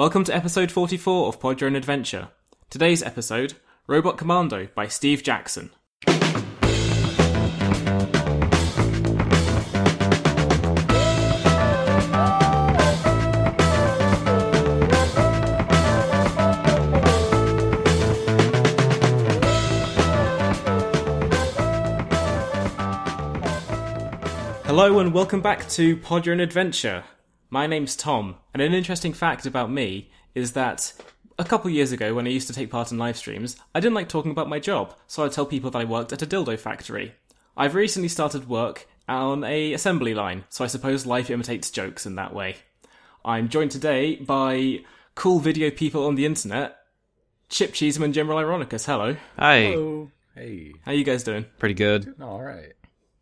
Welcome to episode 44 of Pod Adventure. Today's episode Robot Commando by Steve Jackson. Hello and welcome back to Pod Your Adventure. My name's Tom, and an interesting fact about me is that a couple years ago, when I used to take part in live streams, I didn't like talking about my job, so I'd tell people that I worked at a dildo factory. I've recently started work on a assembly line, so I suppose life imitates jokes in that way. I'm joined today by cool video people on the internet, Chip Cheeseman, General Ironicus. Hello, Hi. Hello. Hey. how you guys doing? Pretty good. All right.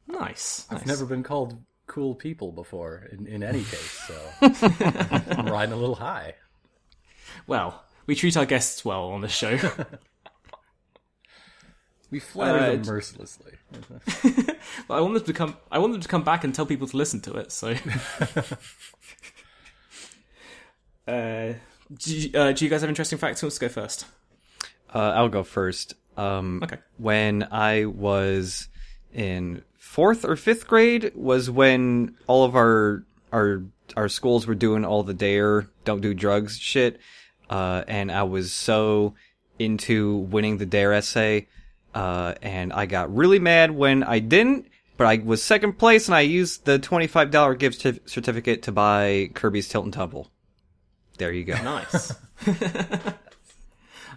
Nice. I've nice. never been called cool people before in, in any case, so I'm riding a little high. Well, we treat our guests well on this show. We flatter Uh, them mercilessly. But I want them to come. I want them to come back and tell people to listen to it. So, uh, do, you, uh, do you guys have interesting facts? Who wants to go first? Uh, I'll go first. Um, Okay. When I was in fourth or fifth grade was when all of our our our schools were doing all the dare don't do drugs shit, uh, and I was so into winning the dare essay, uh, and I got really mad when I didn't. But I was second place, and I used the twenty-five dollar gift certif- certificate to buy Kirby's Tilt and Tumble. There you go. Nice.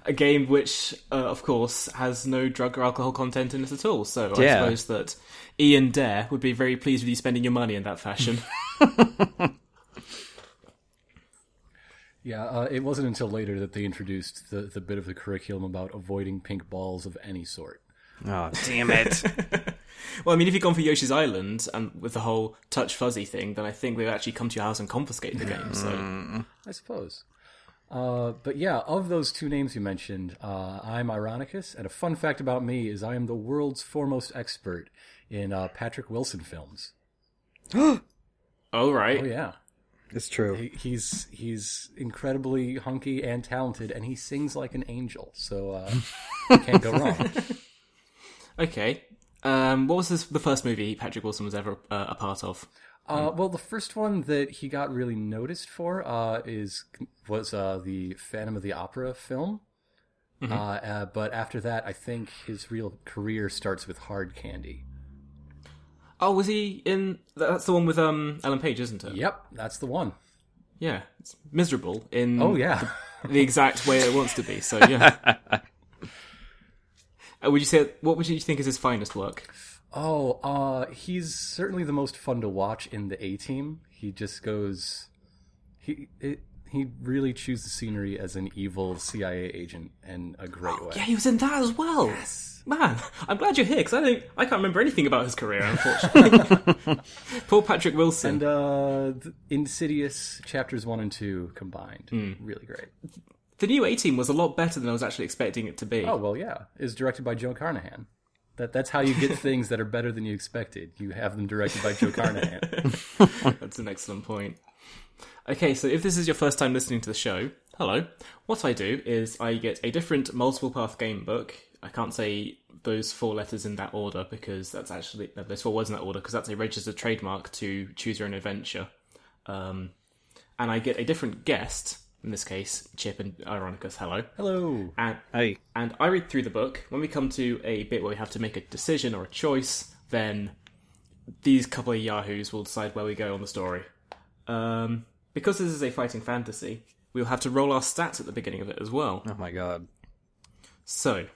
A game which, uh, of course, has no drug or alcohol content in it at all. So I Yeah. suppose that Ian Dare would be very pleased with you spending your money in that fashion. Yeah, uh, it wasn't until later that they introduced the, the bit of the curriculum about avoiding pink balls of any sort. Oh damn it! well, I mean, if you'd gone for Yoshi's Island and with the whole touch fuzzy thing, then I think they'd actually come to your house and confiscate the game. So I suppose. Uh, but yeah, of those two names you mentioned, uh, I'm Ironicus, and a fun fact about me is I am the world's foremost expert in uh, Patrick Wilson films. oh right, Oh yeah, it's true. he, he's he's incredibly hunky and talented, and he sings like an angel. So uh, you can't go wrong. Okay. Um, what was this, the first movie Patrick Wilson was ever uh, a part of? Uh, well, the first one that he got really noticed for uh, is was uh, the Phantom of the Opera film. Uh, uh, but after that, I think his real career starts with Hard Candy. Oh, was he in? That's the one with um Ellen Page, isn't it? Yep, that's the one. Yeah, it's miserable in Oh yeah. the exact way it wants to be. So yeah. Uh, would you say what would you think is his finest work? Oh, uh, he's certainly the most fun to watch in the A Team. He just goes, he it, he really chews the scenery as an evil CIA agent in a great way. Yeah, he was in that as well. Yes. Man, I'm glad you're here because I think I can't remember anything about his career, unfortunately. Poor Patrick Wilson. And uh, Insidious chapters one and two combined, really great. the new A Team was a lot better than I was actually expecting it to be. Oh well, yeah, is directed by Joe Carnahan. That that's how you get things that are better than you expected. You have them directed by Joe Carnahan. That's an excellent point. Okay, so if this is your first time listening to the show, hello. What I do is I get a different multiple path game book. I can't say those four letters in that order because that's actually no, those four words in that order because that's a registered trademark to choose your own adventure. Um, and I get a different guest. In this case, Chip and Ironicus. Hello. Hello. And Hey, and I read through the book. When we come to a bit where we have to make a decision or a choice, then these couple of yahoos will decide where we go on the story. Um, because this is a fighting fantasy, we'll have to roll our stats at the beginning of it as well. oh my god. So,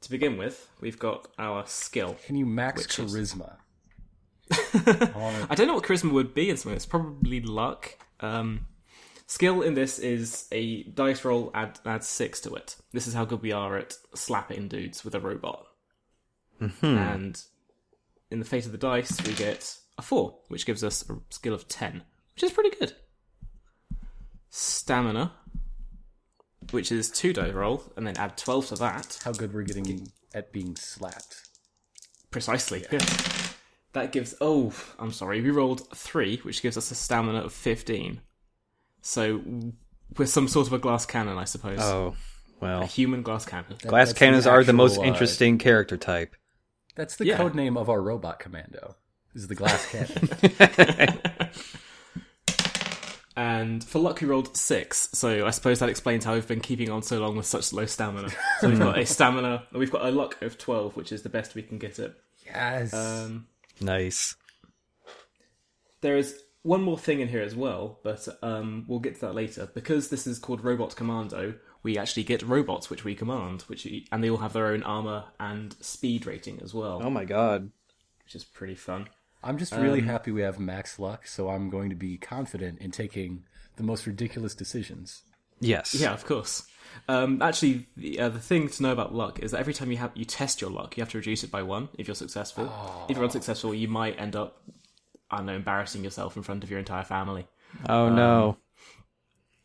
to begin with, we've got our skill. Can you max Which is- charisma? I I don't know what charisma would be in something. It's probably luck. Um, skill in this is a dice roll add add six to it. This is how good we are at slapping dudes with a robot. And in the fate of the dice, we get a four, which gives us a skill of ten, which is pretty good. Stamina, which is two die roll, and then add twelve to that. how good we're getting at being slapped. Precisely. Yes. That gives. Oh, I'm sorry. We rolled three, which gives us a stamina of 15. So with some sort of a glass cannon, I suppose. Oh, well, A human glass cannon. Glass That's cannons are the most actual, uh, interesting character type. That's the Yeah. code name of our robot commando. Is the glass cannon. And for luck, we rolled six. So I suppose that explains how we've been keeping on so long with such low stamina. So we've got a stamina, we've got a luck of 12, which is the best we can get it. yes. Um, Nice. there is one more thing in here as well, but um, we'll get to that later. Because this is called Robot Commando, we actually get robots which we command, which and they all have their own armor and speed rating as well, Oh my god. which is pretty fun. I'm just really happy we have max luck, so I'm going to be confident in taking the most ridiculous decisions. Yes. Yeah, of course. Um, actually, the, uh, the thing to know about luck is that every time you have you test your luck, you have to reduce it by one if you're successful. If you're unsuccessful, you might end up, I don't know, embarrassing yourself in front of your entire family. Oh no.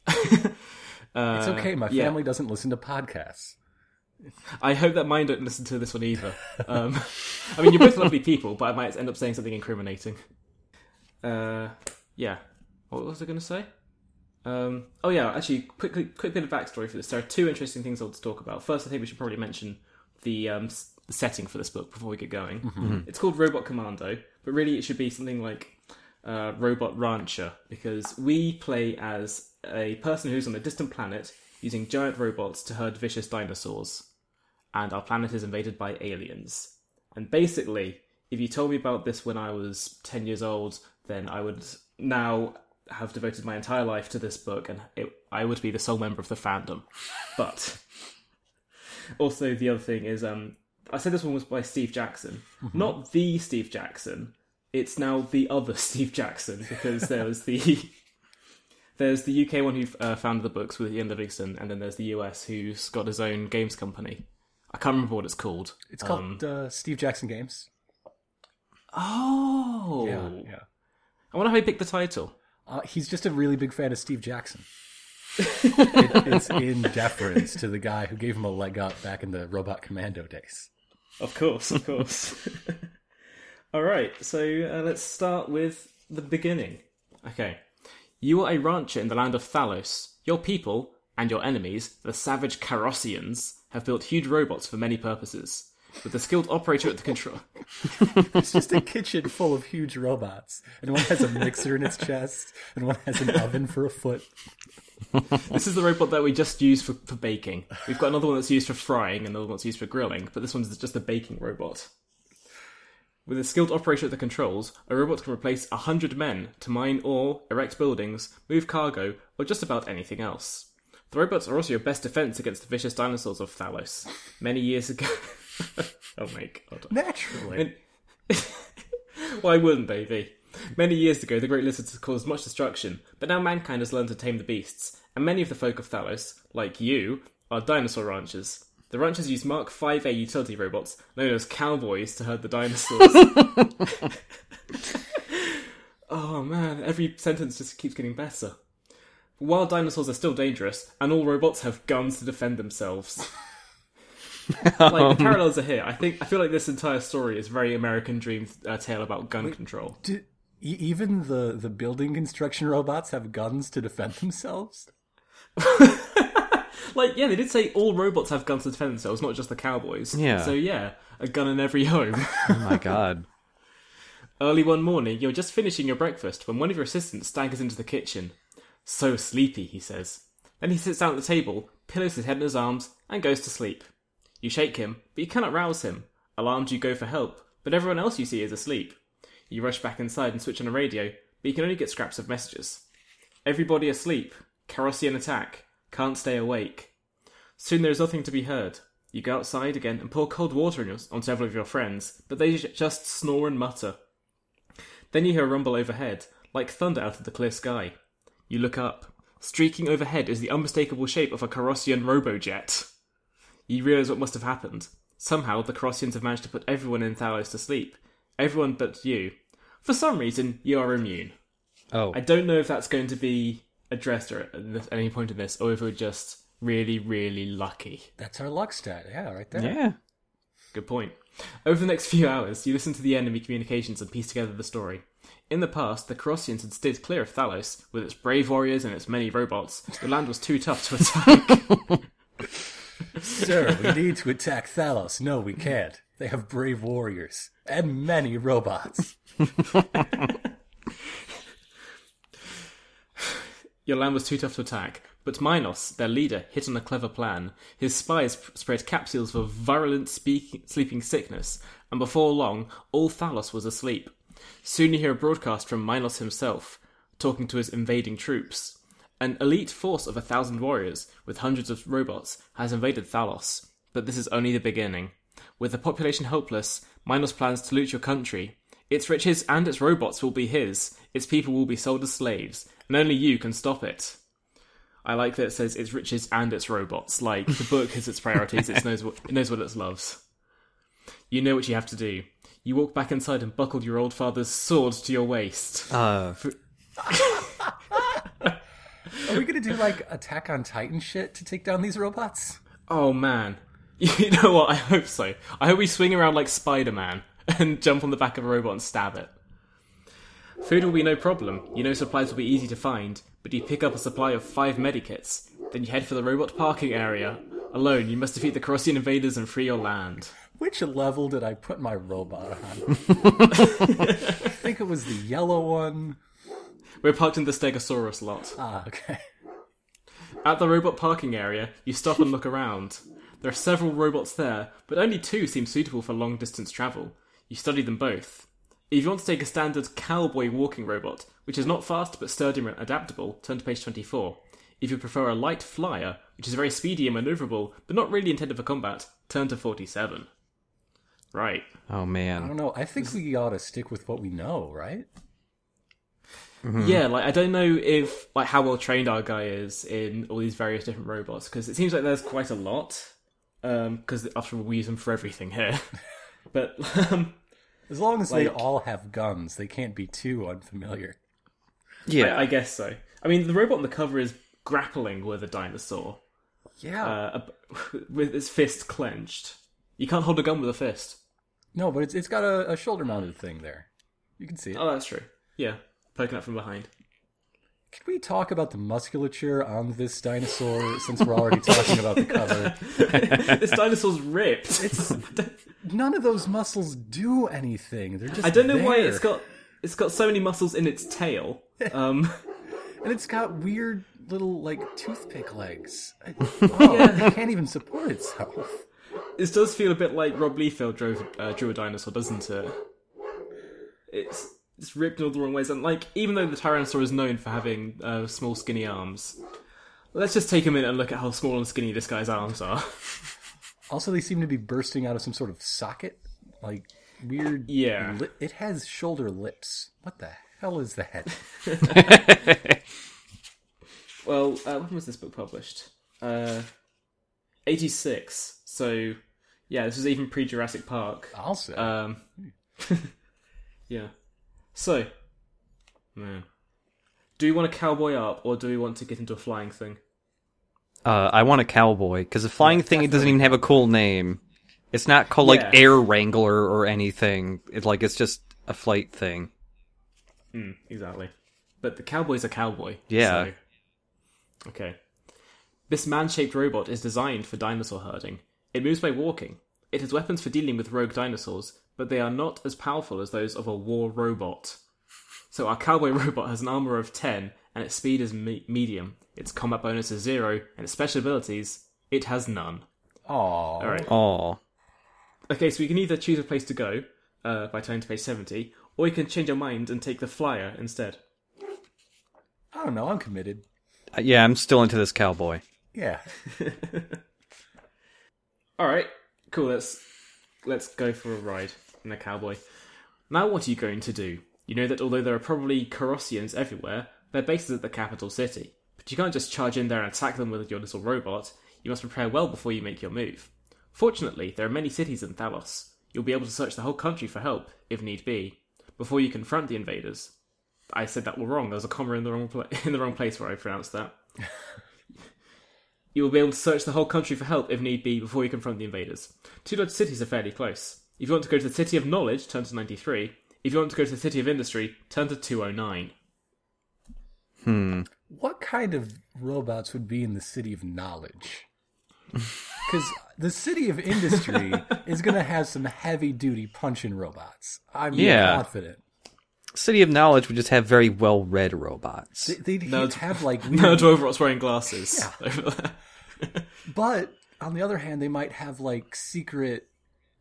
Uh, It's okay, my yeah. family doesn't listen to podcasts. I hope that mine don't listen to this one either. Um, I mean, you're both lovely people, but I might end up saying something incriminating. Uh, yeah. What was I going to say? Um, oh yeah, actually, quickly, quick bit of backstory for this. There are two interesting things I want to talk about. First, I think we should probably mention the, um, s- the setting for this book before we get going. It's called Robot Commando, but really it should be something like uh, Robot Rancher because we play as a person who's on a distant planet using giant robots to herd vicious dinosaurs and our planet is invaded by aliens. And basically, if you told me about this when I was 10 years old, then I would now have devoted my entire life to this book and it, I would be the sole member of the fandom. But also, the other thing is, um, I said this one was by Steve Jackson, not the Steve Jackson. It's now the other Steve Jackson because there was the there's the UK one who uh, founded the books with Ian Livingstone, and then there's the US who's got his own games company. I can't remember what it's called. It's called uh, Steve Jackson Games. Oh, Yeah, yeah. I wonder how he picked the title. Uh, he's just a really big fan of Steve Jackson. it, it's in deference to the guy who gave him a leg up back in the Robot Commando days. Of course, of course. All right, so uh, let's start with the beginning. Okay. You are a rancher in the land of Thalos. Your people, and your enemies, the savage Carrossians, have built huge robots for many purposes. With a skilled operator at the control. It's just a kitchen full of huge robots, and one has a mixer in its chest, and one has an oven for a foot. This is the robot that we just used for, for baking. We've got another one that's used for frying, and another one that's used for grilling, but this one's just a baking robot. With a skilled operator at the controls, a robot can replace a hundred men to mine ore, erect buildings, move cargo, or just about anything else. The robots are also your best defense against the vicious dinosaurs of Thalos. Many years ago. oh my god. Naturally. Why wouldn't they be? Many years ago, the Great Lizards caused much destruction, but now mankind has learned to tame the beasts, and many of the folk of Thalos, like you, are dinosaur ranchers. The ranchers use Mark 5A utility robots, known as cowboys, to herd the dinosaurs. oh man, every sentence just keeps getting better. While dinosaurs are still dangerous, and all robots have guns to defend themselves. like the parallels are here. I think I feel like this entire story is very American Dream uh, tale about gun control. Do, even the, the building construction robots have guns to defend themselves? Like, yeah, they did say all robots have guns to defend themselves, not just the cowboys. Yeah. So yeah, a gun in every home. Oh my god. Early one morning, you're just finishing your breakfast when one of your assistants staggers into the kitchen. So sleepy, he says. Then he sits down at the table, pillows his head in his arms, and goes to sleep. You shake him, but you cannot rouse him. Alarmed, you go for help, but everyone else you see is asleep. You rush back inside and switch on a radio, but you can only get scraps of messages. Everybody asleep. Carrossian attack. Can't stay awake. Soon there is nothing to be heard. You go outside again and pour cold water on, your, on several of your friends, but they just snore and mutter. Then you hear a rumble overhead, like thunder out of the clear sky. You look up. Streaking overhead is the unmistakable shape of a Carrossian robojet. You realise what must have happened. Somehow the Carrossians have managed to put everyone in Thalos to sleep. Everyone but you. For some reason, you are immune. Oh. I don't know if that's going to be addressed or at this- any point in this, or if we're just really, really lucky. That's our luck stat. Yeah, right there. yeah. Good point. Over the next few hours, you listen to the enemy communications and piece together the story. In the past, the Carrossians had steered clear of Thalos. With its brave warriors and its many robots, the land was too tough to attack. Sir, we need to attack Thalos. No, we can't. They have brave warriors and many robots. Your land was too tough to attack, but Minos, their leader, hit on a clever plan. His spies spread capsules of virulent sleeping sickness, and before long, all Thalos was asleep. Soon you hear a broadcast from Minos himself, talking to his invading troops. An elite force of a thousand warriors, with hundreds of robots, has invaded Thalos, but this is only the beginning. With the population helpless, Minos plans to loot your country. Its riches and its robots will be his, its people will be sold as slaves, and only you can stop it. I like that it says its riches and its robots. Like the book has its priorities, it knows what it knows what it loves. You know what you have to do. You walk back inside and buckle your old father's sword to your waist. Uh, Are we gonna do like Attack on Titan shit to take down these robots? Oh man. You know what? I hope so. I hope we swing around like Spider Man and jump on the back of a robot and stab it. Food will be no problem. You know supplies will be easy to find, but you pick up a supply of five medikits. Then you head for the robot parking area. Alone, you must defeat the Carrossian invaders and free your land. Which level did I put my robot on? I think it was the yellow one. We're parked in the Stegosaurus lot. Ah, okay. At the robot parking area, you stop and look around. There are several robots there, but only two seem suitable for long distance travel. You study them both. If you want to take a standard cowboy walking robot, which is not fast but sturdy and adaptable, turn to page 24. If you prefer a light flyer, which is very speedy and maneuverable, but not really intended for combat, turn to 47. Right. oh man. I don't know. I think we ought to stick with what we know, right? Mm-hmm. Yeah, like I don't know if like how well trained our guy is in all these various different robots because it seems like there's quite a lot. Um, because after all, we use them for everything here. but um, As long as they all have guns, they can't be too unfamiliar. Yeah. I, I guess so. I mean, the robot on the cover is grappling with a dinosaur Yeah. uh, with its fist clenched. You can't hold a gun with a fist. no, but it's it's got a, a shoulder mounted thing there. You can see it. Oh, that's true. Yeah, poking out from behind. Can we talk about the musculature on this dinosaur since we're already talking about the cover? this dinosaur's ripped. It's none of those muscles do anything. They're just I don't know why it's got it's got so many muscles in its tail. Um, and it's got weird little like toothpick legs. I- Oh, it can't even support itself. This does feel a bit like Rob Liefeld drove uh, drew a dinosaur, doesn't it? It's it's ripped in all the wrong ways, and like even though the Tyrannosaur is known for having uh, small, skinny arms, let's just take a minute and look at how small and skinny this guy's arms are. Also, they seem to be bursting out of some sort of socket, like weird. Yeah. li- it has shoulder lips. What the hell is that? Well, uh, when was this book published? Uh, eighty six. So yeah, this was even pre Jurassic Park. I'll say. Um, yeah. So, man, do we want to cowboy up, or do we want to get into a flying thing? Uh, I want a cowboy because the flying thing it doesn't even have a cool name. It's not called like Yeah. Air Wrangler or anything. It's like it's just a flight thing. Hmm, exactly. But the cowboy's a cowboy. Yeah. so- Okay. This man shaped robot is designed for dinosaur herding. It moves by walking. It has weapons for dealing with rogue dinosaurs, but they are not as powerful as those of a war robot. So our cowboy robot has an armor of 10, and its speed is me- medium. Its combat bonus is 0, and its special abilities, it has none. Aw. Alright. Oh, Okay, so we can either choose a place to go uh, by turning to page 70, or we can change our mind and take the flyer instead. I don't know. I'm committed. yeah, I'm still into this cowboy. Yeah. All right, cool. Let's let's go for a ride in a cowboy. Now, what are you going to do? You know that although there are probably Carrossians everywhere, their base is at the capital city. But you can't just charge in there and attack them with your little robot. You must prepare well before you make your move. Fortunately, there are many cities in Thalos. You'll be able to search the whole country for help, if need be, before you confront the invaders. I said that wrong. There was a comma in the wrong pla- in the wrong place where I pronounced that. You will be able to search the whole country for help if need be before you confront the invaders. Two large cities are fairly close. If you want to go to the City of Knowledge, turn to 93. If you want to go to the City of Industry, turn to 209. Hmm. What kind of robots would be in the city of knowledge? Because the city of industry is going to have some heavy duty punching robots. I'm Yeah. confident. City of Knowledge would just have very well read robots. They- They'd No, have like weird, No robots wearing glasses. Yeah. but on the other hand, they might have like secret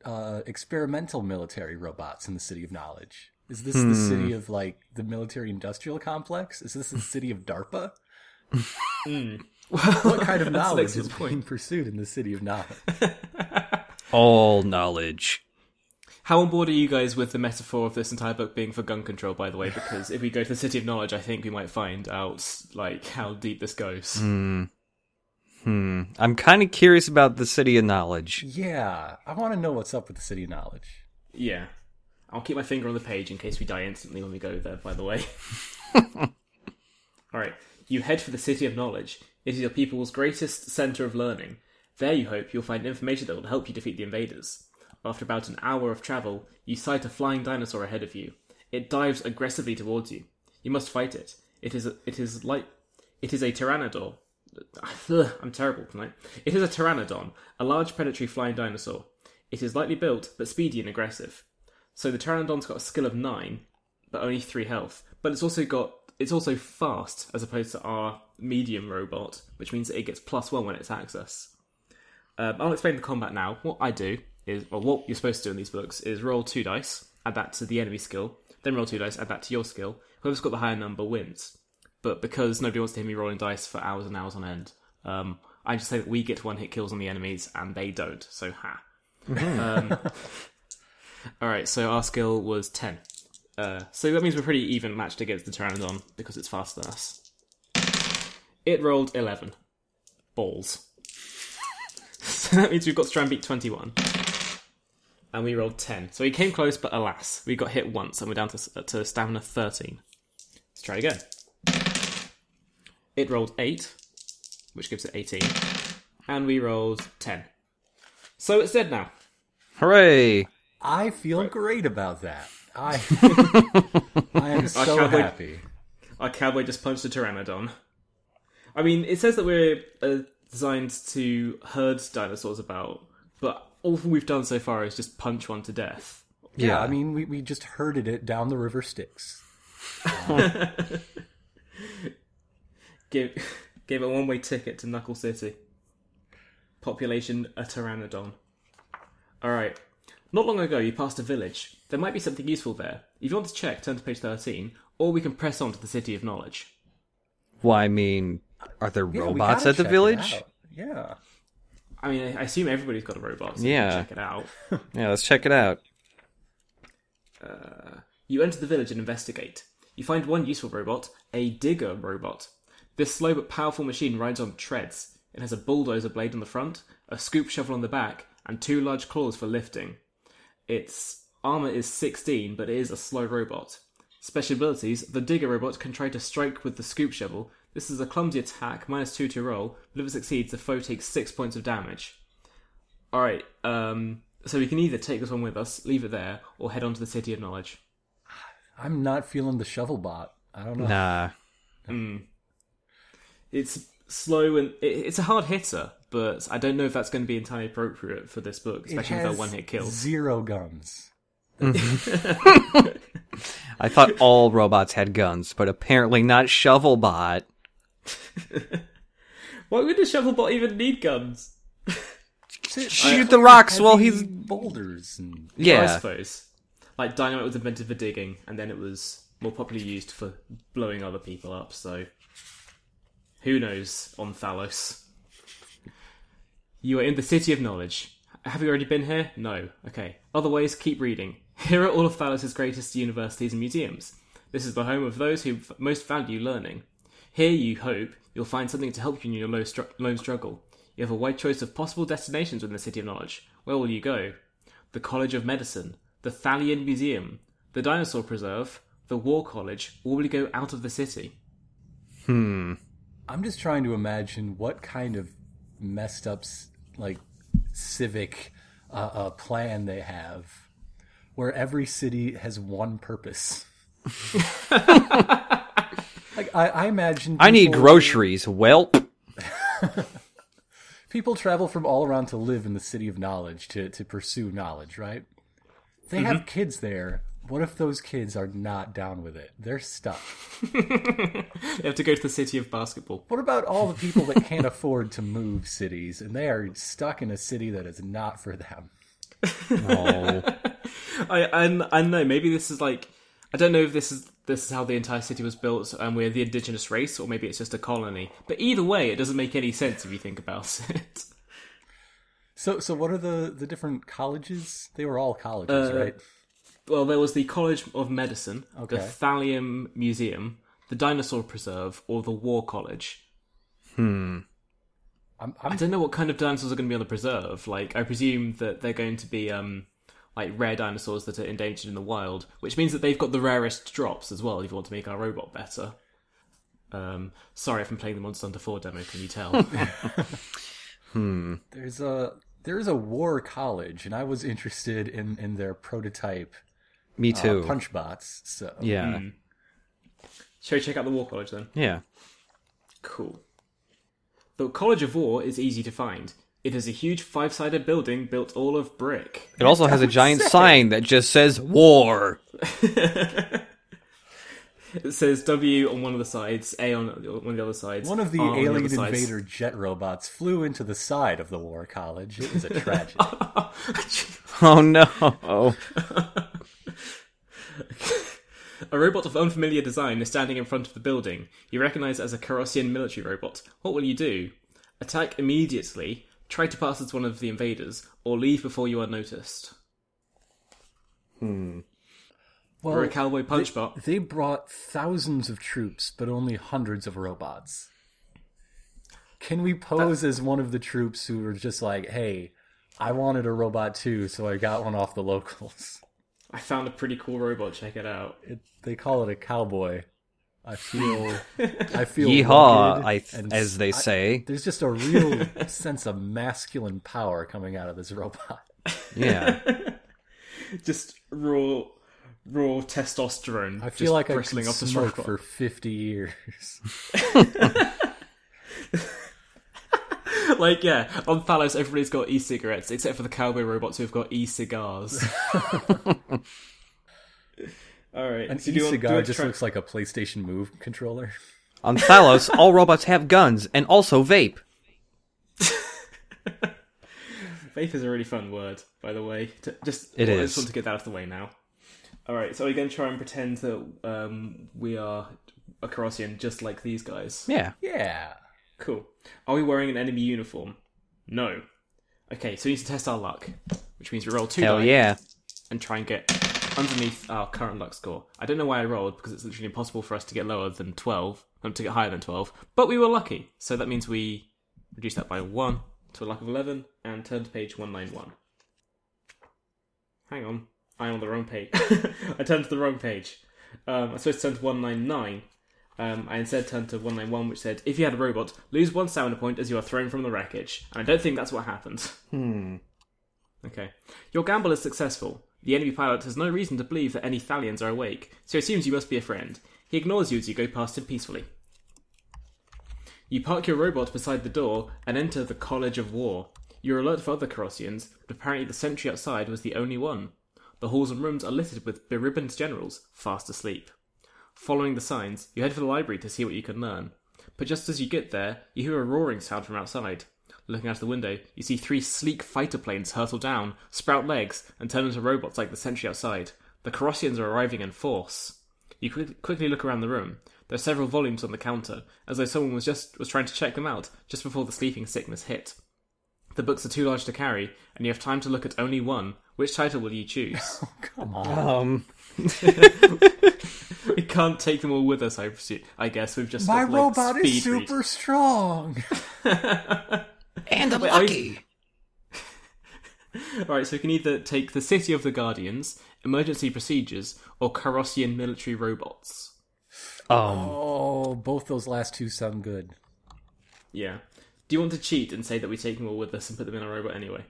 uh, experimental military robots in the city of knowledge. Is this the city of like the military industrial complex? Is this the city of DARPA? What kind of knowledge excellent is being pursued in the city of knowledge? All knowledge. How on board are you guys with the metaphor of this entire book being for gun control, by the way? Because if we go to the City of Knowledge, I think we might find out, like, how deep this goes. Hmm. I'm kind of curious about the City of Knowledge. Yeah, I want to know what's up with the city of knowledge. Yeah. I'll keep my finger on the page in case we die instantly when we go there, by the way. Alright, you head for the City of Knowledge. It is your people's greatest centre of learning. There you hope you'll find information that will help you defeat the invaders. After about an hour of travel, you sight a flying dinosaur ahead of you. It dives aggressively towards you. You must fight it. It is a, it is like it is a pteranodon. I'm terrible tonight. It is a pteranodon, a large predatory flying dinosaur. It is lightly built, but speedy and aggressive. So the pteranodon's got a skill of nine, but only three health. But it's also got it's also fast as opposed to our medium robot, which means that it gets plus one when it attacks us. Um, I'll explain the combat now. What I do is, or what you're supposed to do in these books, is roll two dice, add that to the enemy skill, then roll two dice, add that to your skill. Whoever's got the higher number wins. But because nobody wants to hear me rolling dice for hours and hours on end, um, I just say that we get one hit kills on the enemies and they don't. So ha. um, all right. So our skill was ten. Uh, so that means we're pretty even matched against the Pteranodon because it's faster than us. It rolled eleven balls. so that means we've got to try and beat twenty-one. And we rolled 10. So we came close, but alas, we got hit once and we're down to, to stamina 13. Let's try again. It rolled 8, which gives it 18. And we rolled 10. So it's dead now. Hooray! I feel great about that. I I am so cowboy- happy. Our cowboy just punched a pteranodon. I mean, it says that we're uh, designed to herd dinosaurs about, but all we've done so far is just punch one to death. Yeah, I mean, we, we just herded it down the river Styx. Give, gave a one way ticket to Knuckle City. Population a pteranodon. Alright. Not long ago, you passed a village. There might be something useful there. If you want to check, turn to page 13, or we can press on to the City of Knowledge. Well, I mean, are there Yeah, robots at the village? Yeah. I mean, I assume everybody's got a robot, so Yeah. check it out. Yeah, let's check it out. Uh, you enter the village and investigate. You find one useful robot, a digger robot. This slow but powerful machine rides on treads. It has a bulldozer blade on the front, a scoop shovel on the back, and two large claws for lifting. Its armor is 16, but it is a slow robot. Special abilities the digger robot can try to strike with the scoop shovel. This is a clumsy attack, minus 2 to roll, but if it succeeds, the foe takes 6 points of damage. Alright, um, so we can either take this one with us, leave it there, or head on to the City of Knowledge. I'm not feeling the shovel bot. I don't know. Nah. It's slow and it, it's a hard hitter, but I don't know if that's going to be entirely appropriate for this book, especially with has our one hit kill. Zero guns. Mm-hmm. I thought all robots had guns, but apparently not Shovelbot. Why would the shovelbot even need guns? Shoot the rocks while he's boulders and Yeah, I suppose. Like dynamite was invented for digging, and then it was more popularly used for blowing other people up. So who knows on Thalos? You are in the City of Knowledge. Have you already been here? No. Okay. Otherwise, keep reading. Here are all of Thalos' greatest universities and museums. This is the home of those who f- most value learning. Here, you hope, you'll find something to help you in your lone struggle. You have a wide choice of possible destinations within the City of Knowledge. Where will you go? The College of Medicine, the Thalian Museum, the Dinosaur Preserve, the War College, or will you go out of the city? Hmm. I'm just trying to imagine what kind of messed up like civic uh, uh, plan they have, where every city has one purpose. like I, I imagine, I need people- groceries. Welp. People travel from all around to live in the city of knowledge to to pursue knowledge, right? They have kids there. What if those kids are not down with it? They're stuck. You have to go to the city of basketball. What about all the people that can't afford to move cities and they are stuck in a city that is not for them? Oh. I I, I know maybe this is like I don't know if this is this is how the entire city was built and we're the indigenous race or maybe it's just a colony. But either way, it doesn't make any sense if you think about it. So, so what are the the different colleges? They were all colleges, Uh, right? Well, there was the College of Medicine, the Thalian Museum, the Dinosaur Preserve, or the War College. I'm, I I'm don't know what kind of dinosaurs are going to be on the preserve. Like, I presume that they're going to be um, like rare dinosaurs that are endangered in the wild, which means that they've got the rarest drops as well. If you want to make our robot better. Um, sorry if I'm playing the Monster Hunter 4 demo. Can you tell? Hmm. There's a there's a war college, and I was interested in in their prototype Me uh, too. punch bots. So yeah. Shall we check out the War College then? Yeah. Cool. The College of War is easy to find. It is a huge five-sided building built all of brick. It also has a giant sign that just says war. It says W on one of the sides, A on one of the other sides. One of the R on alien other sides. invader jet robots flew into the side of the war college. It was a tragedy. Oh no. A robot of unfamiliar design is standing in front of the building. You recognize it as a Carrossian military robot. What will you do? Attack immediately, try to pass as one of the invaders, or leave before you are noticed. Hmm. Well, Or a cowboy punch bot. they brought thousands of troops, but only hundreds of robots. Can we pose as one of the troops who are just like, "Hey, I wanted a robot too, so I got one off the locals." I found a pretty cool robot. Check it out. It, they call it a cowboy. I feel, I feel. Yeehaw, I th- as they I- say. there's just a real sense of masculine power coming out of this robot. Yeah. Just raw, raw testosterone. I feel just like I bristling could off smoke for 50 years. Like, yeah, on Thalos, everybody's got e-cigarettes, except for the cowboy robots who've got e-cigars. All right, An so do you do you e-cigar want to just try- looks like a PlayStation Move controller. On Thalos, all robots have guns and also vape. Vape is a really fun word, by the way. To, just It I is. just want to get that out of the way now. All right, so we're going to try and pretend that um, we are a Carrossian, just like these guys. Yeah. Yeah. Cool. Are we wearing an enemy uniform? No. Okay, so we need to test our luck, which means we roll two Hell die yeah. and try and get underneath our current luck score. I don't know why I rolled because it's literally impossible for us to get lower than twelve, um, to get higher than twelve. But we were lucky, so that means we reduce that by one to a luck of eleven and turn to page one nine one. Hang on, I'm on the wrong page. I turned to the wrong page. Um, I'm supposed to turn to one nine nine. Um, I instead turned to 191, which said, If you had a robot, lose one stamina point as you are thrown from the wreckage. And I don't think that's what happened. Hmm. Okay. Your gamble is successful. The enemy pilot has no reason to believe that any Thalians are awake, so he assumes you must be a friend. He ignores you as you go past him peacefully. You park your robot beside the door and enter the College of War. You're alert for other Carrossians, but apparently the sentry outside was the only one. The halls and rooms are littered with beribboned generals, fast asleep. Following the signs, you head for the library to see what you can learn. But just as you get there, you hear a roaring sound from outside. Looking out the window, you see three sleek fighter planes hurtle down, sprout legs, and turn into robots like the sentry outside. The Carrossians are arriving in force. You quick- quickly look around the room. There are several volumes on the counter, as though someone was just was trying to check them out just before the sleeping sickness hit. The books are too large to carry, and you have time to look at only one. Which title will you choose? Come on. Um. we can't take them all with us. I. I guess we've just My got, like, robot is speed read. super strong. And Wait, are you- All right, so we can either take the City of the Guardians, Emergency Procedures, or Carrossian Military Robots. Um. Oh, both those last two sound good. Yeah. Do you want to cheat and say that we take them all with us and put them in a robot anyway?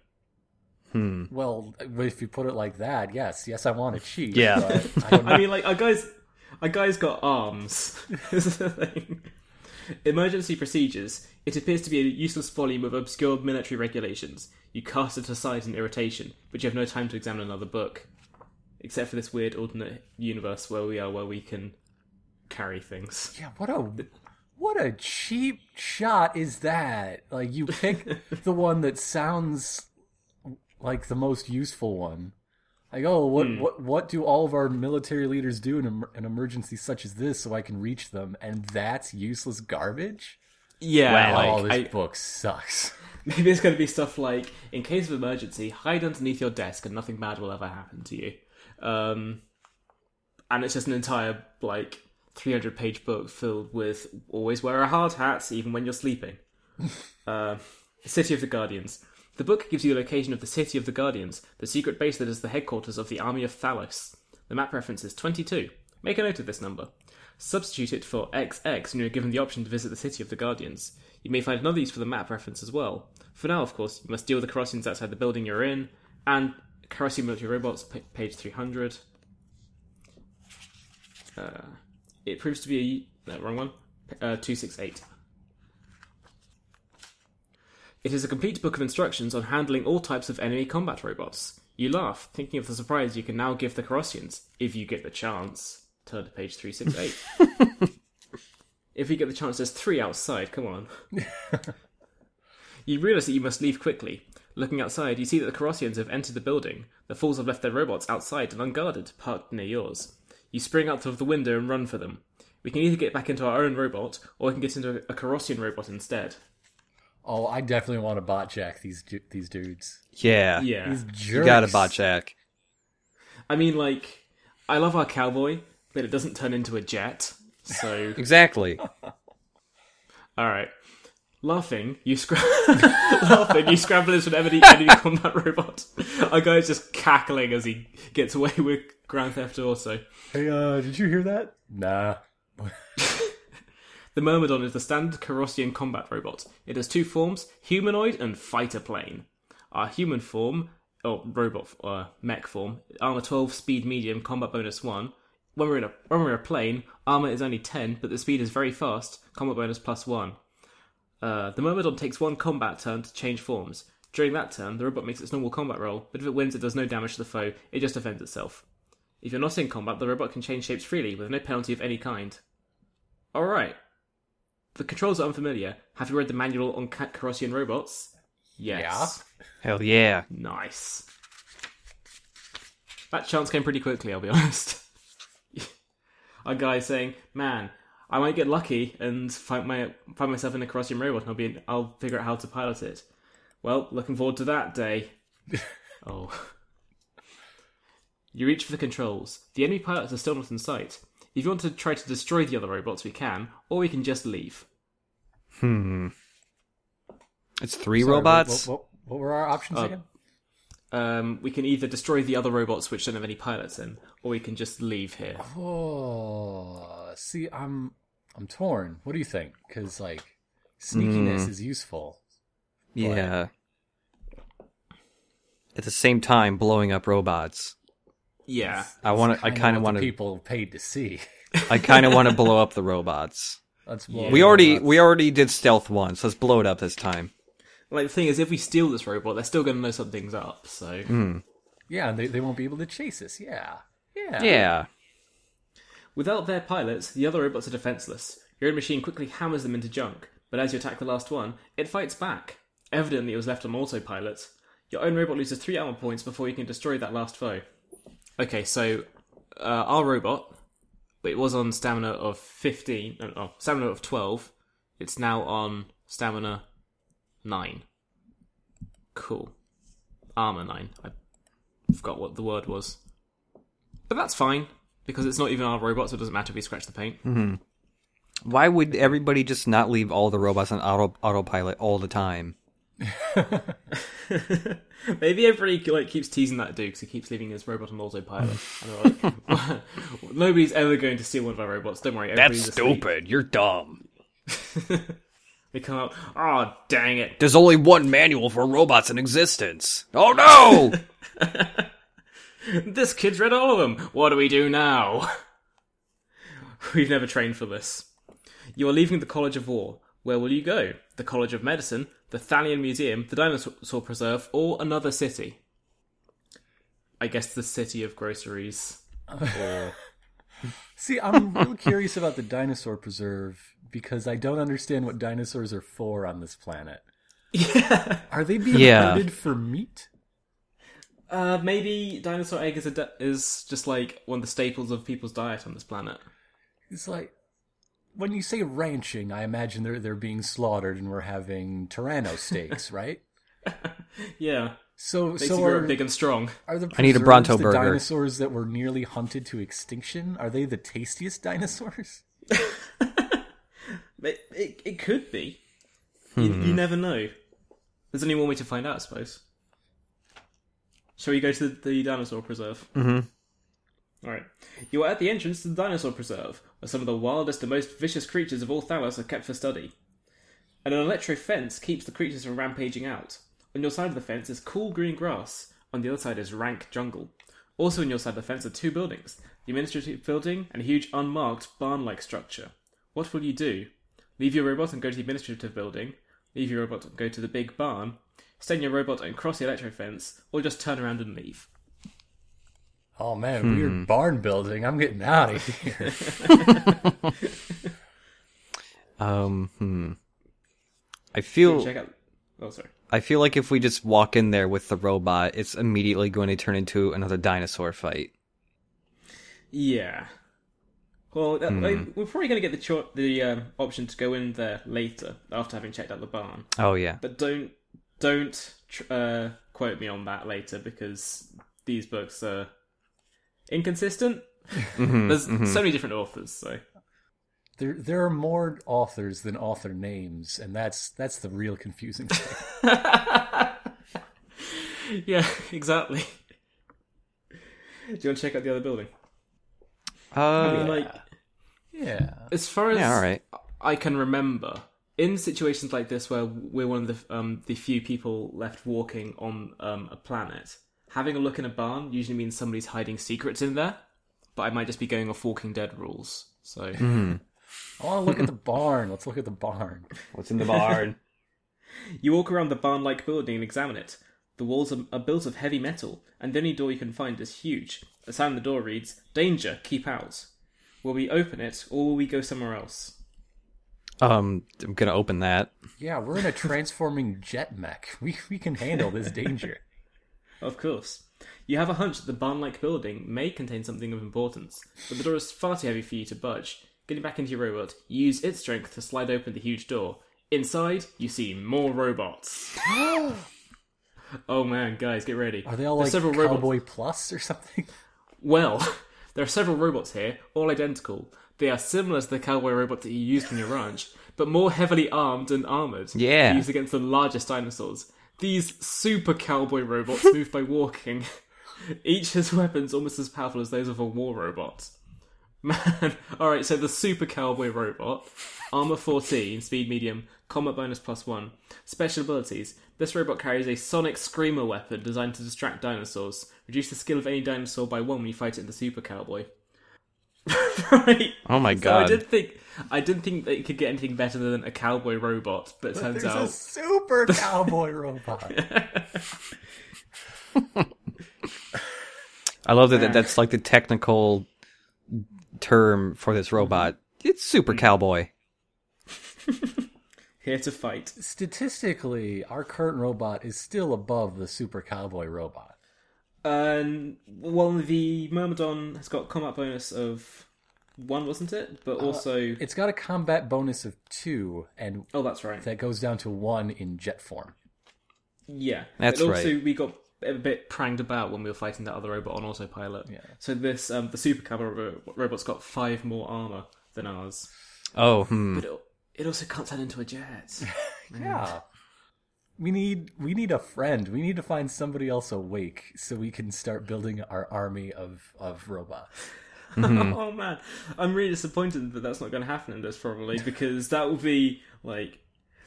Hmm. Well, if you put it like that, yes, yes, I want to cheat. Yeah. but I don't I mean, like our guys, our guys got arms. this is the thing. Emergency procedures. It appears to be a useless volume of obscure military regulations. You cast it aside in irritation, but you have no time to examine another book, except for this weird alternate universe where we are, where we can carry things. Yeah, what a what a cheap shot is that? Like you pick the one that sounds like the most useful one. Like, oh, what what what do all of our military leaders do in em- an emergency such as this so I can reach them? And that's useless garbage. Yeah, oh, like, this I- book sucks. maybe it's going to be stuff like, in case of emergency, hide underneath your desk and nothing bad will ever happen to you. Um, and it's just an entire like 300 page book filled with always wear a hard hat even when you're sleeping. uh, City of the Guardians. The book gives you the location of the City of the Guardians, the secret base that is the headquarters of the Army of Thalos. The map reference is 22. Make a note of this number. Substitute it for XX and you're given the option to visit the City of the Guardians. You may find another use for the map reference as well. For now, of course, you must deal with the Carrossians outside the building you're in, and Carrossian military robots, page 300. Uh, it proves to be a. No, wrong one. Uh, 268. It is a complete book of instructions on handling all types of enemy combat robots. You laugh, thinking of the surprise you can now give the Carrossians, if you get the chance. Turn to page 368. if you get the chance, there's three outside, come on. you realise that you must leave quickly. Looking outside, you see that the Carrossians have entered the building. The Fools have left their robots outside and unguarded, parked near yours. You spring out of the window and run for them. We can either get back into our own robot, or we can get into a Carrossian robot instead. Oh, I definitely want to bot jack these du- these dudes. Yeah. Yeah. These jerks. You got a bot jack. I mean, like, I love our cowboy, but it doesn't turn into a jet. So, Exactly. all right. Laughing, you scra- laughing, you scramble into an enemy, enemy combat robot. Our guy's just cackling as he gets away with Grand Theft Auto. Hey, uh, did you hear that? Nah. The Myrmidon is the standard Carrossian combat robot. It has two forms, humanoid and fighter plane. Our human form, or robot uh, mech form, armor 12, speed medium, combat bonus 1. When we're in a when we're in a plane, armor is only 10, but the speed is very fast, combat bonus plus 1. Uh, the Myrmidon takes one combat turn to change forms. During that turn, the robot makes its normal combat roll, but if it wins, it does no damage to the foe, it just defends itself. If you're not in combat, the robot can change shapes freely, with no penalty of any kind. Alright. The controls are unfamiliar. Have you read the manual on Ca- Carrossian robots? Yes. Hell yeah. Nice. That chance came pretty quickly, I'll be honest. A guy saying, "Man, I might get lucky and find my find myself in a Carrossian robot, and I'll be I'll figure out how to pilot it." Well, looking forward to that day. oh. You reach for the controls. The enemy pilots are still not in sight. If you want to try to destroy the other robots, we can, or we can just leave. Hmm. It's three Sorry, robots. What, what, what were our options Uh, again? Um, we can either destroy the other robots which don't have any pilots in, or we can just leave here. Oh, see, I'm I'm torn. What do you think? Because like sneakiness Hmm. is useful. yeah. At the same time, blowing up robots. Yeah. I want to. I kind of want to. people paid to see. I kind of want to blow up the robots. Let's Yeah. We already we already did stealth once. Let's blow it up this time. Like the thing is, if we steal this robot, they're still going to know something's up. So hmm. yeah, they they won't be able to chase us. Yeah, yeah, Yeah. without their pilots, the other robots are defenseless. Your own machine quickly hammers them into junk, but as you attack the last one, it fights back. Evidently, it was left on autopilot. Your own robot loses three armor points before you can destroy that last foe. Okay, so uh, our robot, it was on stamina of fifteen. No, oh, stamina of twelve. It's now on stamina nine. Cool. Armor nine. I forgot what the word was. But that's fine, because it's not even our robot, so it doesn't matter if we scratch the paint. Why would everybody just not leave all the robots on auto autopilot all the time? Maybe everybody like keeps teasing that dude because he keeps leaving his robot on autopilot. and they're like, Nobody's ever going to steal one of our robots. Don't worry. That's asleep." You're dumb. They come out, oh, dang it. There's only one manual for robots in existence. Oh no! This kid's read all of them. What do we do now? We've never trained for this. You are leaving the College of War. Where will you go? The College of Medicine, the Thalian Museum, the Dinosaur Preserve, or another city? I guess the City of Groceries. Or See, I'm real curious about the dinosaur preserve because I don't understand what dinosaurs are for on this planet. yeah, Are they being Yeah. hunted for meat? uh, maybe dinosaur egg is a di- is just like one of the staples of people's diet on this planet. It's like when you say ranching, I imagine they're they're being slaughtered and we're having Tyranno steaks, right? Yeah, So makes so are, big and strong. are the I need a Bronto the burger. dinosaurs that were nearly hunted to extinction? Are they the tastiest dinosaurs? It, it, it could be. You, you never know. There's only one way to find out, I suppose. Shall we go to the, the dinosaur preserve? Mm-hmm. Alright. You are at the entrance to the dinosaur preserve, where some of the wildest and most vicious creatures of all Thalos are kept for study. And an electro fence keeps the creatures from rampaging out. On your side of the fence is cool green grass, on the other side is rank jungle. Also on your side of the fence are two buildings the administrative building and a huge unmarked barn like structure. What will you do? Leave your robot and go to the administrative building, leave your robot and go to the big barn, in your robot and cross the electro fence, or just turn around and leave. Oh man, Hmm. weird barn building. I'm getting out of here. Um, hmm. I feel Check out. Oh, sorry. I feel like if we just walk in there with the robot, it's immediately going to turn into another dinosaur fight. Yeah. Well, that, like, we're probably going to get the cho- the um, option to go in there later after having checked out the barn. Oh yeah. But don't don't tr- uh, quote me on that later because these books are inconsistent. There's so many different authors, so There there are more authors than author names, and that's that's the real confusing thing. yeah, exactly. Do you want to check out the other building? I mean, Uh, like yeah. as far as yeah, all right. I can remember, in situations like this where we're one of the um, the few people left walking on um, a planet, having a look in a barn usually means somebody's hiding secrets in there. But I might just be going off Walking Dead rules. So I want to look at the barn. Let's look at the barn. What's in the barn? you walk around the barn-like building and examine it. The walls are, are built of heavy metal, and the only door you can find is huge. A sign on the door reads, "Danger! Keep out." Will we open it, or will we go somewhere else? um, I'm gonna open that. Yeah, we're in a transforming jet mech. We we can handle this danger. Of course. You have a hunch that the barn-like building may contain something of importance, but the door is far too heavy for you to budge. Getting back into your robot, you use its strength to slide open the huge door. Inside, you see more robots. oh man, guys, get ready. Are they all There's like several robots. Cowboy Plus or something? Well, there are several robots here, all identical. They are similar to the cowboy robot that you used on your ranch, but more heavily armed and armored. Yeah. Used against the largest dinosaurs. These super cowboy robots move by walking. Each has weapons almost as powerful as those of a war robot. Man, alright, so the super cowboy robot, armor 14, speed medium, combat bonus plus 1. Special abilities. This robot carries a sonic screamer weapon designed to distract dinosaurs. Reduce the skill of any dinosaur by 1 when you fight it in the super cowboy. right. Oh my So I did think I didn't think that it could get anything better than a cowboy robot, but it turns There's a out super cowboy robot. I love that, that that's like the technical term for this robot. It's super cowboy. here to fight. Statistically, our current robot is still above the super cowboy robot. Um, well, the Myrmidon has got combat bonus of one, wasn't it? But also, It's got a combat bonus of two, and oh, that's right. that goes down to one in jet form. Yeah, That's but also right. we got a bit pranged about when we were fighting that other robot on autopilot. Yeah. So this, um, the super cowboy ro- robot's got five more armor than ours, Oh, hmm. but it, it also can't turn into a jet. Yeah. We need we need a friend. We need to find somebody else awake so we can start building our army of of robots. oh man, I'm really disappointed that that's not going to happen in this probably because that will be like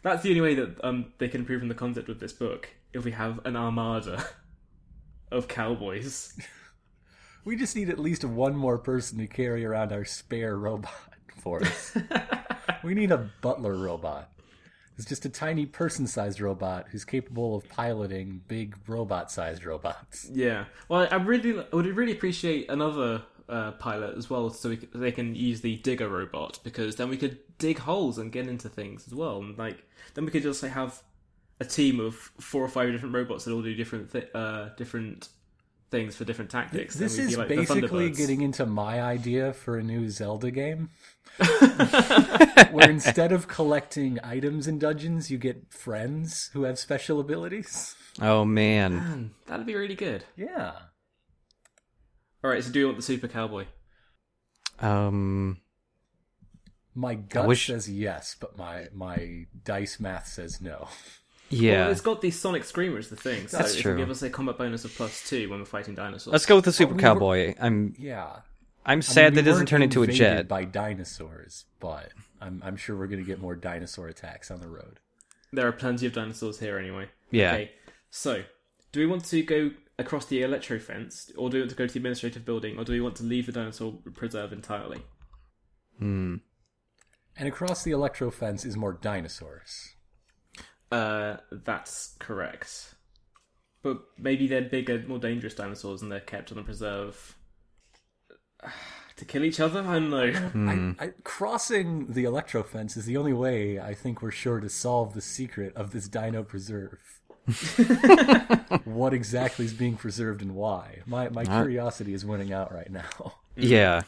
That's the only way that um, they can improve on the concept of this book. If we have an armada of cowboys. We just need at least one more person to carry around our spare robot for us. we need a butler robot. It's just a tiny person-sized robot who's capable of piloting big robot-sized robots. Yeah. Well, I really I would really appreciate another uh, pilot as well, so we c they can use the digger robot because then we could dig holes and get into things as well, and like then we could just like, have a team of four or five different robots that all do different thi- uh, different things for different tactics. This we'd be is like basically getting into my idea for a new Zelda game. where instead of collecting items in dungeons, you get friends who have special abilities. Oh man. Man, that'd be really good. Yeah. All right, so do you want the super cowboy? Um. My gut wish- says yes, but my my dice math says no. Yeah. Well, it's got the sonic screamer as the thing, so That's it true. give us a combat bonus of plus two when we're fighting dinosaurs. Let's go with the super we were- cowboy. I'm Yeah. I'm I sad mean, we that it doesn't turn into a jet. by dinosaurs, but I'm I'm sure we're gonna get more dinosaur attacks on the road. There are plenty of dinosaurs here anyway. Yeah. Okay, so do we want to go across the electro fence, or do we want to go to the administrative building, or do we want to leave the dinosaur preserve entirely? Hmm. And across the electro fence is more dinosaurs. Uh, that's correct. But maybe they're bigger, more dangerous dinosaurs, and they're kept on the preserve to kill each other. I don't know. Hmm. I, I, crossing the electro fence is the only way I think we're sure to solve the secret of this dino preserve. what exactly is being preserved and why? My my uh, curiosity is winning out right now. Mm. Yeah.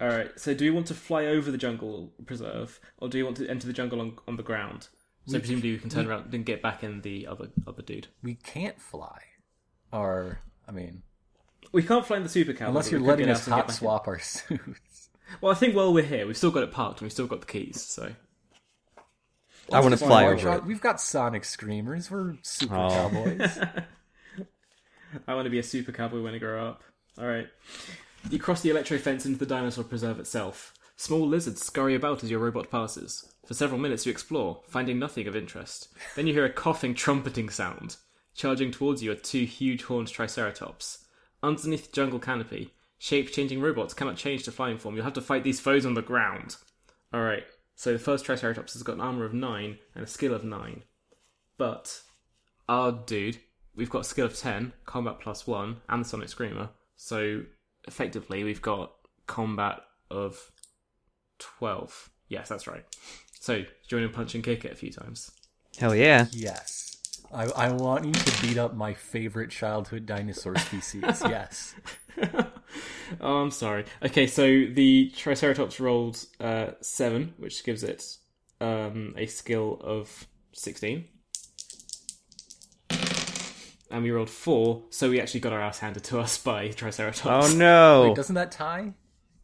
All right. So, do we want to fly over the jungle preserve, or do you want to enter the jungle on, on the ground? So presumably we can turn around and get back in the other other dude. We can't fly, or I mean, We can't fly in the super cowboy. unless you're letting us out and get hot back in. swap our suits. Well, I think while we're here, we've still got it parked and we've still got the keys. So I want to fly over try- it. We've got sonic screamers. We're super Oh. cowboys. I want to be a super cowboy when I grow up. All right. You cross the electro fence into the dinosaur preserve itself. Small lizards scurry about as your robot passes. For several minutes you explore, finding nothing of interest. Then you hear a coughing, trumpeting sound. Charging towards you are two huge horned triceratops. Underneath the jungle canopy, shape changing robots cannot change to flying form. You'll have to fight these foes on the ground. Alright, so the first triceratops has got an armor of 9 and a skill of 9. But our dude, we've got a skill of 10, combat plus 1, and the Sonic Screamer. So effectively, we've got combat of 12. Yes, that's right. So join and punch and kick it a few times. Hell yeah. yes. I, I want you to beat up my favorite childhood dinosaur species. yes. Oh, I'm sorry. Okay, so the Triceratops rolled uh, 7, which gives it um, a skill of 16. And we rolled 4, so we actually got our ass handed to us by Triceratops. Oh no. Wait, doesn't that tie?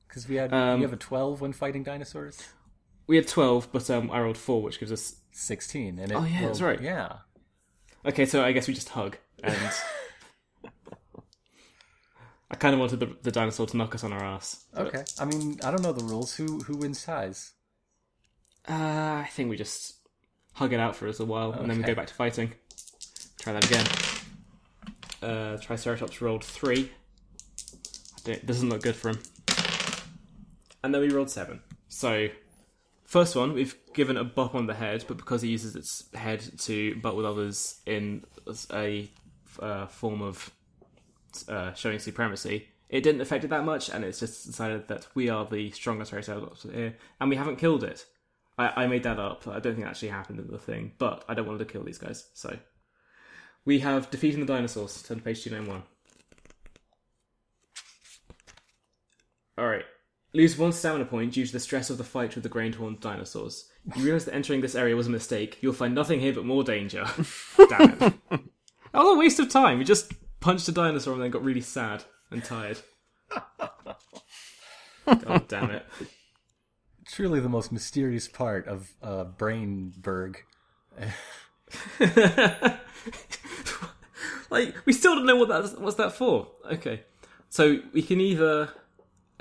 Because we had Um, we have a twelve when fighting dinosaurs. We had 12, but um, I rolled 4, which gives us. Sixteen, and it, Oh, yeah, that's right. Yeah, Okay, so I guess we just hug. And. I kind of wanted the, the dinosaur to knock us on our ass. but, okay. I mean, I don't know the rules. Who who wins ties? Uh, I think we just hug it out for us a while, and then we Okay. go back to fighting. Try that again. Uh, Triceratops rolled three. I don't- doesn't look good for him. And then we rolled seven. So, first one, we've given a bop on the head, but because it uses its head to butt with others in a uh, form of uh, showing supremacy, it didn't affect it that much, and it's just decided that we are the strongest Triceratops here, and we haven't killed it. I, I made that up. I don't think that actually happened in the thing, but I don't want to kill these guys, so. We have defeating the dinosaurs. Turn to page 291. Alright. Lose one stamina point due to the stress of the fight with the grain horned dinosaurs. You realize that entering this area was a mistake. You'll find nothing here but more danger. Damn it. That was a waste of time. We just punched a dinosaur and then got really sad and tired. God damn it. Truly, the most mysterious part of uh, Brainberg. like we still don't know what that what's that for. Okay, so we can either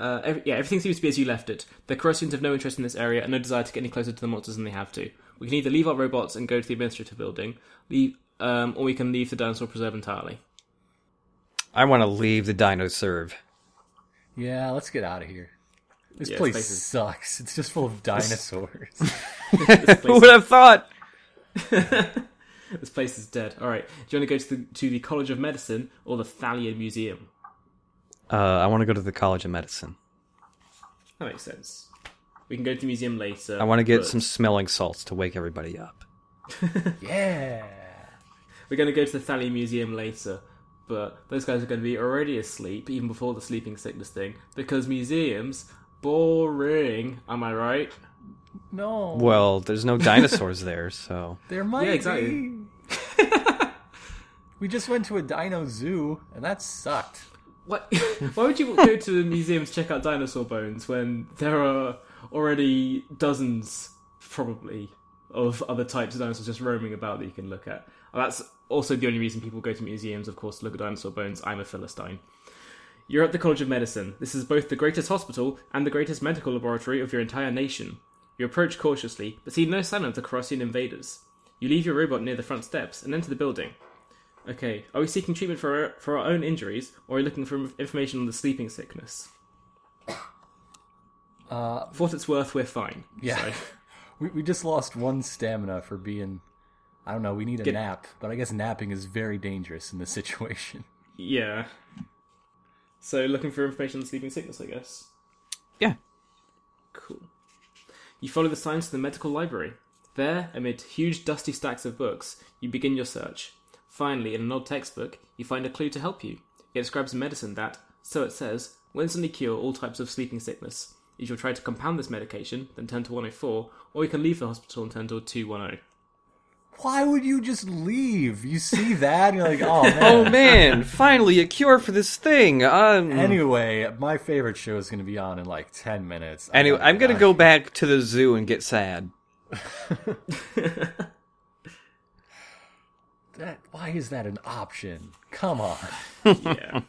Uh, ev- yeah, everything seems to be as you left it. The Carrossians have no interest in this area and no desire to get any closer to the monsters than they have to. We can either leave our robots and go to the administrative building, leave, um, or we can leave the dinosaur preserve entirely. I want to leave the Dino Serve. Yeah, let's get out of here. This Yeah, place this is- sucks. It's just full of dinosaurs. Who would have thought? This place is dead. All right. Do you want to go to the to the College of Medicine or the Thalian Museum? Uh, I want to go to the College of Medicine. That makes sense. We can go to the museum later. I want to get but some smelling salts to wake everybody up. yeah. We're going to go to the Thalian Museum later, but those guys are going to be already asleep even before the sleeping sickness thing because museums boring. Am I right? No. Well, there's no dinosaurs there, so there might Yeah, exactly. be. we just went to a dino zoo, and that sucked. What? Why would you go to a museum to check out dinosaur bones when there are already dozens, probably, of other types of dinosaurs just roaming about that you can look at? That's also the only reason people go to museums, of course, to look at dinosaur bones. I'm a Philistine. You're at the College of Medicine. This is both the greatest hospital and the greatest medical laboratory of your entire nation. You approach cautiously, but see no sign of the Carrossian invaders. You leave your robot near the front steps and enter the building. Okay, are we seeking treatment for our, for our own injuries, or are we looking for information on the sleeping sickness? Uh, For what it's worth, we're fine. Yeah. So, we, we just lost one stamina for being. I don't know, we need a Get- nap, but I guess napping is very dangerous in this situation. yeah. So, looking for information on the sleeping sickness, I guess. yeah. Cool. You follow the signs to the medical library. There, amid huge dusty stacks of books, you begin your search. Finally, in an old textbook, you find a clue to help you. It describes a medicine that, so it says, will instantly cure all types of sleeping sickness. You shall try to compound this medication, then turn to 104, or you can leave the hospital and turn to 210. Why would you just leave? You see that, and you're like, oh man. Oh man, finally a cure for this thing. Um, Anyway, my favorite show is going to be on in like 10 minutes. Anyway, I'm gonna go back to the zoo and get sad. That, why is that an option? Come on. yeah.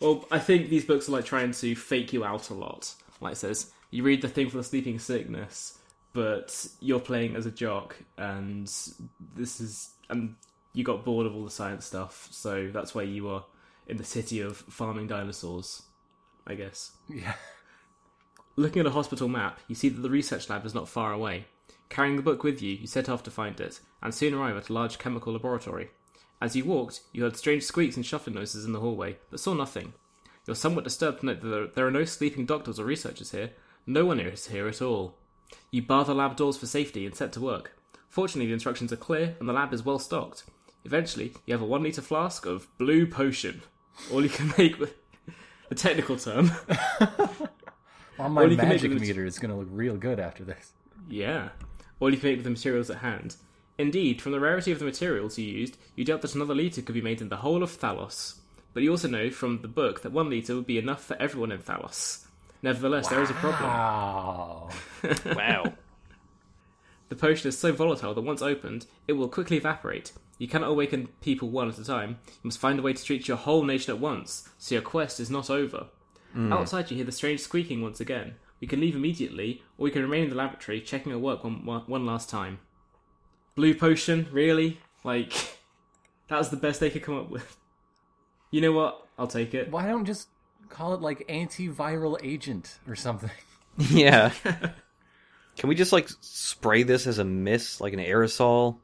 Well, I think these books are like trying to fake you out a lot. Like it says, you read the thing for the sleeping sickness, but you're playing as a jock, and this is and you got bored of all the science stuff, so that's why you are in the city of farming dinosaurs, I guess. Yeah. Looking at a hospital map, you see that the research lab is not far away. Carrying the book with you, you set off to find it, and soon arrive at a large chemical laboratory. As you walked, you heard strange squeaks and shuffling noises in the hallway, but saw nothing. You're somewhat disturbed to note that there- there are no sleeping doctors or researchers here. No one is here at all. You bar the lab doors for safety and set to work. Fortunately, the instructions are clear and the lab is well stocked. Eventually, you have a one litre flask of blue potion. All you can make with the technical term. Well, my Well, you can make magic meter is going to look real good after this. Yeah. All you can make with the materials at hand. Indeed, from the rarity of the materials you used, you doubt that another litre could be made in the whole of Thalos. But you also know from the book that one litre would be enough for everyone in Thalos. Nevertheless, there is a problem. Wow. Wow. The potion is so volatile that once opened, it will quickly evaporate. You cannot awaken people one at a time. You must find a way to reach your whole nation at once, so your quest is not over. Hmm. Outside, you hear the strange squeaking once again. We can leave immediately, or we can remain in the laboratory checking our work one, one, one last time. Blue potion, really? Like, that was the best they could come up with. You know what? I'll take it. Why don't just call it like antiviral agent or something? yeah. Can we just like spray this as a mist, like an aerosol?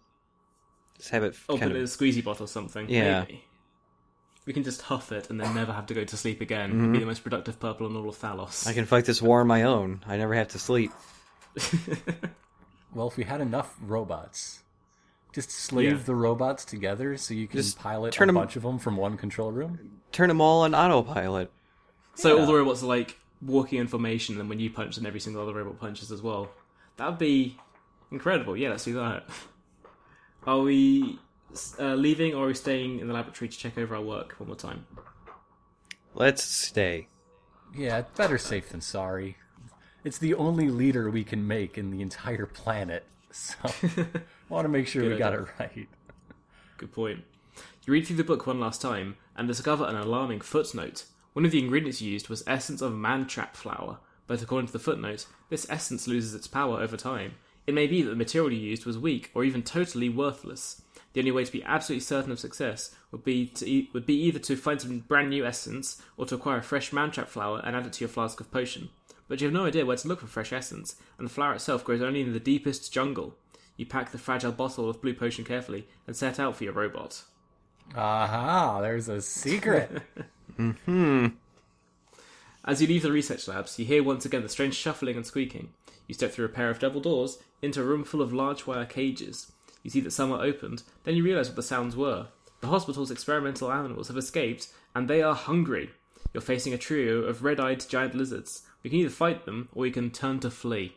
Just have it Open kind it a of. squeezy bottle or something. Yeah. Maybe. We can just huff it and then never have to go to sleep again. Mm-hmm. Be the most productive purple in all of Thalos. I can fight this war on my own. I never have to sleep. Well, if we had enough robots, just slave Yeah. the robots together so you can Just pilot turn a 'em- bunch of them from one control room. Turn them all on autopilot. So all the robots are like walking in formation, and when you punch, then every single other robot punches as well. That would be incredible. Yeah, let's do that. Are we uh, leaving, or are we staying in the laboratory to check over our work one more time? Let's stay. Yeah, better safe than sorry. It's the only leader we can make in the entire planet. So, want to make sure we Good got it right. Good point. You read through the book one last time and discover an alarming footnote. One of the ingredients used was essence of mantrap flower, but according to the footnote, this essence loses its power over time. It may be that the material used was weak or even totally worthless. The only way to be absolutely certain of success would be to e- would be either to find some brand new essence or to acquire a fresh mantrap flower and add it to your flask of potion. But you have no idea where to look for fresh essence, and the flower itself grows only in the deepest jungle. You pack the fragile bottle of blue potion carefully and set out for your robot. Aha, there's a secret. hmm. As you leave the research labs, you hear once again the strange shuffling and squeaking. You step through a pair of double doors into a room full of large wire cages. You see that some are opened, then you realize what the sounds were. The hospital's experimental animals have escaped, and they are hungry. You're facing a trio of red eyed giant lizards. You can either fight them, or you can turn to flee.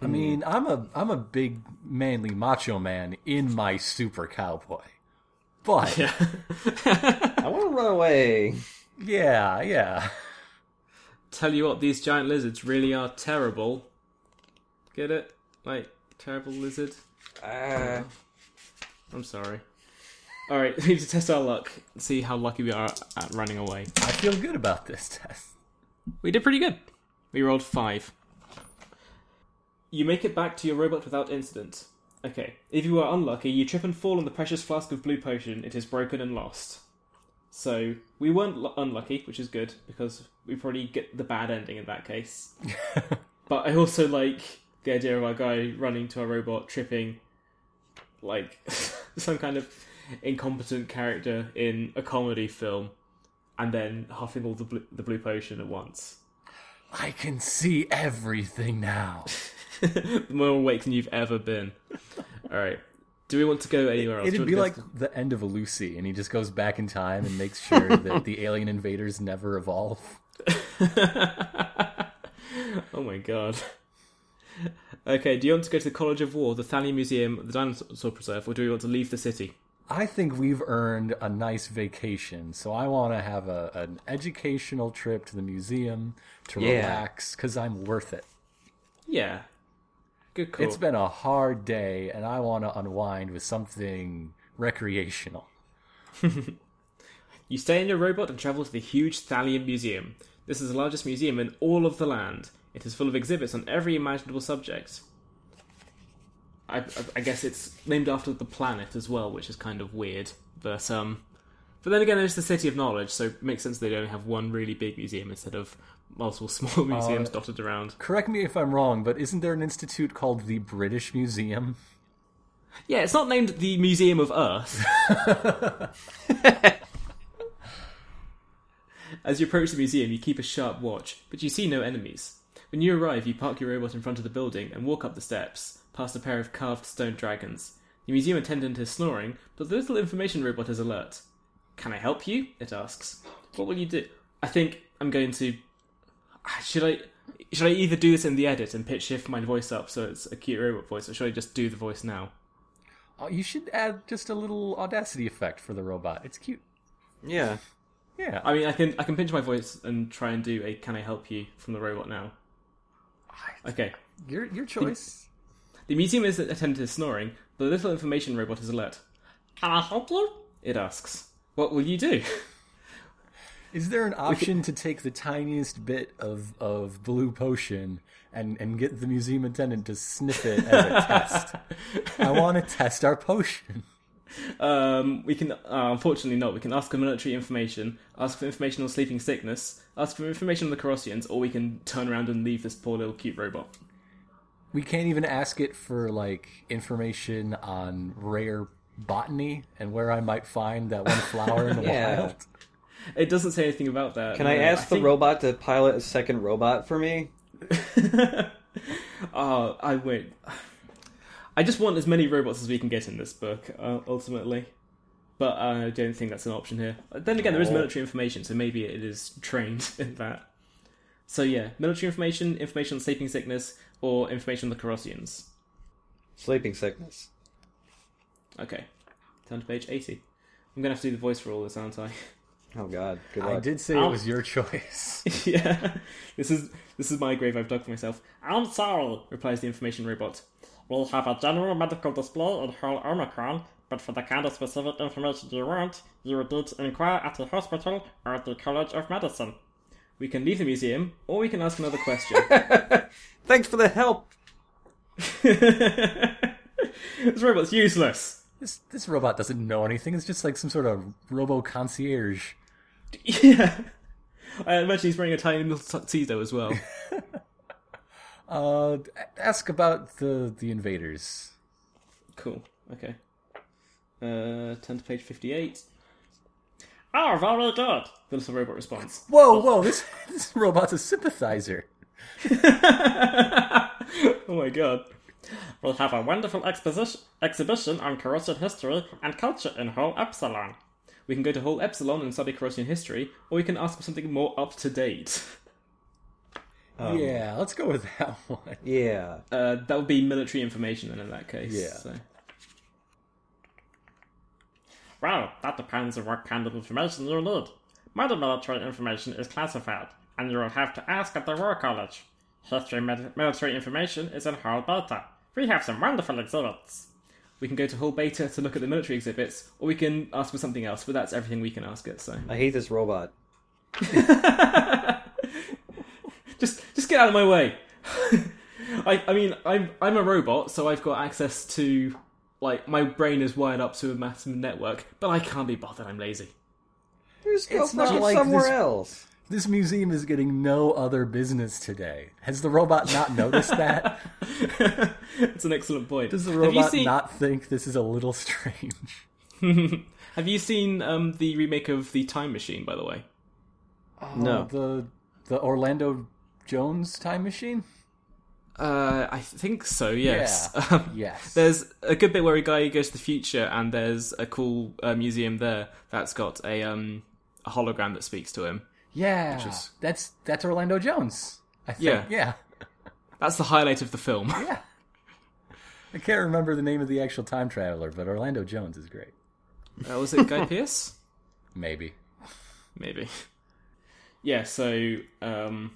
I mean, I'm a I'm a big manly macho man in my super cowboy. But yeah, I want to run away. yeah. Yeah. Tell you what, these giant lizards really are terrible. Get it? Like, terrible lizard? Uh, I'm sorry. Alright, we need to test our luck see how lucky we are at running away. I feel good about this test. We did pretty good. We rolled five. You make it back to your robot without incident. Okay. If you are unlucky, you trip and fall on the precious flask of blue potion. It is broken and lost. So we weren't lu- unlucky, which is good because we probably get the bad ending in that case. but I also like the idea of our guy running to our robot, tripping, like some kind of incompetent character in a comedy film, and then huffing all the blue, the blue potion at once. I can see everything now. more awake than you've ever been. All right. Do we want to go anywhere else? It'd be like to the end of Lucy, and he just goes back in time and makes sure that the alien invaders never evolve. oh my god. Okay. Do you want to go to the College of War, the Thalian Museum, the Dinosaur Preserve, or do we want to leave the city? I think we've earned a nice vacation, so I want to have a, an educational trip to the museum to Yeah. relax because I'm worth it. Yeah. Good call. It's been a hard day, and I want to unwind with something recreational. You stay in your robot and travel to the huge Thalian Museum. This is the largest museum in all of the land. It is full of exhibits on every imaginable subject. I, I, I guess it's named after the planet as well, which is kind of weird. But um, but then again, it's the city of knowledge, so it makes sense they only have one really big museum instead of multiple small museums uh, dotted around. Correct me if I'm wrong, but isn't there an institute called the British Museum? Yeah, it's not named the Museum of Earth. As you approach the museum, you keep a sharp watch, but you see no enemies. When you arrive, you park your robot in front of the building and walk up the steps, past a pair of carved stone dragons. The museum attendant is snoring, but the little information robot is alert. Can I help you? It asks. What will you do? I think I'm going to. Should I? Should I either do this in the edit and pitch shift my voice up so it's a cute robot voice, or should I just do the voice now? Oh, you should add just a little audacity effect for the robot. It's cute. yeah. Yeah. I mean, I can I can pinch my voice and try and do a "Can I help you?" from the robot now. Okay. Your your choice. The museum is attendant is snoring, but the little information robot is alert. Can I help you? It asks. What will you do? Is there an option to take the tiniest bit of, of blue potion and, and get the museum attendant to sniff it as a test? I want to test our potion. Um, we can, uh, unfortunately, not. We can ask for military information, ask for information on sleeping sickness, ask for information on the Carrossians, or we can turn around and leave this poor little cute robot. We can't even ask it for like information on rare botany and where I might find that one flower in the Yeah. wild. It doesn't say anything about that. Can I ask the think- robot to pilot a second robot for me? Oh, I won't. I just want as many robots as we can get in this book, uh, ultimately. But I don't think that's an option here. Then again, there is military information, so maybe it is trained in that. So yeah, military information, information on sleeping sickness, or information on the Carrossians. Sleeping sickness. Okay, turn to page 80. I'm gonna have to do the voice for all this, aren't I? Oh god. Good luck. I did say it was your choice. yeah, this is this is my grave I've dug for myself. I'm sorry, replies the information robot. We'll have a general medical display in Hall Omicron, but for the kind of specific information you want, you would need to inquire at the hospital or at the College of Medicine. We can leave the museum, or we can ask another question. Thanks for the help. this robot's useless. This this robot doesn't know anything. It's just like some sort of robo concierge. Yeah. I imagine he's wearing a tiny little tuxedo as well. Uh, ask about the the invaders. cool. Okay. Uh, turn to page 58. Oh, very good. The little robot responds. Whoa, whoa! This this robot's a sympathizer. oh my god. We'll have a wonderful exposition, exhibition on Carrossian history and culture in Hall Epsilon. We can go to Hall Epsilon and study Carrossian history, or we can ask for something more up to date. yeah, let's go with that one. Yeah. Uh, that would be military information then in that case. Yeah. So. Well, that depends on what kind of information you need. Modern military information is classified, and you will have to ask at the War College. History med- military information is in Hall Beta. We have some wonderful exhibits. We can go to Hall Beta to look at the military exhibits, or we can ask for something else, but that's everything we can ask it, so. I hate this robot. just just get out of my way. I I mean I'm I'm a robot, so I've got access to like my brain is wired up to a massive network, but I can't be bothered. I'm lazy. Just go It's not fucking like somewhere this- else. This museum is getting no other business today. Has the robot not noticed that? It's an excellent point. Does the robot seen- not think this is a little strange? Have you seen um, the remake of the Time Machine? By the way, No. Oh, the the Orlando Jones time machine. uh, I think so. Yes. Yeah. Um, Yes. There's a good bit where a guy goes to the future, and there's a cool uh, museum there that's got a um a hologram that speaks to him. Yeah, is- that's that's Orlando Jones. I think. Yeah. yeah. That's the highlight of the film. Yeah. I can't remember the name of the actual time traveler, but Orlando Jones is great. uh, was it Guy Pearce? Maybe. maybe. Yeah, so um,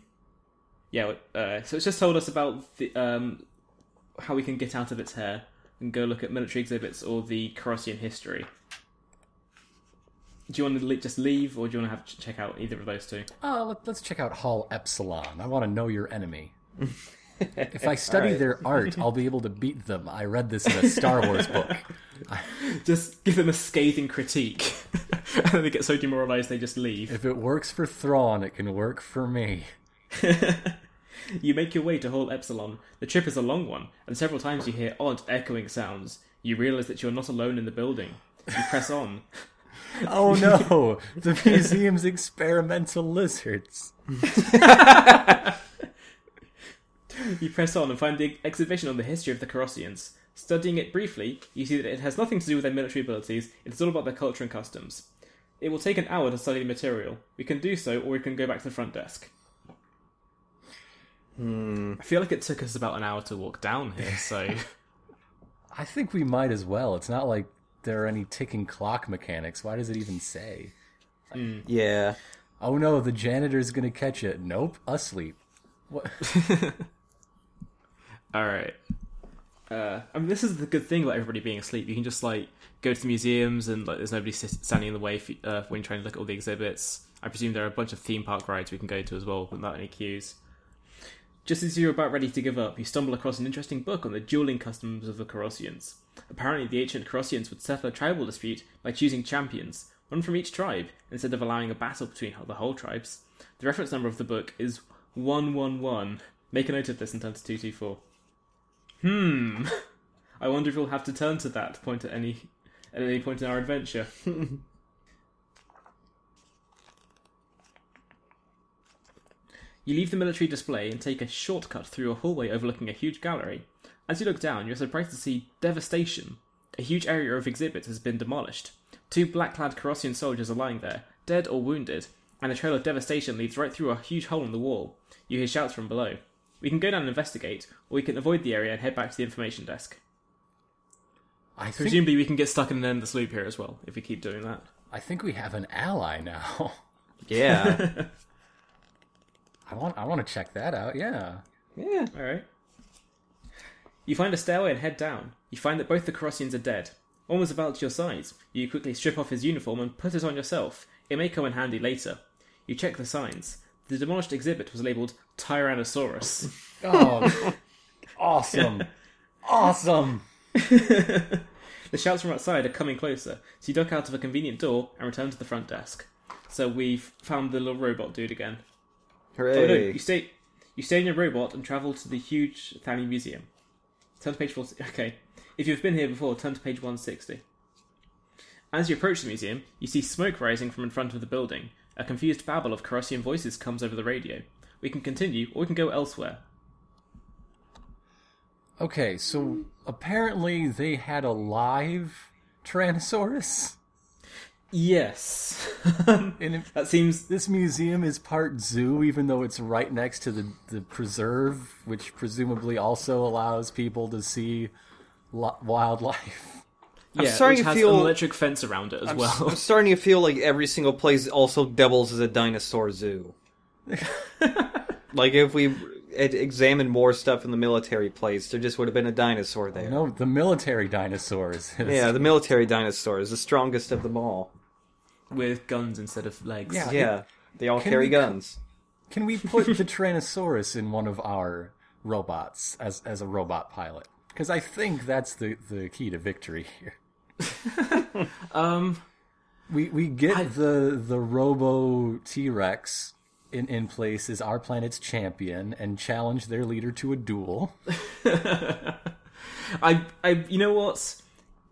yeah, uh, so it's just told us about the um, how we can get out of its hair and go look at military exhibits or the Carrossian history. Do you want to le- just leave, or do you want to have check out either of those two? Oh, let, let's check out Hall Epsilon. I want to know your enemy. if I study their art, I'll be able to beat them. I read this in a Star Wars book. Just give them a scathing critique, and then they get so demoralized they just leave. If it works for Thrawn, it can work for me. You make your way to Hall Epsilon. The trip is a long one, and several times you hear odd echoing sounds. You realize that you're not alone in the building. You press on. Oh no! The museum's experimental lizards. You press on and find the exhibition on the history of the Carrossians. Studying it briefly, you see that it has nothing to do with their military abilities, it is all about their culture and customs. It will take an hour to study the material. We can do so, or we can go back to the front desk. Hmm. I feel like it took us about an hour to walk down here, so. I think we might as well. It's not like there are any ticking clock mechanics. Why does it even say? Yeah. Oh no, the janitor's gonna catch it. Nope, asleep. What? Alright. Uh, I mean, this is the good thing about everybody being asleep. You can just, like, go to the museums and, like, there's nobody sit- standing in the way for, uh, when you're trying to look at all the exhibits. I presume there are a bunch of theme park rides we can go to as well without any queues. Just as you're about ready to give up, you stumble across an interesting book on the dueling customs of the Carrossians. Apparently, the ancient Carrossians would settle a tribal dispute by choosing champions, one from each tribe, instead of allowing a battle between the whole tribes. The reference number of the book is 111. Make a note of this and turn to 224. Hmm. I wonder if we'll have to turn to that point at any at any point in our adventure. You leave the military display and take a shortcut through a hallway overlooking a huge gallery. As you look down, you're surprised to see devastation. A huge area of exhibits has been demolished. Two black clad Carrossian soldiers are lying there, dead or wounded, and a trail of devastation leads right through a huge hole in the wall. You hear shouts from below. We can go down and investigate, or we can avoid the area and head back to the information desk. I think Presumably, we can get stuck in the endless loop here as well if we keep doing that. I think we have an ally now. Yeah. I want I want to check that out. Yeah. yeah. All right. You find a stairway and head down. You find that both the Carrossians are dead. Almost about to your size, you quickly strip off his uniform and put it on yourself. It may come in handy later. You check the signs. The demolished exhibit was labelled Tyrannosaurus. Oh, awesome. Awesome. the shouts from outside are coming closer, so you duck out of a convenient door and return to the front desk. So we've found the little robot dude again. Oh no, you stay you stay in your robot and travel to the huge Thalian Museum. Turn to page 40. Okay. If you've been here before, turn to page 160. As you approach the museum, you see smoke rising from in front of the building. A confused babble of Carrossian voices comes over the radio. We can continue, or we can go elsewhere. Okay, so apparently they had a live Tyrannosaurus. Yes. And if that seems this museum is part zoo, even though it's right next to the, the preserve, which presumably also allows people to see lo- wildlife. yeah, starting which to has feel- an electric fence around it as well. I'm starting to feel like every single place also doubles as a dinosaur zoo. like if we had examined more stuff in the military place, there just would have been a dinosaur there. No, the military dinosaurs. Yeah, the military dinosaur is the strongest of them all. With guns instead of legs. Yeah. Yeah, they all Can carry we- guns. Can we put the Tyrannosaurus in one of our robots as as a robot pilot? Because I think that's the the key to victory here. Um, We we get the the Robo T Rex in in place as our planet's champion and challenge their leader to a duel. I, I, you know what?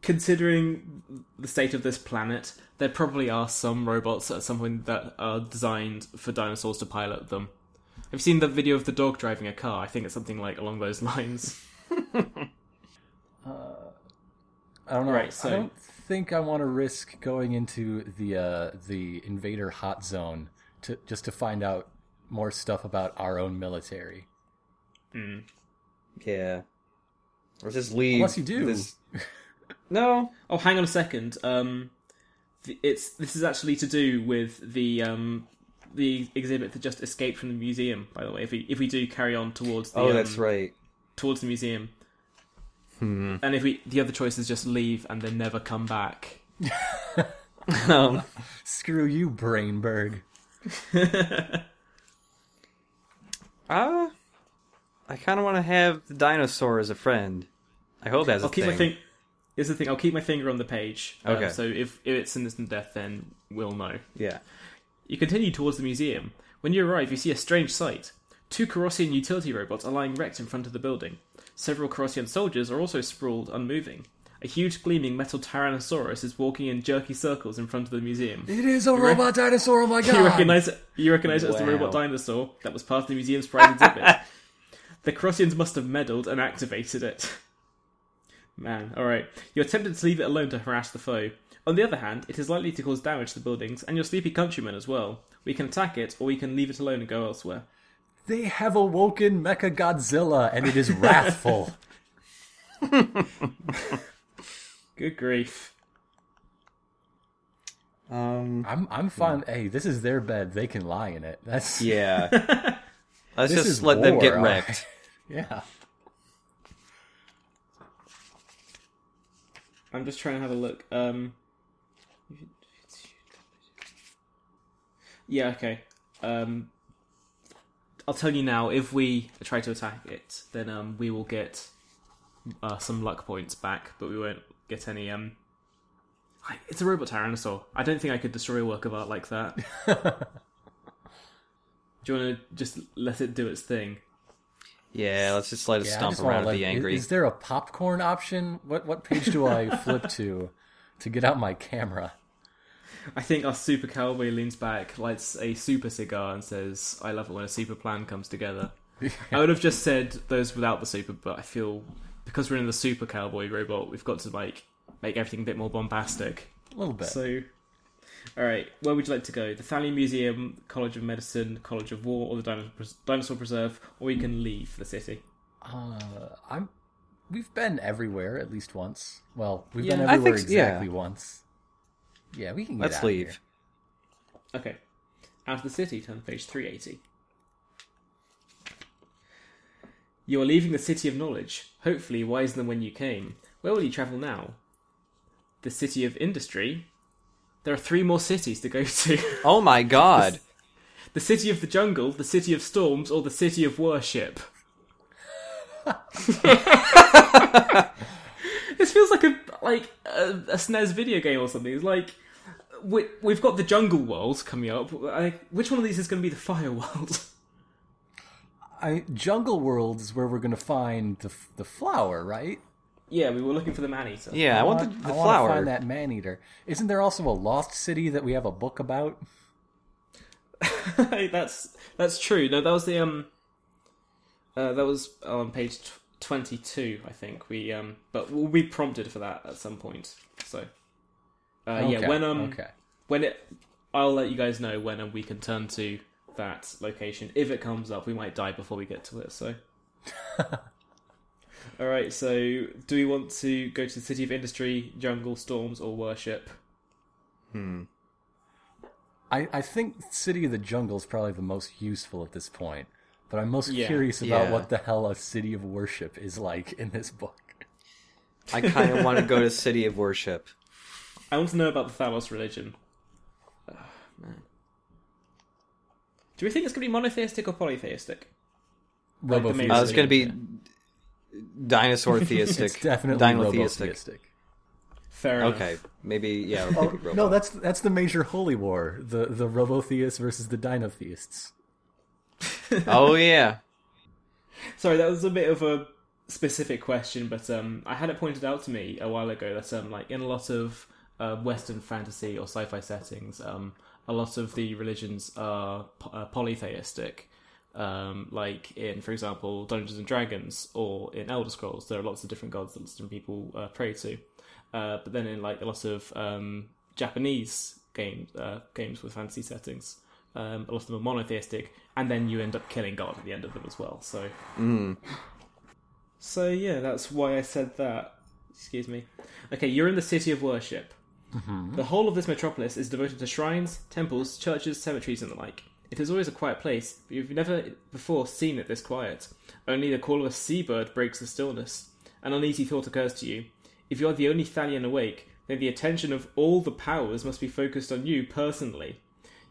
Considering the state of this planet, there probably are some robots at some point that are designed for dinosaurs to pilot them. I've seen the video of the dog driving a car? I think it's something like along those lines. I don't know. Right, so- I don't think I want to risk going into the uh, the invader hot zone to just to find out more stuff about our own military. Mm. Yeah. Or just leave. Unless you do. this- No. Oh, hang on a second. Um, th- it's this is actually to do with the um the exhibit that just escaped from the museum. By the way, if we if we do carry on towards the Oh, um, that's right. towards the museum. And if we the other choice is just leave and then never come back. Um, Screw you, Brainberg. uh, I kind of want to have the dinosaur as a friend. I hope that's I'll a keep thing. my thing. Here's the thing. I'll keep my finger on the page. Um, Okay. so if, if it's instant death, then we'll know. Yeah. You continue towards the museum. When you arrive, you see a strange sight. Two Carrossian utility robots are lying wrecked in front of the building. Several Carrossian soldiers are also sprawled, unmoving. A huge gleaming metal Tyrannosaurus is walking in jerky circles in front of the museum. It is a robot dinosaur. Oh my god! You recognize it? You recognize it as the Wow. robot dinosaur that was part of the museum's prize exhibit. The Carrossians must have meddled and activated it. Man, alright. You're tempted to leave it alone to harass the foe. On the other hand, it is likely to cause damage to the buildings and your sleepy countrymen as well. We can attack it, or we can leave it alone and go elsewhere. They have awoken Mecha Godzilla, and it is wrathful. Good grief. Um. I'm I'm fine. Hey, this is their bed. They can lie in it. That's Yeah. Let's This just is let them get wrecked. right. yeah. I'm just trying to have a look. Um. Yeah, okay. Um. I'll tell you now. If we try to attack it, then um, we will get uh, some luck points back, but we won't get any. Um. I- It's a robot tyrannosaur. I don't think I could destroy a work of art like that. Do you want to just let it do its thing? Yeah, let's just let it Yeah, stomp just wanna around and be angry. Is, there a popcorn option? What what page do I flip to to get out my camera? I think our super cowboy leans back, lights a super cigar, and says, "I love it when a super plan comes together." I would have just said those without the super, but I feel because we're in the super cowboy robot, we've got to like make everything a bit more bombastic. A little bit. So, all right, where would you like to go? The Thalian Museum, College of Medicine, College of War, or the Dinosaur Preserve, or we can leave the city. Uh, I'm. We've been everywhere at least once. Well, we've Yeah. been I everywhere think- yeah. exactly once. Yeah, we can get Let's out of leave. here. Okay, out of the city, turn to page three eighty. You are leaving the city of knowledge, hopefully wiser than when you came. Where will you travel now? the city of industry, there are three more cities to go to. Oh my god. the city of the jungle, the city of storms, or the city of worship. this feels like a like a, a SNES video game or something. It's like we, we've got the jungle world coming up. Like, which one of these is going to be the fire world? I, Jungle World is where we're going to find the the flower, right? Yeah, we were looking for the man eater. Yeah, I want the, the I want flower. to find that man eater. Isn't there also a lost city that we have a book about? that's that's true. No, that was the um. Uh, that was on page tw- twenty-two, I think. We um, but we'll be prompted for that at some point. So, uh, yeah, when um, okay. when it, I'll let you guys know when um, we can turn to that location. If it comes up, we might die before we get to it. So, all right. So, do we want to go to the city of industry, jungle, storms, or worship? Hmm. I, I think City of the Jungle is probably the most useful at this point, but I'm most Yeah, curious about yeah. what the hell a City of Worship is like in this book. I kind of want to go to City of Worship. I want to know about the Thalos religion. Oh, man. Do we think it's going to be monotheistic or polytheistic? Like the main Uh, it's going to be dinosaur theistic. It's definitely Dinotheistic. robotheistic. Fair enough. Okay, maybe yeah. Oh, maybe robot. no, that's that's the major holy war: the the robotheists versus the dinotheists. oh yeah. Sorry, that was a bit of a specific question, but um, I had it pointed out to me a while ago that um, like in a lot of uh, Western fantasy or sci-fi settings, um, a lot of the religions are po- uh, polytheistic. Um, like in, for example, Dungeons and Dragons or in Elder Scrolls, there are lots of different gods that different people uh, pray to. Uh, but then in like a lot of um, Japanese games, uh, games with fantasy settings, um, a lot of them are monotheistic, and then you end up killing God at the end of them as well. So so yeah, that's why I said that. Excuse me. Okay, you're in the city of worship. The whole of this metropolis is devoted to shrines, temples, churches, cemeteries, and the like. It is always a quiet place, but you've never before seen it this quiet. Only the call of a seabird breaks the stillness. An uneasy thought occurs to you. If you are the only Thalian awake, then the attention of all the powers must be focused on you personally.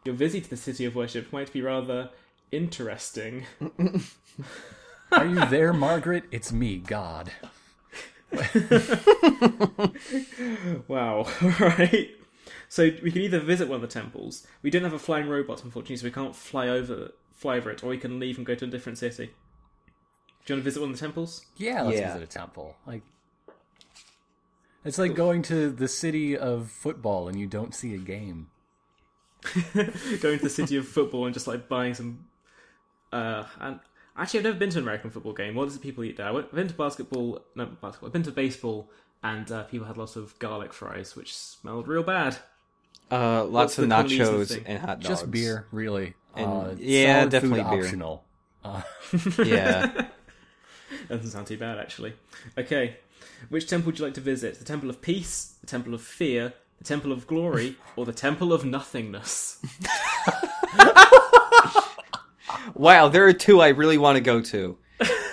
Your visit to the city of worship might be rather interesting. Are you there, Margaret? It's me, God. Wow. Alright. So we can either visit one of the temples. We don't have a flying robot, unfortunately, so we can't fly over fly over it, or we can leave and go to a different city. Do you want to visit one of the temples? Yeah, let's Yeah. visit a temple. Like, it's like going to the city of football and you don't see a game. Going to the city of football and just like buying some. Uh, and actually, I've never been to an American football game. What does the people eat there? I went- I've been to basketball. No, basketball. I've been to baseball, and uh, people had lots of garlic fries, which smelled real bad. Uh, What's lots of nachos thing? and hot dogs. Just beer, really. And- uh, yeah, definitely food beer. optional. Uh, Yeah. That doesn't sound too bad, actually. Okay. Which temple would you like to visit? The Temple of Peace, the Temple of Fear, the Temple of Glory, or the Temple of Nothingness? wow, there are two I really want to go to.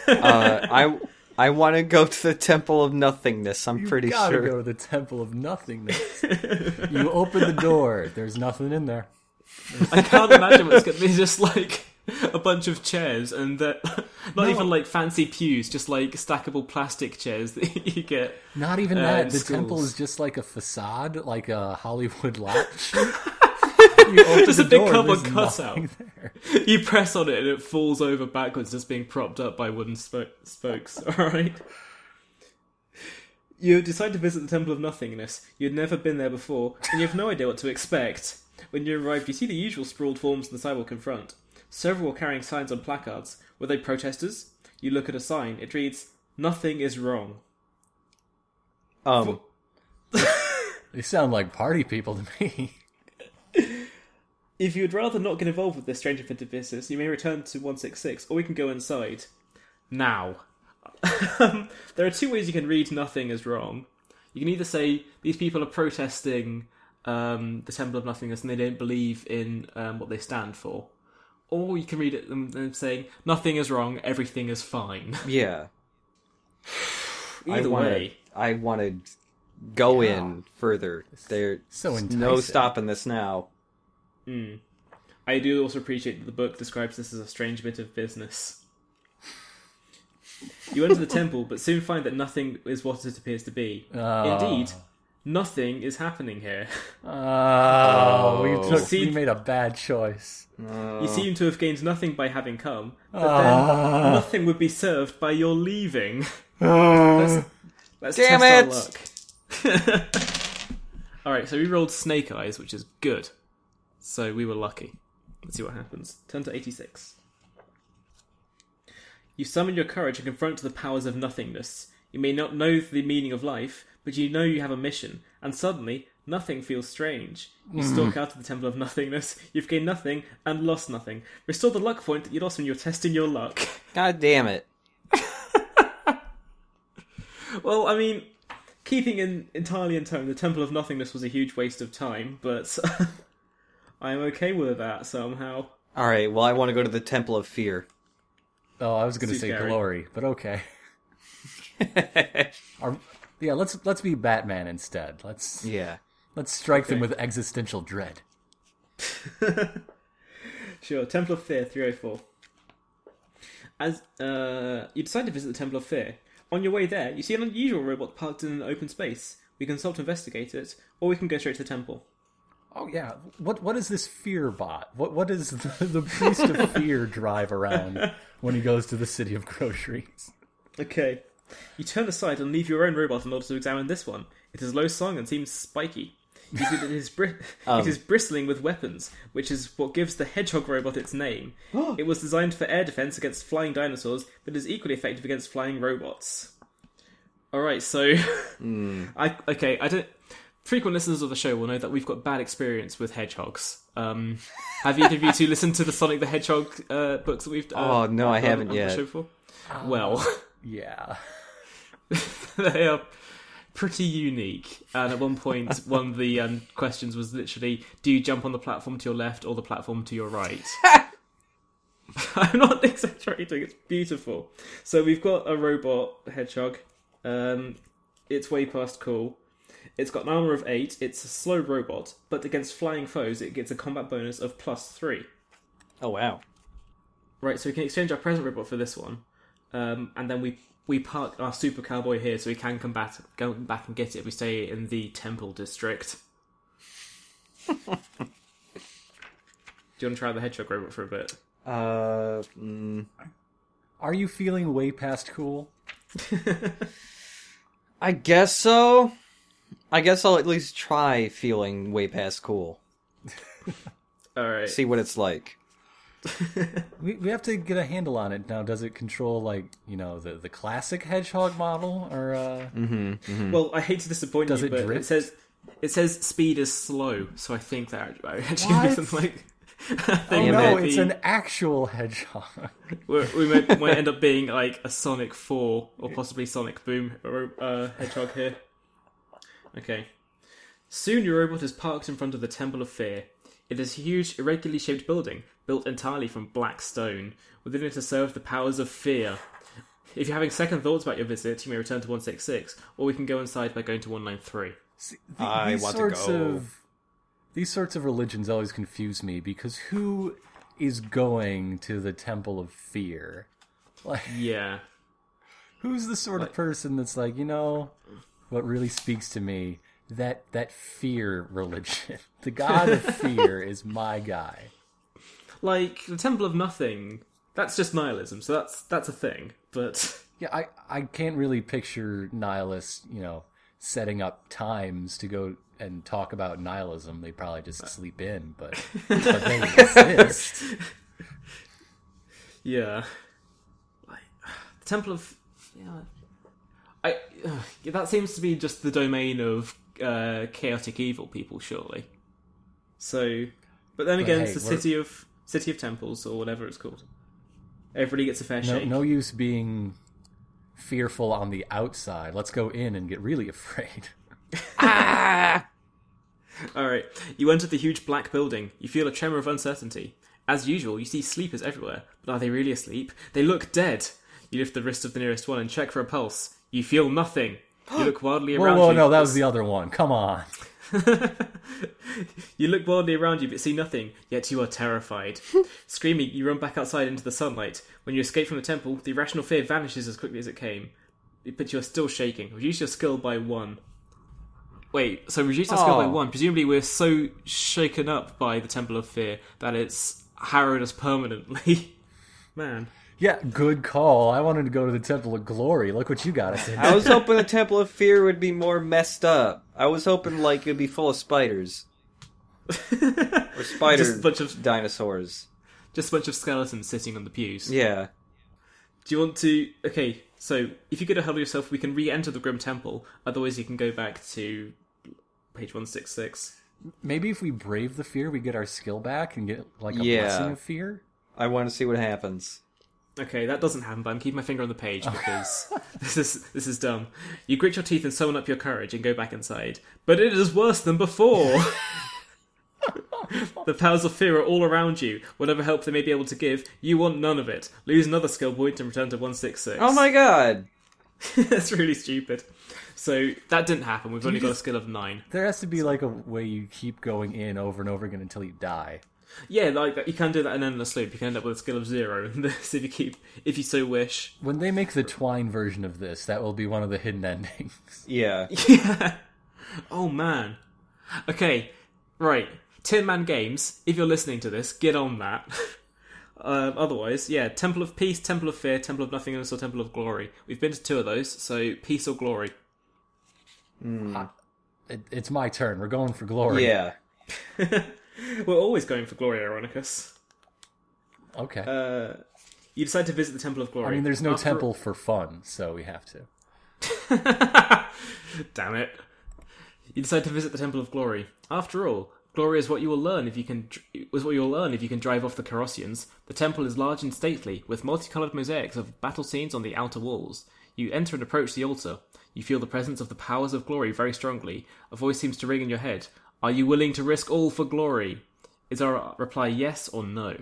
Uh, I I want to go to the Temple of Nothingness. I'm pretty sure. you pretty gotta sure. go to the temple of nothingness. you open the door. There's nothing in there. I can't imagine what's going to be just like a bunch of chairs and that not No. even like fancy pews, just like stackable plastic chairs that you get. Not even Uh, that. in The temple is just like a facade, like a Hollywood lot. you open Just a big door, cardboard there's cutout. there. You press on it and it falls over backwards, just being propped up by wooden spo- spokes. All right. You decide to visit the Temple of Nothingness. You'd never been there before, and you have no idea what to expect. When you arrive, you see the usual sprawled forms on the sidewalk in front. Several are carrying signs on placards. Were they protesters? You look at a sign. It reads, "Nothing is wrong." Um, They sound like party people to me. If you would rather not get involved with this strange offensive business, you may return to 166, or we can go inside. Now. Um, there are two ways you can read nothing is wrong. You can either say these people are protesting um, the Temple of Nothingness and they don't believe in um, what they stand for. Or you can read it them, them saying nothing is wrong, everything is fine. yeah. Either I wanted, way. I wanted to go in further. There's So no stopping this now. Hmm. I do also appreciate that the book describes this as a strange bit of business. You enter the temple, but soon find that nothing is what it appears to be. Oh. Indeed, nothing is happening here. Ah. Oh, we, oh. took, See- we made a bad choice. You seem to have gained nothing by having come, but Ah. then nothing would be served by your leaving. Ah. let's let's Damn test it! our luck. Alright, so we rolled snake eyes, which is good. So we were lucky. Let's see what happens. Turn to 86. You summon your courage and confront the powers of nothingness. You may not know the meaning of life, but you know you have a mission, and suddenly, nothing feels strange. You mm-hmm. stalk out of the Temple of Nothingness, you've gained nothing and lost nothing. Restore the luck point that you lost when you were testing your luck. God damn it! Well, I mean, keeping in entirely in tone, the Temple of Nothingness was a huge waste of time, but I'm okay with that somehow. All right, well, I want to go to the Temple of Fear. Oh, I was going to say scary. glory, but okay. Our, yeah, let's let's be Batman instead. Let's Yeah. let's strike them with existential dread. Sure, Temple of Fear 304. As uh, you decide to visit the Temple of Fear, on your way there, you see an unusual robot parked in an open space. We can stop to investigate it, or we can go straight to the temple. Oh yeah, what what is this fear bot? What what is the, the priest of fear drive around when he goes to the city of groceries? Okay. You turn aside and leave your own robot in order to examine this one. It is low song and seems spiky. You see that it is, bri- it is um. bristling with weapons, which is what gives the hedgehog robot its name. it was designed for air defense against flying dinosaurs, but is equally effective against flying robots. Alright, so. Hmm. I Okay, I don't. Frequent listeners of the show will know that we've got bad experience with hedgehogs. Um, have either of you two listened to the Sonic the Hedgehog uh, books that we've? Uh, Oh, no, I haven't on the yet. show before? Well, Yeah. they are pretty unique. And at one point, one of the um, questions was literally, "Do you jump on the platform to your left or the platform to your right?" I'm not exaggerating. It's beautiful. So we've got a robot hedgehog. Um, it's way past cool. It's got an armor of eight. It's a slow robot, but against flying foes, it gets a combat bonus of plus three. Oh wow. Right, so we can exchange our present robot for this one, um, and then we we park our super cowboy here, so we can come back go back and get it if we stay in the temple district. Do you want to try the hedgehog robot for a bit? Uh, mm, Are you feeling way past cool? I guess so. I guess I'll at least try feeling way past cool. All right. See what it's like. We we have to get a handle on it now. Does it control like you know the the classic hedgehog model or uh, Well, I hate to disappoint Does you, it but drift? it says it says speed is slow, so I think that actually What? something like. Oh no, might it's be- an actual hedgehog. We're, we might, might end up being like a Sonic 4 or possibly Sonic Boom uh, hedgehog here. Okay. Soon your robot is parked in front of the Temple of Fear. It is a huge, irregularly shaped building, built entirely from black stone. Within it are served the powers of fear. If you're having second thoughts about your visit, you may return to 166, or we can go inside by going to 193. See, th- I these want to sorts go. of these sorts of religions always confuse me because who is going to the temple of fear? Like, Yeah. who's the sort of person that's like, you know, what really speaks to me? That that fear religion. The god of fear is my guy. Like, the Temple of Nothing, that's just nihilism, so that's that's a thing. But Yeah, I I can't really picture nihilists, you know, setting up times to go and talk about nihilism. They probably just uh. sleep in, but, but they exist. Yeah. Like the Temple of yeah. I uh, that seems to be just the domain of uh, chaotic evil people, surely. So, but then again, hey, it's the we're- city of city of temples or whatever it's called. Everybody gets a fair No, shake. no use being fearful on the outside. Let's go in and get really afraid. ah! All right, you enter the huge black building. You feel a tremor of uncertainty. As usual, you see sleepers everywhere, but are they really asleep? They look dead. You lift the wrist of the nearest one and check for a pulse. You feel nothing. You look wildly Whoa, around whoa, you. no, that was the other one. Come on. You look wildly around you but see nothing, yet you are terrified. Screaming, you run back outside into the sunlight. When you escape from the temple, the irrational fear vanishes as quickly as it came. But you are still shaking. Reduce your skill by one. Wait, so reduce our skill by Oh. one. Presumably, we're so shaken up by the Temple of Fear that it's harrowed us permanently. Man. Yeah, good call. I wanted to go to the Temple of Glory. Look what you got us in. I was hoping the Temple of Fear would be more messed up. I was hoping like it'd be full of spiders or spider Just a bunch of- dinosaurs. Just a bunch of skeletons sitting on the pews. Yeah. Do you want to? Okay, so if you get a hold of yourself, we can re-enter the Grim Temple. Otherwise, you can go back to page one six six. Maybe if we brave the fear, we get our skill back and get like a Yeah. blessing of fear. I want to see what happens. Okay, that doesn't happen, but I'm keeping my finger on the page because this is this is dumb. You grit your teeth and summon up your courage and go back inside, but it is worse than before. the powers of fear are all around you. Whatever help they may be able to give, you want none of it. Lose another skill point and return to one six six. Oh my god. That's really stupid. So that didn't happen. We've only got a skill of nine. There has to be like a way you keep going in over and over again until you die. Yeah, like that. You can do that in an endless loop. You can end up with a skill of zero in this if you keep, if you so wish. When they make the Twine version of this, that will be one of the hidden endings. Yeah. Yeah. Oh man. Okay. Right. Tin Man Games. If you're listening to this, get on that. um, otherwise, yeah. Temple of Peace, Temple of Fear, Temple of Nothingness, or Temple of Glory. We've been to two of those. So peace or glory. It, it's my turn. We're going for glory. Yeah. We're always going for glory, Ironicus. Okay. Uh, you decide to visit the Temple of Glory. I mean, there's no After- temple for fun, so we have to. Damn it. You decide to visit the Temple of Glory. After all, glory is what you will learn if you can is what you will learn if you can drive off the Carrossians. The temple is large and stately, with multicolored mosaics of battle scenes on the outer walls. You enter and approach the altar. You feel the presence of the powers of glory very strongly. A voice seems to ring in your head. Are you willing to risk all for glory? Is our reply yes or no?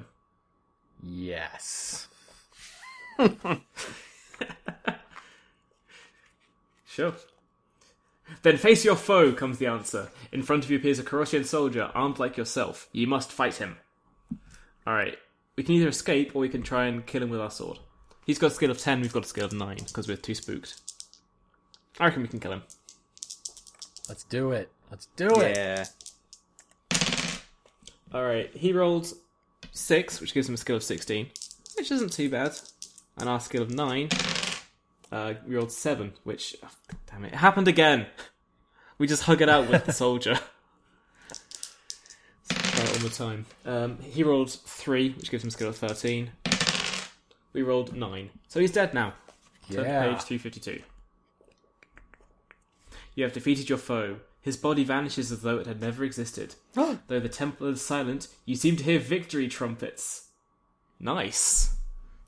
Yes. Sure. Then face your foe, comes the answer. In front of you appears a Carrossian soldier, armed like yourself. You must fight him. Alright. We can either escape or we can try and kill him with our sword. He's got a skill of 10, we've got a skill of 9, because we're too spooked. I reckon we can kill him. Let's do it. Let's do it. Yeah. Alright, he rolled 6, which gives him a skill of 16, which isn't too bad. And our skill of 9, uh, we rolled 7, which. oh, damn it, it happened again! We just hug it out with the soldier. Try it one more time. Um, he rolled 3, which gives him a skill of 13. We rolled 9. So he's dead now. Turn to Yeah. page 352. You have defeated your foe. His body vanishes as though it had never existed. though the temple is silent, you seem to hear victory trumpets. Nice.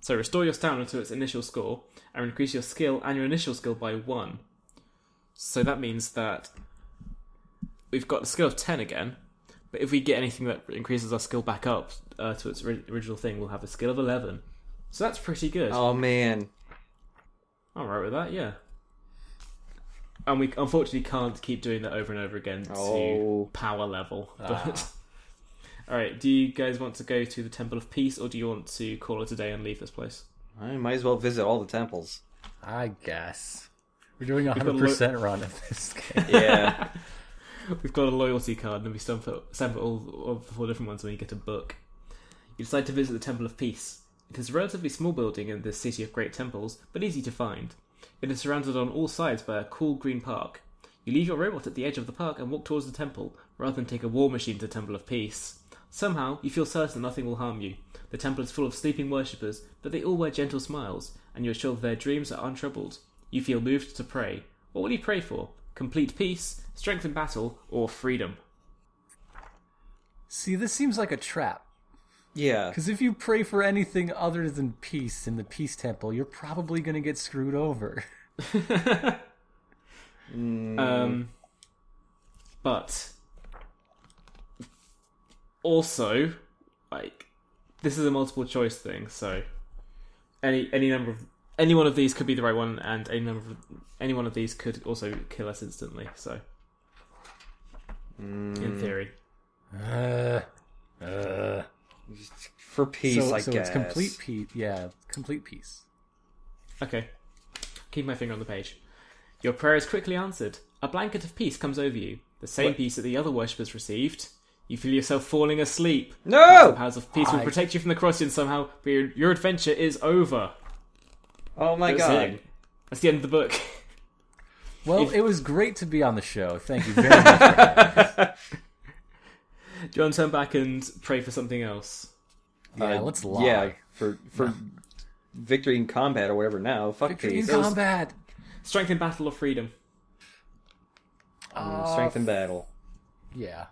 So restore your stamina to its initial score, and increase your skill and your initial skill by one. So that means that we've got a skill of 10 again, but if we get anything that increases our skill back up uh, to its ori- original thing, we'll have a skill of 11. So that's pretty good. Oh man. I'm alright with that, yeah. And we unfortunately can't keep doing that over and over again Oh. to power level. Ah. But alright, do you guys want to go to the Temple of Peace or do you want to call it a day and leave this place? I might as well visit all the temples. I guess. We're doing a hundred percent run of this game. Yeah. We've got a loyalty card and we stamp it, stamp it all, all the four different ones when you get a book. You decide to visit the Temple of Peace. It is a relatively small building in this city of great temples, but easy to find. It is surrounded on all sides by a cool green park. You leave your robot at the edge of the park and walk towards the temple, rather than take a war machine to Temple of Peace. Somehow, you feel certain nothing will harm you. The temple is full of sleeping worshippers, but they all wear gentle smiles, and you are sure their dreams are untroubled. You feel moved to pray. What will you pray for? Complete peace, strength in battle, or freedom? See, this seems like a trap. Yeah. Because if you pray for anything other than peace in the peace temple, you're probably going to get screwed over. Um, but also, like, this is a multiple choice thing, so any any number of any one of these could be the right one, and any number of, any one of these could also kill us instantly. So, in theory, Uh, uh. For peace, so I so guess. it's complete peace. Yeah, complete peace. okay. Keep my finger on the page. Your prayer is quickly answered. A blanket of peace comes over you, the same What? peace that the other worshippers received. You feel yourself falling asleep. The No! powers of peace will protect you from the Carrossians somehow, but your, your adventure is over. Oh my That's god. it. That's the end of the book. Well, If- it was great to be on the show. Thank you very much. Do you want to turn back and pray for something else? yeah, Uh, let's lie. Yeah, for for victory in combat or whatever. Now, fuck Victory in peace. combat. Strength in battle or freedom. Mm, Strength in battle. Yeah.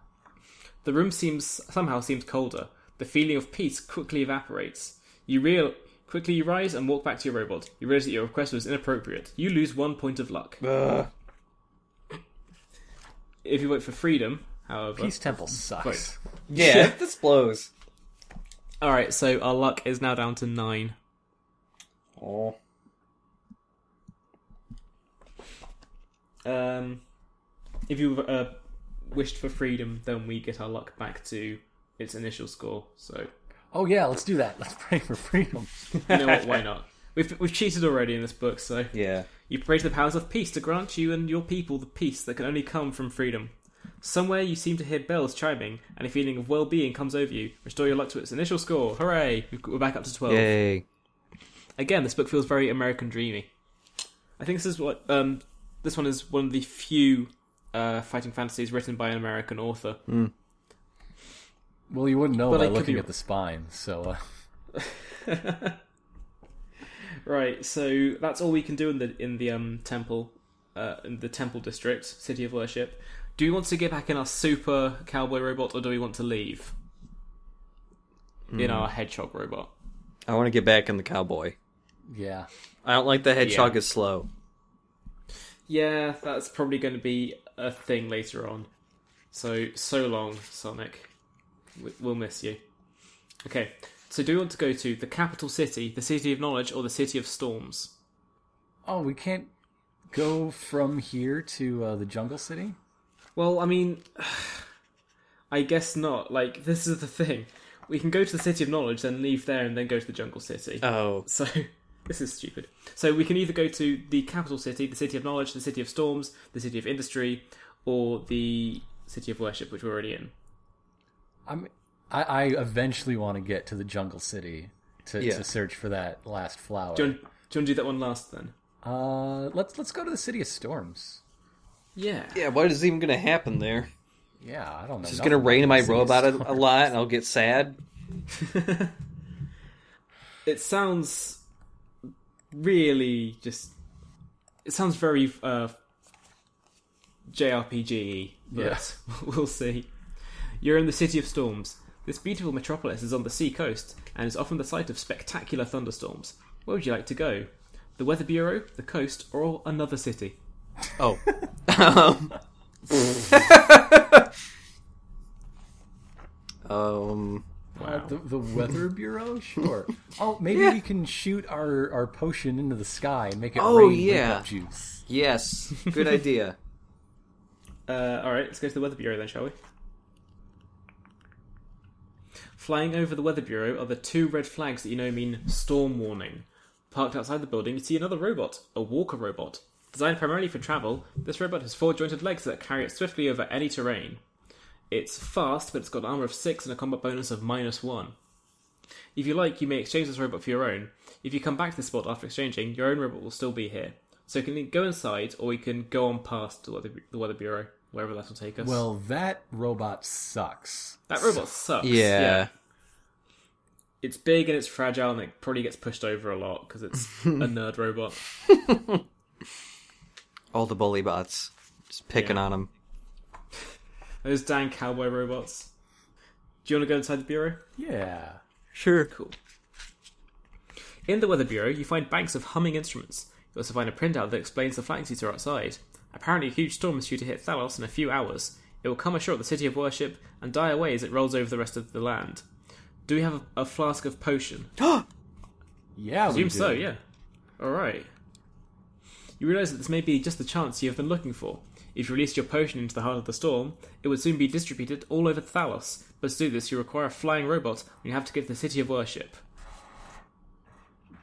The room seems somehow seems colder. The feeling of peace quickly evaporates. You real quickly you rise and walk back to your robot. You realize that your request was inappropriate. You lose one point of luck. Ugh. If you vote for freedom, however, Peace Temple sucks. Right. Yeah, this blows. all right. So our luck is now down to nine. Oh. Um, if you uh, wished for freedom, then we get our luck back to its initial score. So Oh yeah, let's do that. Let's pray for freedom. you know what? Why not? We've we've cheated already in this book, so Yeah. You pray to the powers of peace to grant you and your people the peace that can only come from freedom. Somewhere you seem to hear bells chiming, and a feeling of well-being comes over you. Restore your luck to its initial score. Hooray! We're back up to twelve. Yay. Again, this book feels very American dreamy. I think this is what um, this one is one of the few uh, fighting fantasies written by an American author. Well, you wouldn't know But by I could looking be- at the spine. So uh, Right, so that's all we can do in the in the um, temple, uh, in the temple district, city of worship. Do we want to get back in our super cowboy robot, or do we want to leave in our hedgehog robot? I want to get back in the cowboy. yeah. I don't like the hedgehog Yeah. is slow. Yeah, that's probably going to be a thing later on. So so long, Sonic. We- We'll miss you. Okay, so do we want to go to the capital city, the city of knowledge, or the city of storms? Oh, we can't go from here to uh, the Jungle City. Well, I mean, I guess not. Like, this is the thing. We can go to the City of Knowledge, then leave there, and then go to the Jungle City. Oh. So, this is stupid. So, we can either go to the capital city, the City of Knowledge, the City of Storms, the City of Industry, or the City of Worship, which we're already in. I'm. I, I eventually want to get to the Jungle City to, Yeah. to search for that last flower. Do you, want, do you want to do that one last, then? Uh, let's let's go to the City of Storms. Yeah. Yeah, what is even going to happen there? Yeah, I don't know. It's going to rain in my robot a, a lot and I'll get sad. It sounds really just. It sounds very uh, JRPG, but Yes. we'll see. You're in the City of Storms. This beautiful metropolis is on the sea coast and is often the site of spectacular thunderstorms. Where would you like to go? The Weather Bureau, the coast, or another city? Oh. um. um. Uh, the, the Weather Bureau, sure. Oh, maybe we can shoot our, our potion into the sky and make it Oh, rain yeah. juice. Yes. Good idea. Uh, alright, let's go to the Weather Bureau then, shall we? Flying over the Weather Bureau are the two red flags that you know mean storm warning. Parked outside the building, you see another robot, a walker robot. Designed primarily for travel, this robot has four jointed legs that carry it swiftly over any terrain. It's fast, but it's got armor of 6 and a combat bonus of minus 1. If you like, you may exchange this robot for your own. If you come back to the spot after exchanging, your own robot will still be here. So you can go inside, or we can go on past the Weather, the weather Bureau, wherever that will take us. Well, that robot sucks. that robot sucks. Yeah. It's big and it's fragile, and it probably gets pushed over a lot because it's a nerd robot. All the bully bots. Just picking Yeah. on him. Those dang cowboy robots. Do you want to go inside the bureau? Yeah. Sure. Cool. In the Weather Bureau, you find banks of humming instruments. You also find a printout that explains the flying seats are outside. Apparently, a huge storm is due to hit Thalos in a few hours. It will come ashore at the city of worship and die away as it rolls over the rest of the land. Do we have a, a flask of potion? Yeah, we Assume do. so, yeah. Alright. You realise that this may be just the chance you have been looking for. If you released your potion into the heart of the storm, it would soon be distributed all over Thalos. But to do this, you require a flying robot, and you have to get to the City of Worship.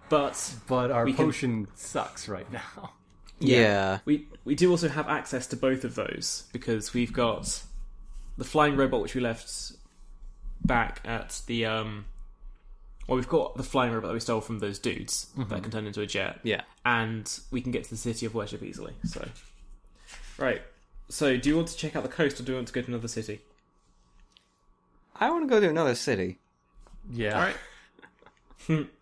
But But our We can- potion sucks right now. Yeah. we we do also have access to both of those because we've got the flying robot which we left back at the um well we've got the flying robot that we stole from those dudes that can turn into a jet. Yeah. and we can get to the city of worship easily so. Right. So do you want to check out the coast or do you want to go to another city? I want to go to another city. Yeah. all right.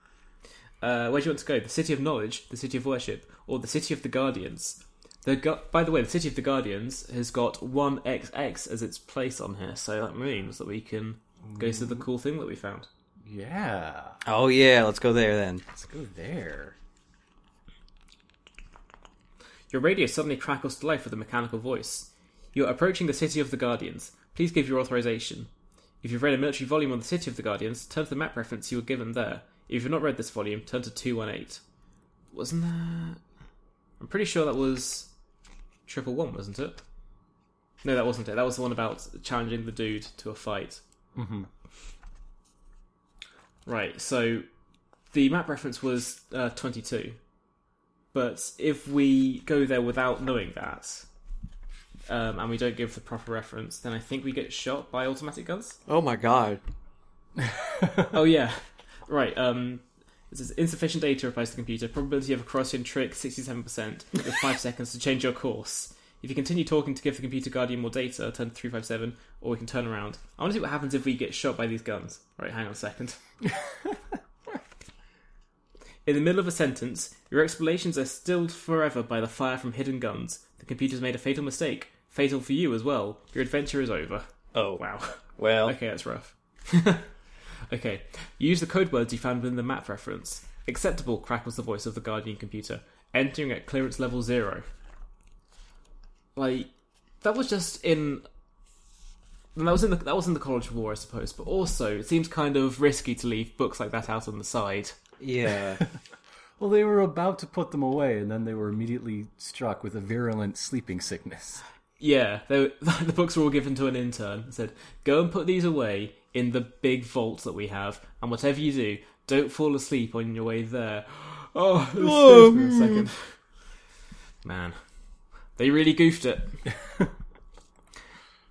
Uh, where do you want to go? The city of knowledge the city of worship or the city of the guardians? The gu- by the way the city of the guardians has got 1xx as its place on here so that means that we can go to the cool thing that we found Yeah. Oh yeah, let's go there then. Let's go there. Your radio suddenly crackles to life with a mechanical voice. You are approaching the City of the Guardians. Please give your authorization. If you've read a military volume on the City of the Guardians, turn to the map reference you were given there. If you've not read this volume, turn to 218. Wasn't that. I'm pretty sure that was. Triple One, wasn't it? No, that wasn't it. That was the one about challenging the dude to a fight. Mm-hmm. Right, so the map reference was uh, 22. But if we go there without knowing that, um, and we don't give the proper reference, then I think we get shot by automatic guns. Oh my god. oh, yeah. Right, um, this is insufficient data replies the computer. Probability of a Carrossian trick 67%, with 5 seconds to change your course. If you continue talking to give the computer guardian more data, turn to 357, or we can turn around. I want to see what happens if we get shot by these guns. Right, hang on a second. In the middle of a sentence, your explanations are stilled forever by the fire from hidden guns. The computer's made a fatal mistake. Fatal for you as well. Your adventure is over. Oh Wow. well. Okay, that's rough. okay, use the code words you found within the map reference. Acceptable, crackles the voice of the Guardian computer, entering at clearance level zero. Like, that was just in. That was in the that was in the College War, I suppose. But also, it seems kind of risky to leave books like that out on the side. Yeah. Well, they were about to put them away, and then they were immediately struck with a virulent sleeping sickness. Yeah, they, the books were all given to an intern. and Said, "Go and put these away in the big vault that we have, and whatever you do, don't fall asleep on your way there." Oh, it scares me a second. Man, they really goofed it.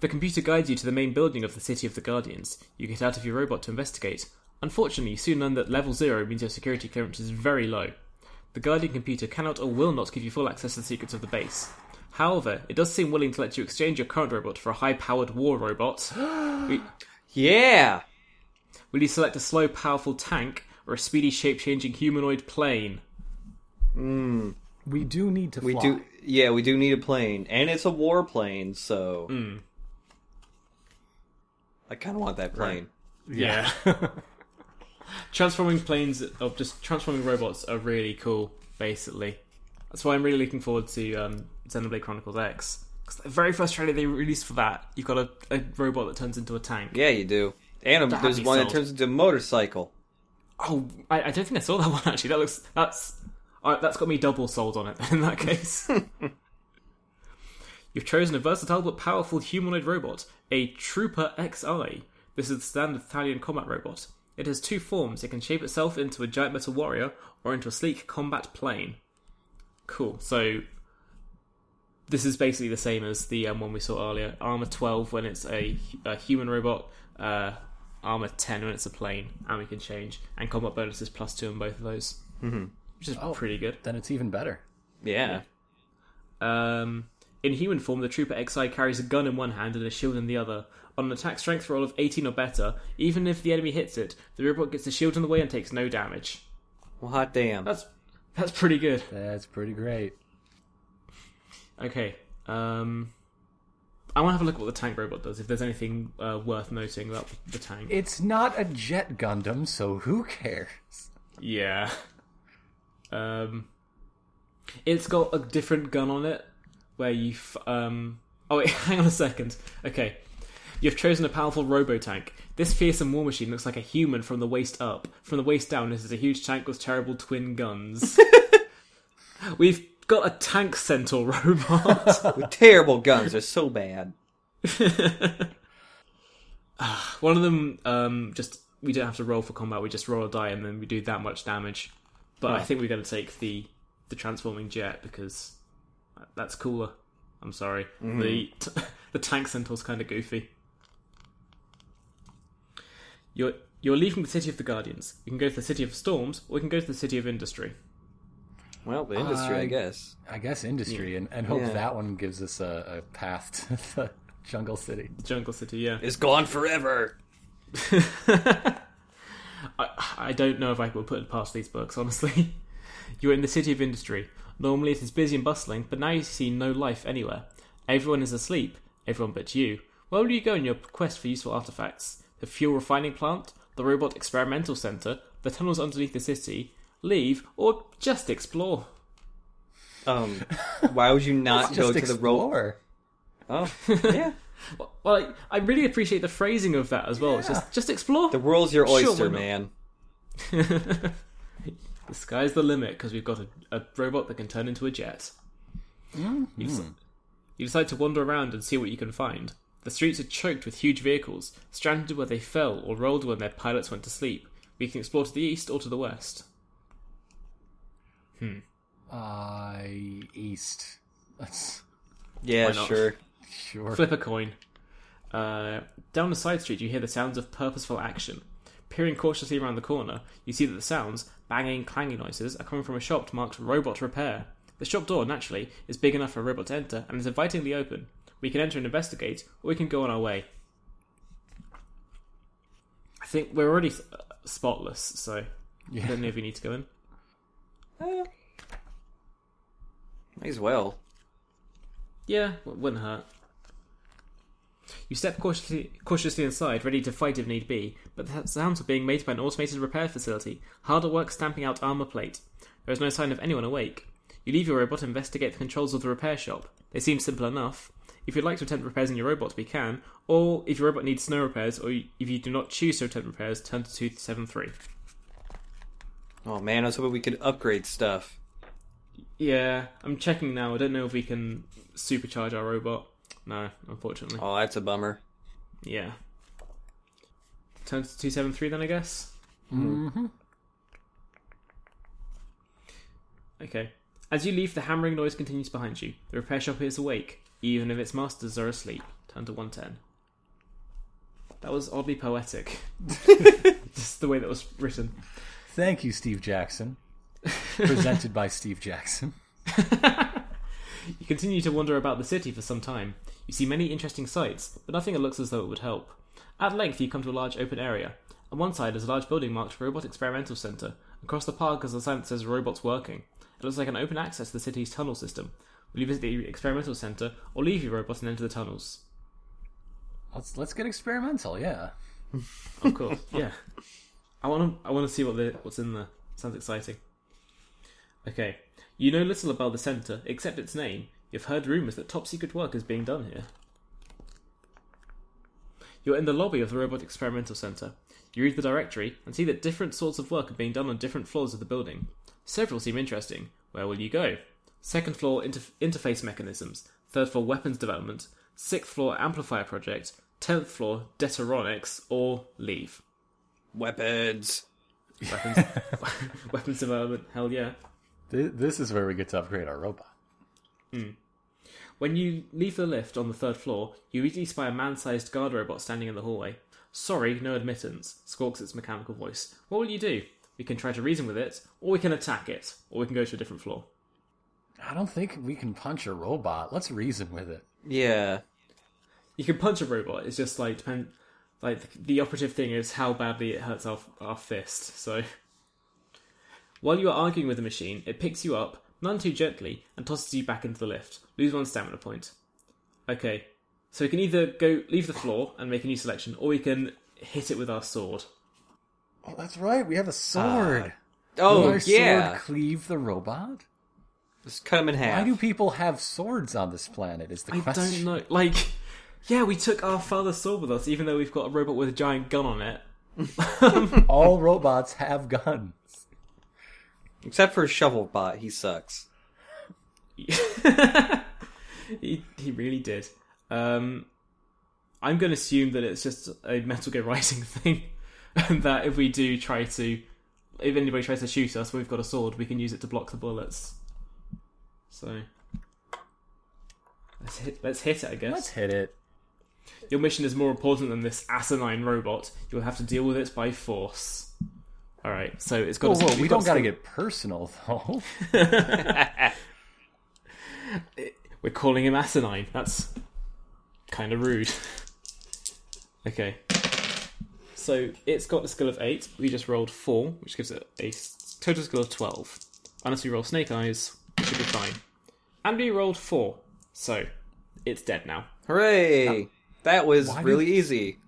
the computer guides you to the main building of the City of the Guardians. You get out of your robot to investigate. Unfortunately, you soon learn that level zero means your security clearance is very low. The Guardian computer cannot or will not give you full access to the secrets of the base. However, it does seem willing to let you exchange your current robot for a high powered war robot. We- yeah. Will you select a slow, powerful tank or a speedy, shape changing humanoid plane? Hmm. We do need to fly. We do. Yeah, we do need a plane, and it's a war plane, so Hmm. I kind of want that plane. Yeah. transforming planes, of just transforming robots, are really cool, basically. That's why I'm really looking forward to um, Xenoblade Chronicles X. Because the very first trailer they released for that, you've got a, a robot that turns into a tank. Yeah, you do. And a, there's be one that turns into a motorcycle. Oh, I, I don't think I saw that one actually. That looks that's uh, that's got me double sold on it. In that case, you've chosen a versatile but powerful humanoid robot, a Trooper XI. This is the standard Thalian combat robot. It has two forms. It can shape itself into a giant metal warrior or into a sleek combat plane. Cool. So this is basically the same as the um, one we saw earlier. Armor 12 when it's a, a human robot, uh, armor 10 when it's a plane, and we can change. And combat bonuses plus 2 on both of those. Mm-hmm. Which is Oh. pretty good. Then it's even better. Yeah. Um, in human form, the Trooper XI carries a gun in one hand and a shield in the other. On an attack strength roll of 18 or better, even if the enemy hits it, the robot gets the shield in the way and takes no damage. Well, hot damn. That's that's pretty good. That's pretty great. Okay. Um, I want to have a look at what the tank robot does. If there's anything uh, worth noting about the tank. It's not a jet Gundam, so who cares? Yeah. Um, it's got a different gun on it where you. F- um, oh wait, hang on a second. Okay, you've chosen a powerful robo tank. This fearsome war machine looks like a human from the waist up. From the waist down, this is a huge tank with terrible twin guns. We've got a tank centaur robot. With terrible guns, they're so bad. One of them, um, just we don't have to roll for combat. We just roll a die and then we do that much damage. But I think we're going to take the the transforming jet because that's cooler. I'm sorry. Mm-hmm. The t- the tank centaur's kind of goofy. You're you're leaving the city of the Guardians. You can go to the city of storms, or you can go to the city of industry. Well, the industry, I I- guess. I guess industry, and, and hope Yeah. that one gives us a, a path to the jungle city. Jungle City, yeah. It's gone forever. I, I don't know if I would put it past these books, honestly. You're in the city of industry. Normally it is busy and bustling, but now you see no life anywhere. Everyone is asleep, everyone but you. Where will you go in your quest for useful artifacts? The fuel refining plant, the robot experimental center, the tunnels underneath the city, leave, or just explore? Um, why would you not go Just to the rope? explore. Oh, yeah. Well, I, I really appreciate the phrasing of that as well. It's just just explore. The world's your oyster, why not? man. The sky's the limit because we've got a, a robot that can turn into a jet. You, dec- you decide to wander around and see what you can find. The streets are choked with huge vehicles, stranded where they fell or rolled when their pilots went to sleep. We can explore to the east or to the west. Hmm. Uh, east. That's Yeah, sure. Sure. Flip a coin. Uh, down the side street, you hear the sounds of purposeful action. Peering cautiously around the corner, you see that the sounds, banging, clanging noises, are coming from a shop marked Robot Repair. The shop door, naturally, is big enough for a robot to enter and is invitingly open. We can enter and investigate, or we can go on our way. I think we're already uh, spotless, so I don't know if we need to go in. Might as well. Yeah, wouldn't hurt. You step cautiously, cautiously inside, ready to fight if need be, but the sounds are being made by an automated repair facility, hard at work stamping out armor plate. There is no sign of anyone awake. You leave your robot to investigate the controls of the repair shop. They seem simple enough. If you'd like to attempt repairs in your robot, we can, or if your robot needs snow repairs, or if you do not choose to attempt repairs, turn to 273. Oh man, I was hoping we could upgrade stuff. Yeah, I'm checking now. I don't know if we can supercharge our robot. No, unfortunately. Oh, that's a bummer. Yeah. Turn to 273 then, I guess? Mm-hmm. Okay. As you leave, the hammering noise continues behind you. The repair shop is awake, even if its masters are asleep. Turn to 110. That was oddly poetic. Just the way that was written. Thank you, Steve Jackson. Presented by Steve Jackson. You continue to wander about the city for some time. You see many interesting sights, but nothing that looks as though it would help. At length, you come to a large open area. On one side is a large building marked Robot Experimental Center. Across the park is a sign that says Robots Working. It looks like an open access to the city's tunnel system. Will you visit the experimental center, or leave your robot and enter the tunnels? Let's let's get experimental. Yeah. Of course, yeah. I want to. I want to see what the what's in there. Sounds exciting. Okay, you know little about the center except its name. You've heard rumors that top secret work is being done here. You're in the lobby of the Robot Experimental Center. You read the directory and see that different sorts of work are being done on different floors of the building. Several seem interesting. Where will you go? Second floor interf- interface mechanisms. Third floor weapons development. Sixth floor amplifier project. Tenth floor Deteronics. Or leave. Weapons. Weapons, weapons development. Hell yeah. This is where we get to upgrade our robot. Hmm. When you leave the lift on the third floor, you easily spy a man-sized guard robot standing in the hallway. Sorry, no admittance, squawks its mechanical voice. What will you do? We can try to reason with it, or we can attack it, or we can go to a different floor. I don't think we can punch a robot. Let's reason with it. Yeah. You can punch a robot. It's just like depend. Like the operative thing is how badly it hurts our our fist. So while you are arguing with the machine, it picks you up, none too gently, and tosses you back into the lift. Lose one stamina point. Okay, so we can either go leave the floor and make a new selection, or we can hit it with our sword. Oh, that's right. We have a ah. sword. Oh Will our yeah. sword cleave the robot? Just cut them in half. Why do people have swords on this planet? Is the I question. don't know. Like, yeah, we took our father's sword with us, even though we've got a robot with a giant gun on it. All robots have guns. Except for Shovelbot, he sucks. he he really did. Um, I'm going to assume that it's just a Metal Gear Rising thing, and that if we do try to, if anybody tries to shoot us, we've got a sword, we can use it to block the bullets. So let's hit. Let's hit it. I guess. Let's hit it. Your mission is more important than this asinine robot. You'll have to deal with it by force. All right, so it's got. Whoa, a, whoa, we've got don't got to get personal though. We're calling him asinine. That's kind of rude. okay. So it's got a skill of 8. We just rolled 4, which gives it a total skill of 12. Unless we roll Snake Eyes, it should be fine. And we rolled 4. So it's dead now. Hooray! That was Why really did- easy.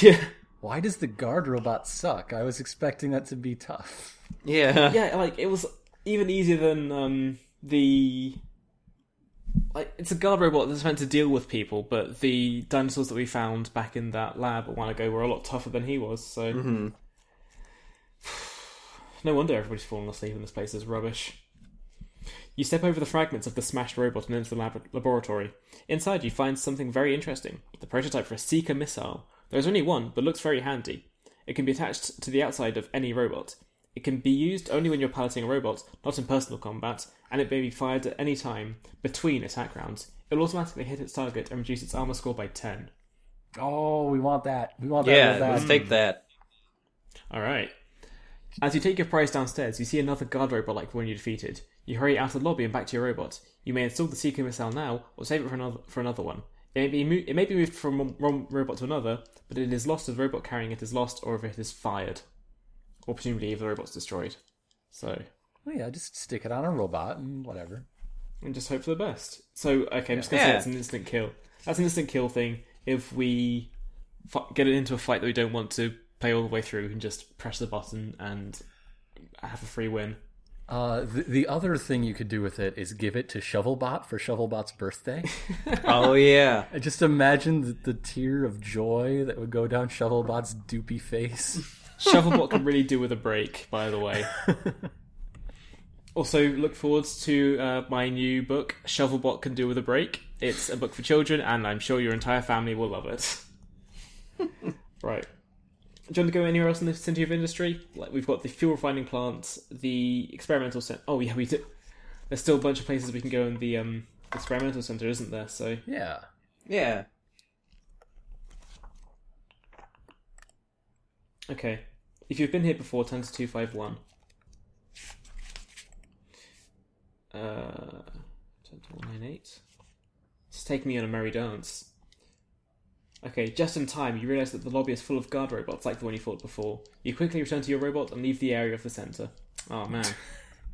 Yeah. Why does the guard robot suck? I was expecting that to be tough. Yeah. Yeah, like it was even easier than um, the. Like it's a guard robot that's meant to deal with people, but the dinosaurs that we found back in that lab a while ago were a lot tougher than he was. So hmm no wonder everybody's falling asleep in this place is rubbish. You step over the fragments of the smashed robot and enter the lab- laboratory. Inside, you find something very interesting: the prototype for a Seeker missile. There's only one, but looks very handy. It can be attached to the outside of any robot. It can be used only when you're piloting a robot, not in personal combat, and it may be fired at any time between attack rounds. It will automatically hit its target and reduce its armor score by 10. Oh, we want that. We want that. Yeah, real let's um, take that. Alright. As you take your prize downstairs, you see another guard robot like the one you defeated. You hurry out of the lobby and back to your robot. You may install the Seeker missile now, or save it for another, for another one. It may, be mo- it may be moved from one- one robot to another, but it is lost if the robot carrying it is lost or if it is fired. Or presumably if the robot's destroyed. So, Oh, yeah, just stick it on a robot and whatever. and just hope for the best. So, okay, I'm just going to say it's an instant kill. That's an instant kill thing if we fi- get it into a fight that we don't want to play all the way through and just press the button and have a free win. Uh, the, the other thing you could do with it is give it to Shovelbot for Shovelbot's birthday. Oh yeah. I just imagine the, the tear of joy that would go down Shovelbot's doopy face. Shovelbot can really do with a break, by the way. also, look forward to uh, my new book, Shovelbot Can Do With a Break. It's a book for children, and I'm sure your entire family will love it. right. Do you want to go anywhere else in the vicinity of industry? Like we've got the fuel refining plant, the experimental center. Oh yeah, we do. There's still a bunch of places we can go in the um, experimental center, isn't there? So Yeah. Yeah. Okay. If you've been here before, turn to 251. Uh, turn to 198. It's taking me on a merry dance. Okay, just in time, you realise that the lobby is full of guard robots like the one you fought before. You quickly return to your robot and leave the area of the centre. Oh man.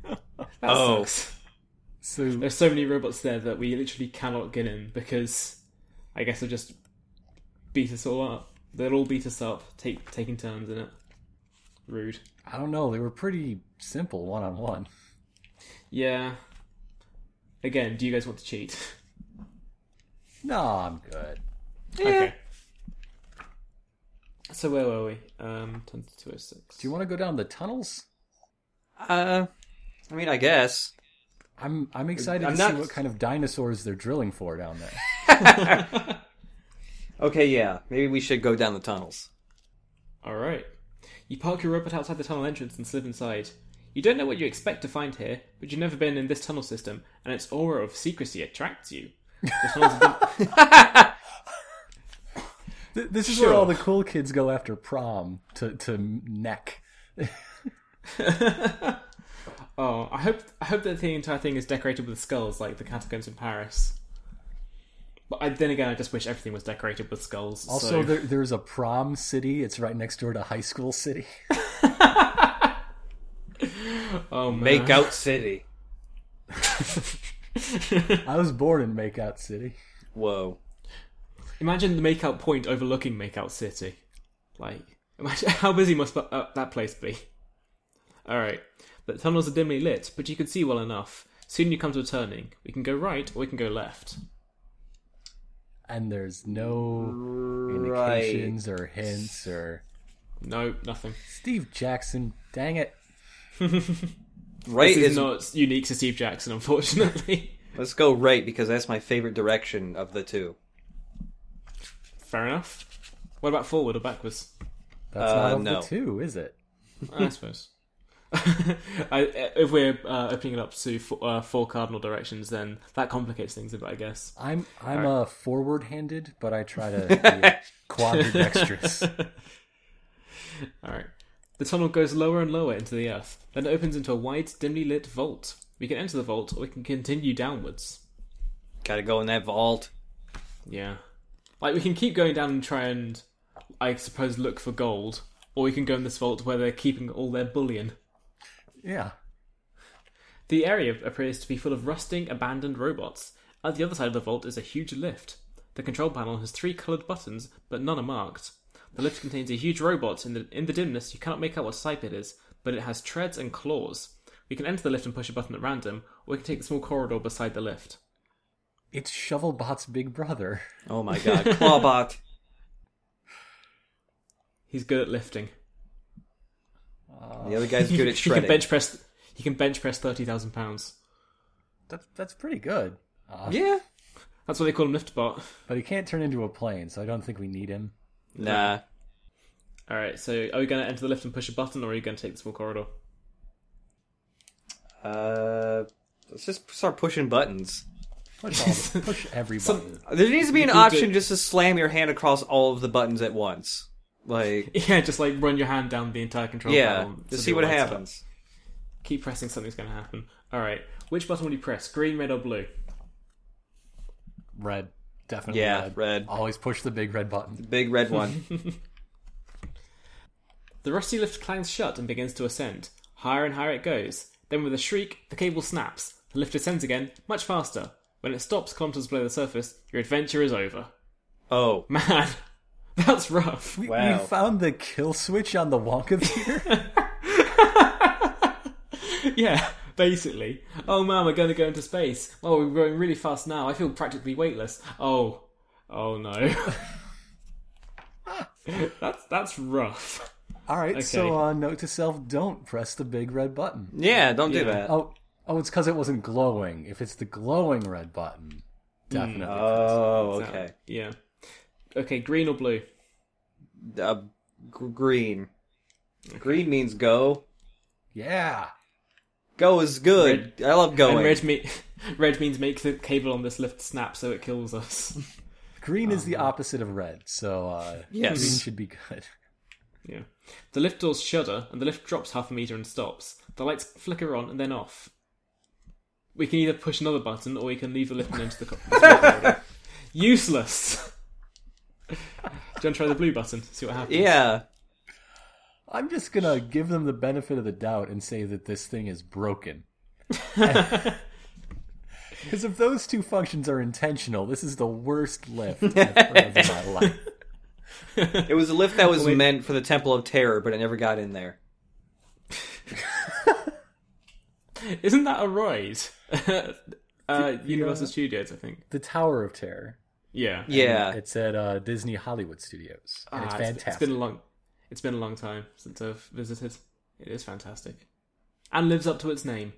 that Oh. sucks. So There's so many robots there that we literally cannot get in because I guess they'll just beat us all up. They'll all beat us up, take taking turns in it. Rude. I don't know. They were pretty simple one on one. Yeah. Again, do you guys want to cheat? No, I'm good. Okay. So where were we? Um, 206. Do you want to go down the tunnels? Uh, I mean, I guess. I'm I'm excited I'm to not- see what kind of dinosaurs they're drilling for down there. Okay, yeah. Maybe we should go down the tunnels. All right. You park your robot outside the tunnel entrance and slip inside. You don't know what you expect to find here, but you've never been in this tunnel system, and its aura of secrecy attracts you. The tunnels have been- Th- This is Sure. where all the cool kids go after prom to to neck. Oh, I hope I hope that the entire thing is decorated with skulls like the catacombs in Paris. But I, then again, I just wish everything was decorated with skulls. Also, so- there, there's a prom city. It's right next door to high school city. oh man, Make out city. I was born in Makeout City. Whoa. Imagine the makeout point overlooking Makeout City. Like, imagine how busy must that- place be? Alright, the tunnels are dimly lit, but you can see well enough. Soon you come to a turning. We can go right or we can go left. And there's no Right. indications or hints or No, nothing. Steve Jackson. Dang it! Right This is is not unique to Steve Jackson, unfortunately. Let's go right because that's my favorite direction of the two. Fair enough. What about forward or backwards? That's Uh, not of no. the two, is it? I suppose. I, if we're uh, opening it up to four, uh, four cardinal directions, then that complicates things a bit, I guess. I'm I'm uh, forward-handed, but I try to be quadridextrous. All right. The tunnel goes lower and lower into the earth, then it opens into a wide, dimly lit vault. We can enter the vault, or we can continue downwards. Gotta go in that vault. Yeah. Like, we can keep going down and try and, I suppose, look for gold, or we can go in this vault where they're keeping all their bullion. Yeah. The area appears to be full of rusting, abandoned robots. At the other side of the vault is a huge lift. The control panel has three coloured buttons, but none are marked. The lift contains a huge robot. In the in the dimness, you cannot make out what type it is, but it has treads and claws. We can enter the lift and push a button at random, or we can take the small corridor beside the lift. It's Shovelbot's big brother. Oh my god, Clawbot. He's good at lifting. the other guy's good at shredding. he can bench press. He can bench press thirty thousand pounds. That's that's pretty good. Uh, Yeah. That's what they call him, Liftbot. But he can't turn into a plane, so I don't think we need him. Nah. All right, so are we going to enter the lift and push a button, or are you going to take the small corridor? Uh, let's just start pushing buttons. Push all the, push every button. There needs to be an option do- just to slam your hand across all of the buttons at once. Like, Yeah, just like run your hand down the entire control yeah, panel. to so see what lights up. happens. Keep pressing, something's going to happen. All right, which button will you press? Green, red, or blue? Red, definitely Yeah, red. red. Always push the big red button. The Big red one. The rusty lift clangs shut and begins to ascend. Higher and higher it goes. Then, with a shriek, the cable snaps. The lift ascends again, much faster. When it stops kilometers below the surface, your adventure is over. oh, Man, that's rough. We, Wow. we found the kill switch on the Wonka theater. Yeah, basically. Oh man, we're going to go into space. Oh, we're going really fast now. I feel practically weightless. Oh, oh no. that's that's rough. All right, Okay. so uh, note to self: don't press the big red button. yeah, don't Yeah. do that. Oh, oh, it's because it wasn't glowing. If it's the glowing red button, definitely. Oh, So, okay. yeah. Okay, green or blue? Uh, g- green. Green means go. yeah. Go is good. I love going. And red, me- red means make the cable on this lift snap so it kills us. Green is the opposite of red, so uh, Yes. green should be good. yeah. The lift doors shudder and the lift drops half a meter and stops. The lights flicker on and then off. We can either push another button or we can leave the lift and enter the co- the small corridor. Useless! Do you want to try the blue button? See what happens? yeah. I'm just gonna give them the benefit of the doubt and say that this thing is broken. Because if those two functions are intentional, this is the worst lift I've heard of in my life. It was a lift that was meant for the Temple of Terror, but it never got in there. Isn't that a ride? Uh, Universal uh, Studios, I think. The Tower of Terror. Yeah. Yeah. It's at uh, Disney Hollywood Studios, and it's Ah, fantastic. it's been a long, it's been a long time since I've visited. It is fantastic, and lives up to its name.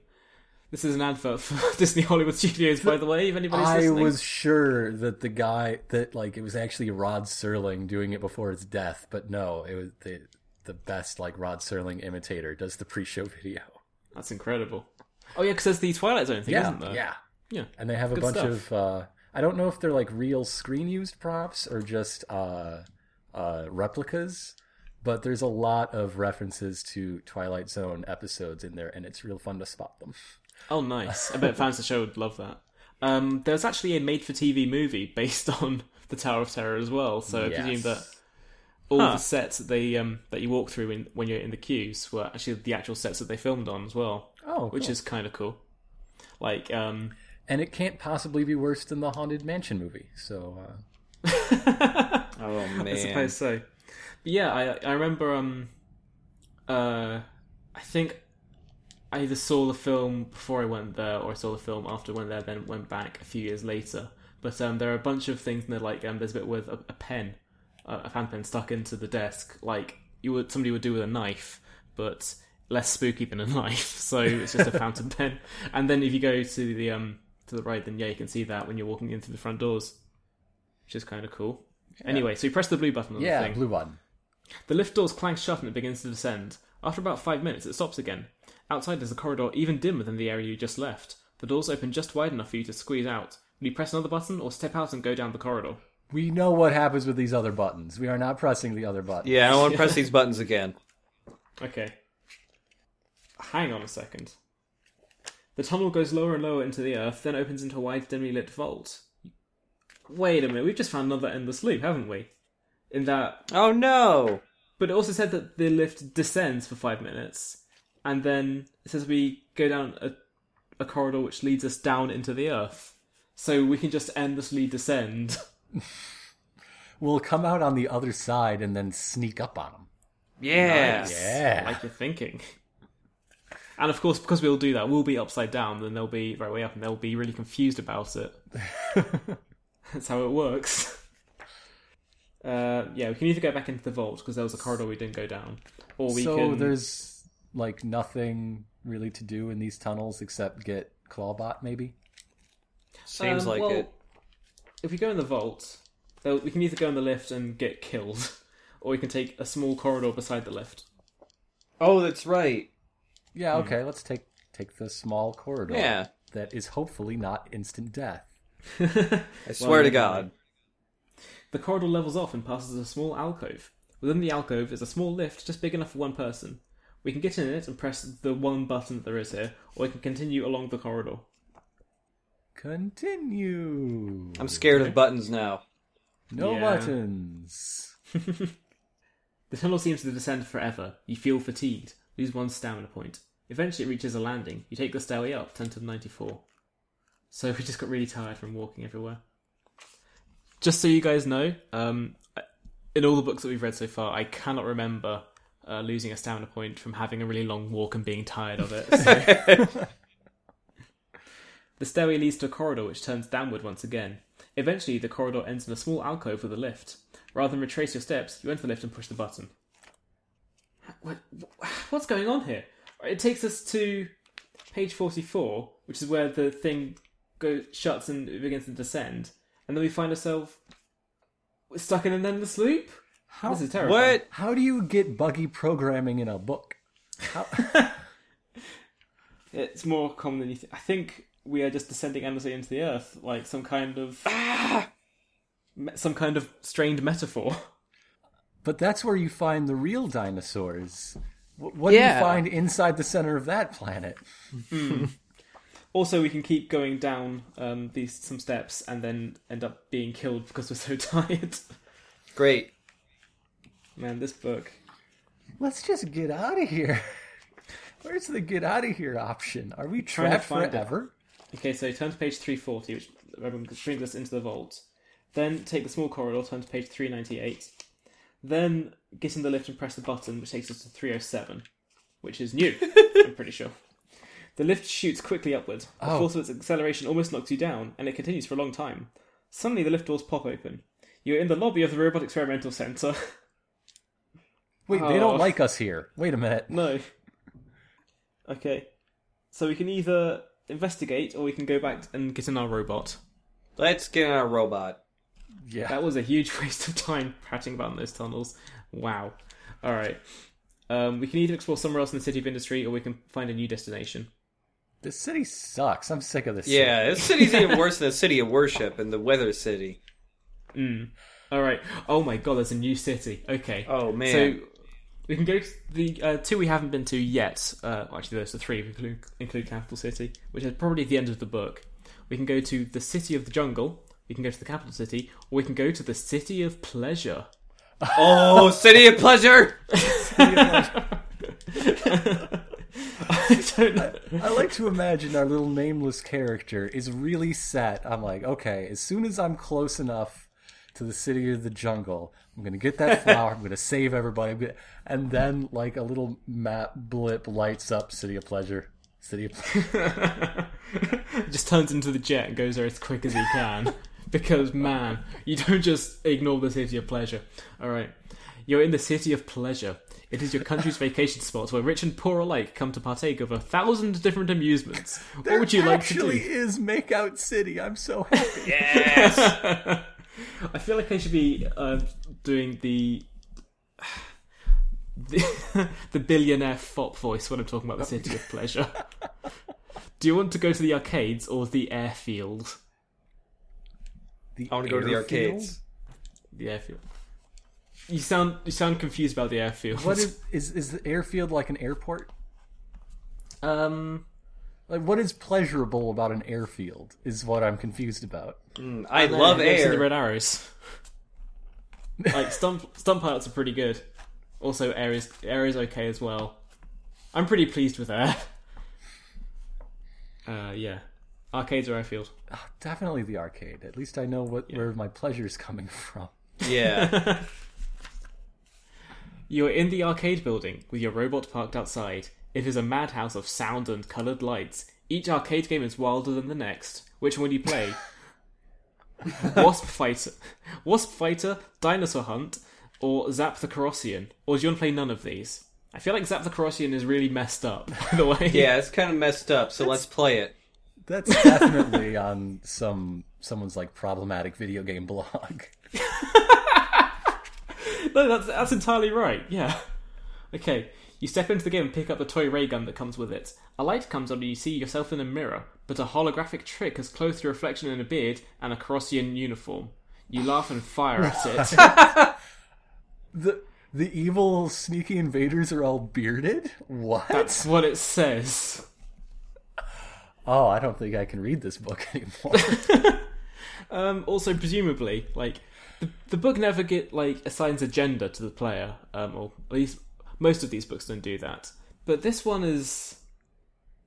This is an advert for Disney Hollywood Studios, by the way. If anybody's I listening, was sure that the guy that like it was actually Rod Serling doing it before his death, but no, it was the the best like Rod Serling imitator does the pre-show video. that's incredible. Oh yeah, because there's the Twilight Zone thing, Yeah, isn't there? yeah, yeah. and they have a bunch stuff. of. uh I don't know if they're like real screen used props or just uh uh replicas. But there's a lot of references to Twilight Zone episodes in there, and it's real fun to spot them. Oh, nice. I bet fans of the show would love that. Um, there's actually a made-for-TV movie based on the Tower of Terror as well. So I presume that all Huh. the sets that they um, that you walk through in, when you're in the queues were actually the actual sets that they filmed on as well, Oh, which cool. is kind of cool. Like, um, and it can't possibly be worse than the Haunted Mansion movie. So uh, Oh man. I suppose so. But yeah, I I remember um uh I think I either saw the film before I went there or I saw the film after I went there, then went back a few years later. But um there are a bunch of things in there like um there's a bit with a, a pen, uh, a fan pen stuck into the desk, like you would somebody would do with a knife, but less spooky than a knife. So it's just a fountain pen. And then if you go to the um to the right, then yeah, you can see that when you're walking into the front doors, which is kind of cool. Anyway, so you press the blue button on Yeah, the thing. blue button. The lift doors clank shut and it begins to descend. After about five minutes, it stops again. Outside is a corridor even dimmer than the area you just left. The doors open just wide enough for you to squeeze out. Will you press another button or step out and go down the corridor? We know what happens with these other buttons. We are not pressing the other buttons. Yeah, I don't want to press these buttons again. Okay. Hang on a second. The tunnel goes lower and lower into the earth, then opens into a wide, dimly lit vault. Wait a minute, we've just found another endless loop, haven't we? In that. Oh no! But it also said that the lift descends for five minutes, and then it says we go down a, a corridor which leads us down into the earth. So we can just endlessly descend. We'll come out on the other side and then sneak up on them. Yeah. Yeah. like you're thinking. And of course, because we'll do that, we'll be upside down, then they'll be right way up, and they'll be really confused about it. That's how it works. Uh, yeah, we can either go back into the vault because there was a corridor we didn't go down, or we so can. there's like nothing really to do in these tunnels except get Clawbot, maybe. Seems Um, like well, it. If we go in the vault, there- we can either go in the lift and get killed, or we can take a small corridor beside the lift. Oh, that's right. Yeah, hmm. okay. Let's take take the small corridor. Yeah. that is hopefully not instant death. I swear to God. The corridor levels off and passes a small alcove. Within the alcove is a small lift just big enough for one person. We can get in it and press the one button that there is here, or we can continue along the corridor. Continue. I'm scared of buttons now. No Yeah. buttons. The tunnel seems to descend forever. You feel fatigued, lose one stamina point. Eventually it reaches a landing. You take the stairway up, turn to 94. So we just got really tired from walking everywhere. Just so you guys know, um, in all the books that we've read so far, I cannot remember uh, losing a stamina point from having a really long walk and being tired of it. so- the stairway leads to a corridor which turns downward once again. Eventually, the corridor ends in a small alcove with a lift. Rather than retrace your steps, you enter the lift and push the button. What, what's going on here? It takes us to page 44, which is where the thing goes shuts and it begins to descend. And then we find ourselves stuck in an endless loop? How, This is terrifying. What? how do you get buggy programming in a book? How, It's more common than you think. I think we are just descending endlessly into the earth, like some kind of ah! me- some kind of strained metaphor. but that's where you find the real dinosaurs. What, what do Yeah. you find inside the center of that planet? Also, we can keep going down um, these some steps and then end up being killed because we're so tired. Great. Man, this book. Let's just get out of here. Where's the get out of here option? Are we Trying to trapped find it. forever? Okay, so turn to page 340, which um, brings us into the vault. Then take the small corridor, turn to page 398. Then get in the lift and press the button, which takes us to 307, which is new, I'm pretty sure. The lift shoots quickly upward. The Oh. force of its acceleration almost knocks you down, and it continues for a long time. Suddenly, the lift doors pop open. You're in the lobby of the Robot Experimental Center. Wait, they Oh. don't like us here. Wait a minute. no. Okay. So we can either investigate, or we can go back and get in our robot. Let's get in our robot. Yeah. That was a huge waste of time patching about in those tunnels. Wow. All right. Um, we can either explore somewhere else in the city of industry, or we can find a new destination. This city sucks. I'm sick of this. Yeah, this city's even worse than the city of worship and the weather city. All right. Oh my god, there's a new city. Okay. Oh, man. So we can go to the uh, two we haven't been to yet. Uh, actually, there's the three. if we include, include Capital City, which is probably the end of the book. We can go to the city of the jungle. We can go to the capital city, or we can go to the city of pleasure. Oh, city of pleasure! I don't know. I like to imagine our little nameless character is really set. I'm like, okay, as soon as I'm close enough to the city of the jungle, I'm gonna get that flower. I'm gonna save everybody. I'm gonna- And then, like a little map blip lights up, city of pleasure, city of. pleasure. just turns into the jet and goes there as quick as he can. Because man, you don't just ignore the city of pleasure. All right, you're in the city of pleasure. It is your country's vacation spot where rich and poor alike come to partake of a thousand different amusements. what would you like to do? actually do? is Makeout City. I'm so happy. Yes. I feel like I should be uh, doing the the, the billionaire fop voice when I'm talking about the city of pleasure. Do you want to go to the arcades or the airfield? The I want to go to the airfield? arcades. The airfield. You sound you sound confused about the airfield. What is is is the airfield like an airport? um? Like what is pleasurable about an airfield is what I'm confused about. I no, love air. you the red arrows. like stunt stunt pilots are pretty good. Also, air is air is okay as well. I'm pretty pleased with air. Uh, yeah, arcades or airfield. Ah, Definitely the arcade. At least I know what where my pleasure is coming from. Yeah. You are in the arcade building with your robot parked outside. It is a madhouse of sound and coloured lights. Each arcade game is wilder than the next. Which one do you play? Wasp Fighter, Wasp Fighter, Dinosaur Hunt, or Zap the Carrossian? Or do you want to play none of these? I feel like Zap the Carrossian is really messed up. By the way, yeah, it's kind of messed up, so let's play it. That's definitely on some someone's like problematic video game blog. no, that's that's entirely right. Yeah. Okay, you step into the game and pick up the toy ray gun that comes with it. A light comes on and you see yourself in a mirror, but a holographic trick has clothed your reflection in a beard and a Carrossian uniform. You laugh and fire at it. The the evil sneaky invaders are all bearded? What? That's what it says. Oh, I don't think I can read this book anymore. Um, also, presumably, like the, the book never get like assigns a gender to the player, um, or at least most of these books don't do that. But this one is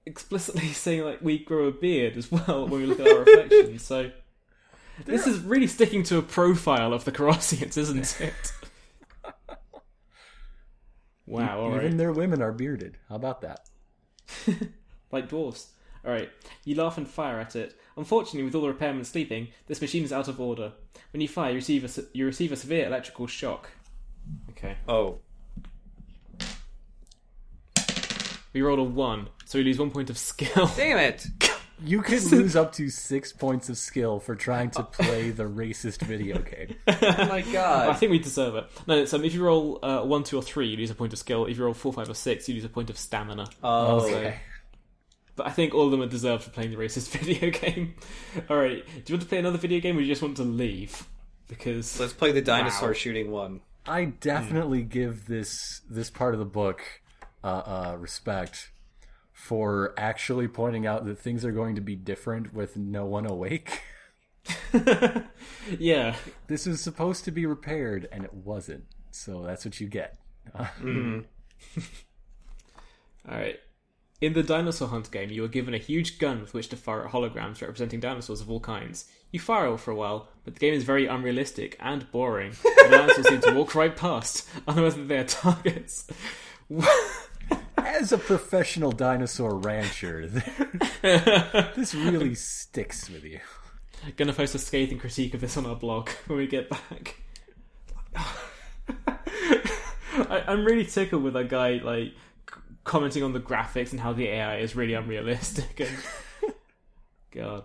explicitly saying like we grow a beard as well when we look at our reflection. So this is really sticking to a profile of the Carrossians, isn't it? wow! All right. Even their women are bearded. How about that? like dwarves. Alright, you laugh and fire at it. Unfortunately, with all the repairmen sleeping, this machine is out of order. When you fire, you receive a, se- you receive a severe electrical shock. Okay. Oh. We rolled a 1, so we lose 1 point of skill. Damn it! You could lose up to six points of skill for trying to play the racist video game. Oh my god! I think we deserve it. No, so if you roll uh, 1, 2, or 3, you lose a point of skill. If you roll 4, 5, or 6, you lose a point of stamina. Oh. Okay. But I think all of them are deserved for playing the racist video game. Alright, do you want to play another video game or do you just want to leave? Because. Let's play the dinosaur Wow. shooting one. I definitely give this this part of the book uh, uh, respect for actually pointing out that things are going to be different with no one awake. yeah. This was supposed to be repaired and it wasn't. So that's what you get. Alright. In the Dinosaur Hunt game, you are given a huge gun with which to fire at holograms representing dinosaurs of all kinds. You fire for a while, but the game is very unrealistic and boring. The dinosaurs seem to walk right past, unaware that they are targets. As a professional dinosaur rancher, this really sticks with you. I'm Gonna post a scathing critique of this on our blog when we get back. I, I'm really tickled with that guy, like commenting on the graphics and how the AI is really unrealistic. And God,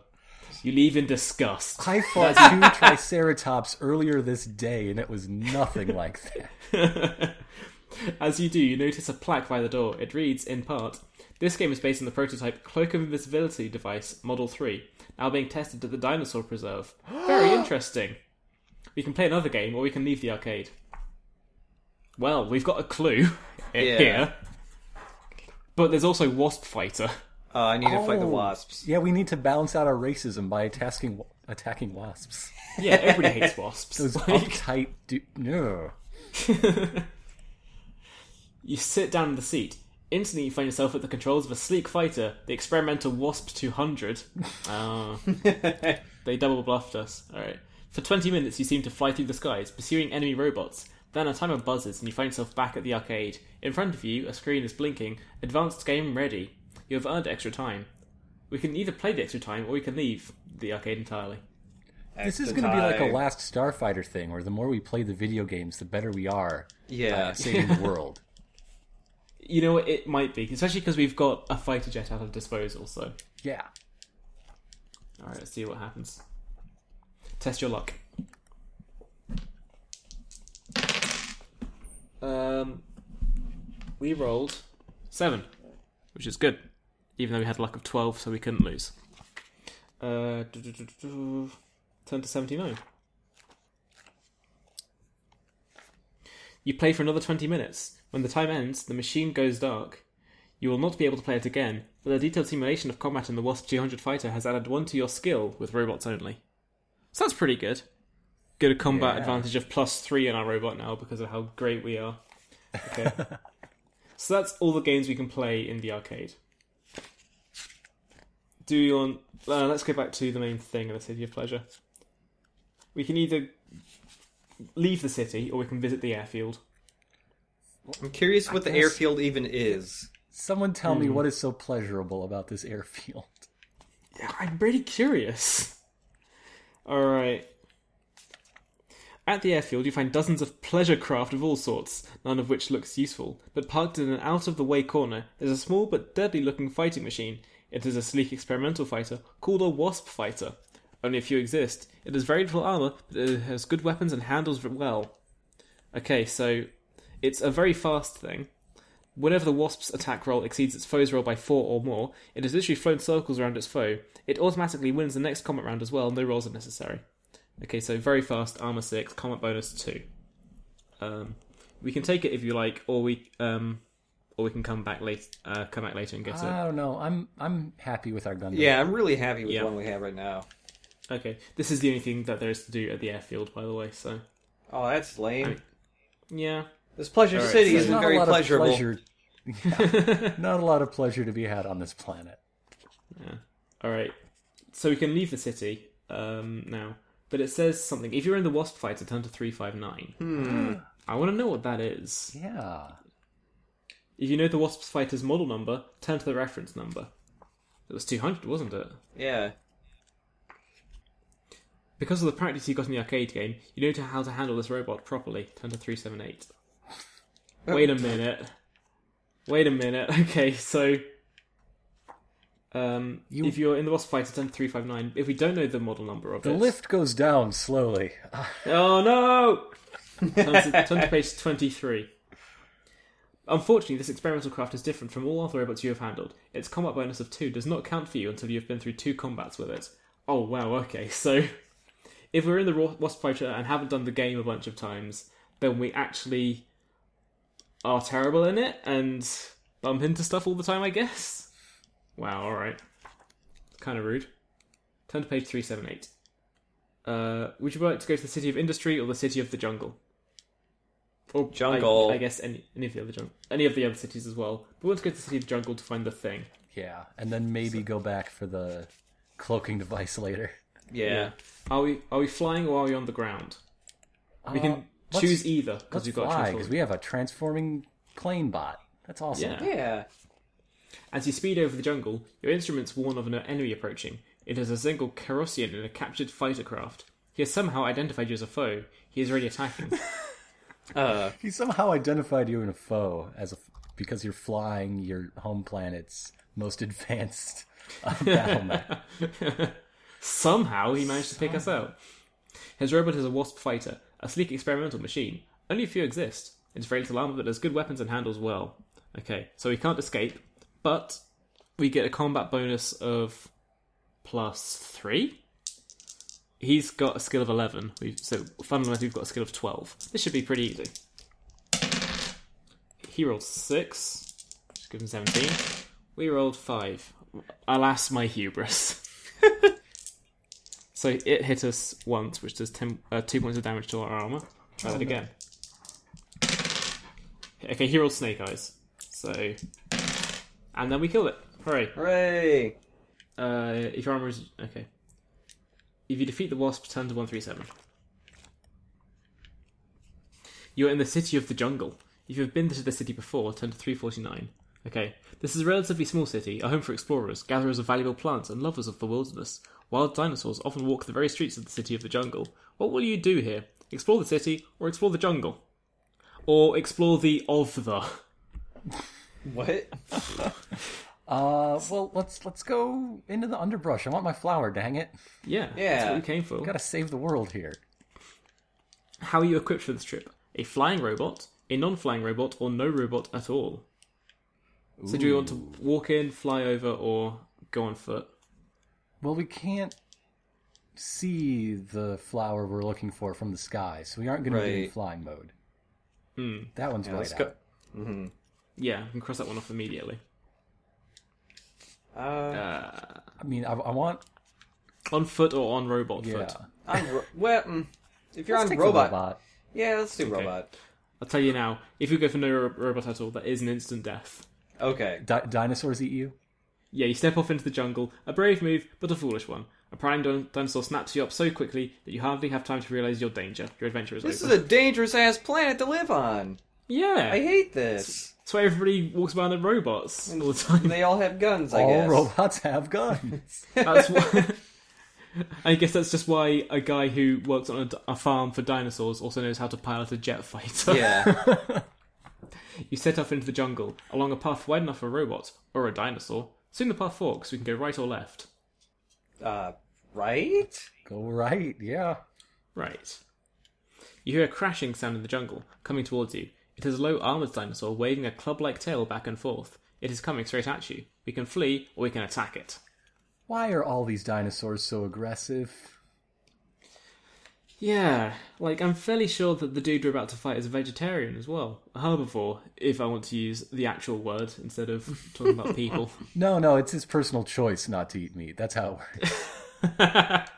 you leave in disgust. I fought two Triceratops earlier this day, and it was nothing like that. As you do, you notice a plaque by the door. It reads, in part, This game is based on the prototype Cloak of Invisibility device Model 3, now being tested at the Dinosaur Preserve. Very interesting. We can play another game, or we can leave the arcade. Well, we've got a clue Yeah. here. But there's also Wasp Fighter. Uh, I need to fight the Oh. wasps. Yeah, we need to balance out our racism by attacking attacking wasps. Yeah, everybody hates wasps. Those Like- uptight du- no. You sit down in the seat. Instantly, you find yourself at the controls of a sleek fighter, the experimental Wasp 200. Ah. they double bluffed us. Alright. For 20 minutes, you seem to fly through the skies, pursuing enemy robots. Then a timer buzzes, and you find yourself back at the arcade. In front of you, a screen is blinking. Advanced game ready. You have earned extra time. We can either play the extra time, or we can leave the arcade entirely. This is going to be like a last Starfighter thing, where the more we play the video games, the better we are uh, Yeah. at saving the world. You know, it might be, especially because we've got a fighter jet out of disposal. So, Yeah. all right, let's see what happens. Test your luck. Um, we rolled seven, which is good, even though we had luck of twelve, so we couldn't lose. Uh, turn to seventy-nine. You play for another twenty minutes. When the time ends, the machine goes dark. You will not be able to play it again, but a detailed simulation of combat in the Wasp 200 fighter has added one to your skill with robots only. So that's pretty good. Get a combat Yeah. advantage of plus three in our robot now because of how great we are. Okay. so that's all the games we can play in the arcade. Do you want? Uh, let's go back to the main thing in the City of Pleasure. We can either leave the city or we can visit the airfield. I'm curious what the guess- airfield even is. Someone tell me what is so pleasurable about this airfield. Yeah, I'm pretty curious. Alright. At the airfield, you find dozens of pleasure craft of all sorts, none of which looks useful. But parked in an out of the way corner is a small but deadly looking fighting machine. It is a sleek experimental fighter called a Wasp Fighter. Only a few exist. It has very little armor, but it has good weapons and handles well. Okay, so it's a very fast thing. Whenever the wasp's attack roll exceeds its foe's roll by four or more, it has literally flown circles around its foe. It automatically wins the next combat round as well, no rolls are necessary. Okay, so very fast, armor six, combat bonus two. Um, we can take it if you like, or we um, or we can come back late, uh, come back later and get it. I don't know. I'm I'm happy with our gun. Yeah, I'm really happy with Yeah. the one we have right now. Okay, this is the only thing that there is to do at the airfield, by the way. So Oh, that's lame. yeah, This Pleasure All right, City so- There's isn't not very a lot pleasurable. of pleasure. Yeah, not a lot of pleasure to be had on this planet. Yeah. All right, so we can leave the city um, now, but it says something. If you're in the wasp fighter, turn to three five nine. Hmm. I want to know what that is. Yeah. If you know the Wasp Fighter's model number, turn to the reference number. It was 200, wasn't it? Yeah. Because of the practice you got in the arcade game, you know how to handle this robot properly. Turn to 378. Wait a minute. Wait a minute. Okay, so. Um, You- If you're in the Wasp Fighter, turn to 359. If we don't know the model number of The it. lift goes down slowly. Oh no! turn, to, turn to page 23. Unfortunately, this experimental craft is different from all other robots you have handled. Its combat bonus of 2 does not count for you until you have been through two combats with it. Oh wow, okay, so if we're in the Wa- Wasp Fighter and haven't done the game a bunch of times, then we actually are terrible in it and bump into stuff all the time, I guess? Wow, alright. Kind of rude. Turn to page 378. Uh, would you like to go to the City of Industry or the City of the Jungle? Or I- Jungle. I, guess any any of the other jungle, any of the other cities as well. But we want to go to the City of the Jungle to find the thing. Yeah, and then maybe go back for the cloaking device later. Yeah. Are we are we flying or are we on the ground? We Uh, can let's- choose either because Let's we've got a fly because transform- we have a transforming plane bot. That's awesome. Yeah. Yeah. As you speed over the jungle, your instruments warn of an enemy approaching. It is a single Carrossian in a captured fighter craft. He has somehow identified you as a foe. He is already attacking. Uh, He somehow identified you in a foe as a because you're flying your home planet's most advanced uh, battle mech. Somehow he managed to pick us out. His robot is a Wasp fighter, a sleek experimental machine. Only a few exist. It's very little armor, but has good weapons and handles well. Okay, so he can't escape, but we get a combat bonus of plus three. He's got a skill of eleven, we've, so fundamentally we've got a skill of twelve. This should be pretty easy. He rolled six, just give him seventeen. We rolled five. Alas, my hubris. So it hit us once, which does 10, uh, two points of damage to our armor. Try that again. Okay, he rolled snake eyes. So, and then we killed it. Hooray! hooray! Uh, if your armor is okay, if you defeat the wasp, turn to one three seven. You are in the city of the jungle. If you have been to the city before, turn to three forty nine. Okay, this is a relatively small city, a home for explorers, gatherers of valuable plants, and lovers of the wilderness. Wild dinosaurs often walk the very streets of the city of the jungle. What will you do here? Explore the city or explore the jungle? Or explore the of the? What? Uh, well, let's let's go into the underbrush. I want my flower. Dang it! Yeah, yeah. that's Yeah. what we came for. Gotta save the world here. How are you equipped for this trip? A flying robot, a non-flying robot, or no robot at all? So do you want to walk in, fly over, or go on foot? Well, we can't see the flower we're looking for from the sky, so we aren't going to be in flying mode. That one's Yeah, right let's out. go. Yeah, we can cross that one off immediately. Uh, I mean, I, I want On foot or on robot yeah. foot? on ro- well, mm, if you're Let's on robot, robot. yeah, let's do robot. I'll tell you now, if you go for no ro- robot at all, that is an instant death. Okay. Di- dinosaurs eat you. Yeah, you step off into the jungle, a brave move, but a foolish one. A prime din- dinosaur snaps you up so quickly that you hardly have time to realize your danger. Your adventure is This over. This is a dangerous ass planet to live on. Yeah, I hate this. that's why everybody walks around in robots all the time. They all have guns, I All guess. robots have guns. That's why. I guess that's just why a guy who works on a farm for dinosaurs also knows how to pilot a jet fighter. yeah. You set off into the jungle along a path wide enough for a robot or a dinosaur. Soon the path forks. We can go right or left. Uh, right? Go right, yeah. Right. You hear a crashing sound in the jungle coming towards you. It is a low armored dinosaur waving a club like tail back and forth. It is coming straight at you. We can flee or we can attack it. Why are all these dinosaurs so aggressive? Yeah, like I'm fairly sure that the dude we're about to fight is a vegetarian as well. A herbivore, if I want to use the actual word instead of talking about people. No, no, it's his personal choice not to eat meat. That's how it works.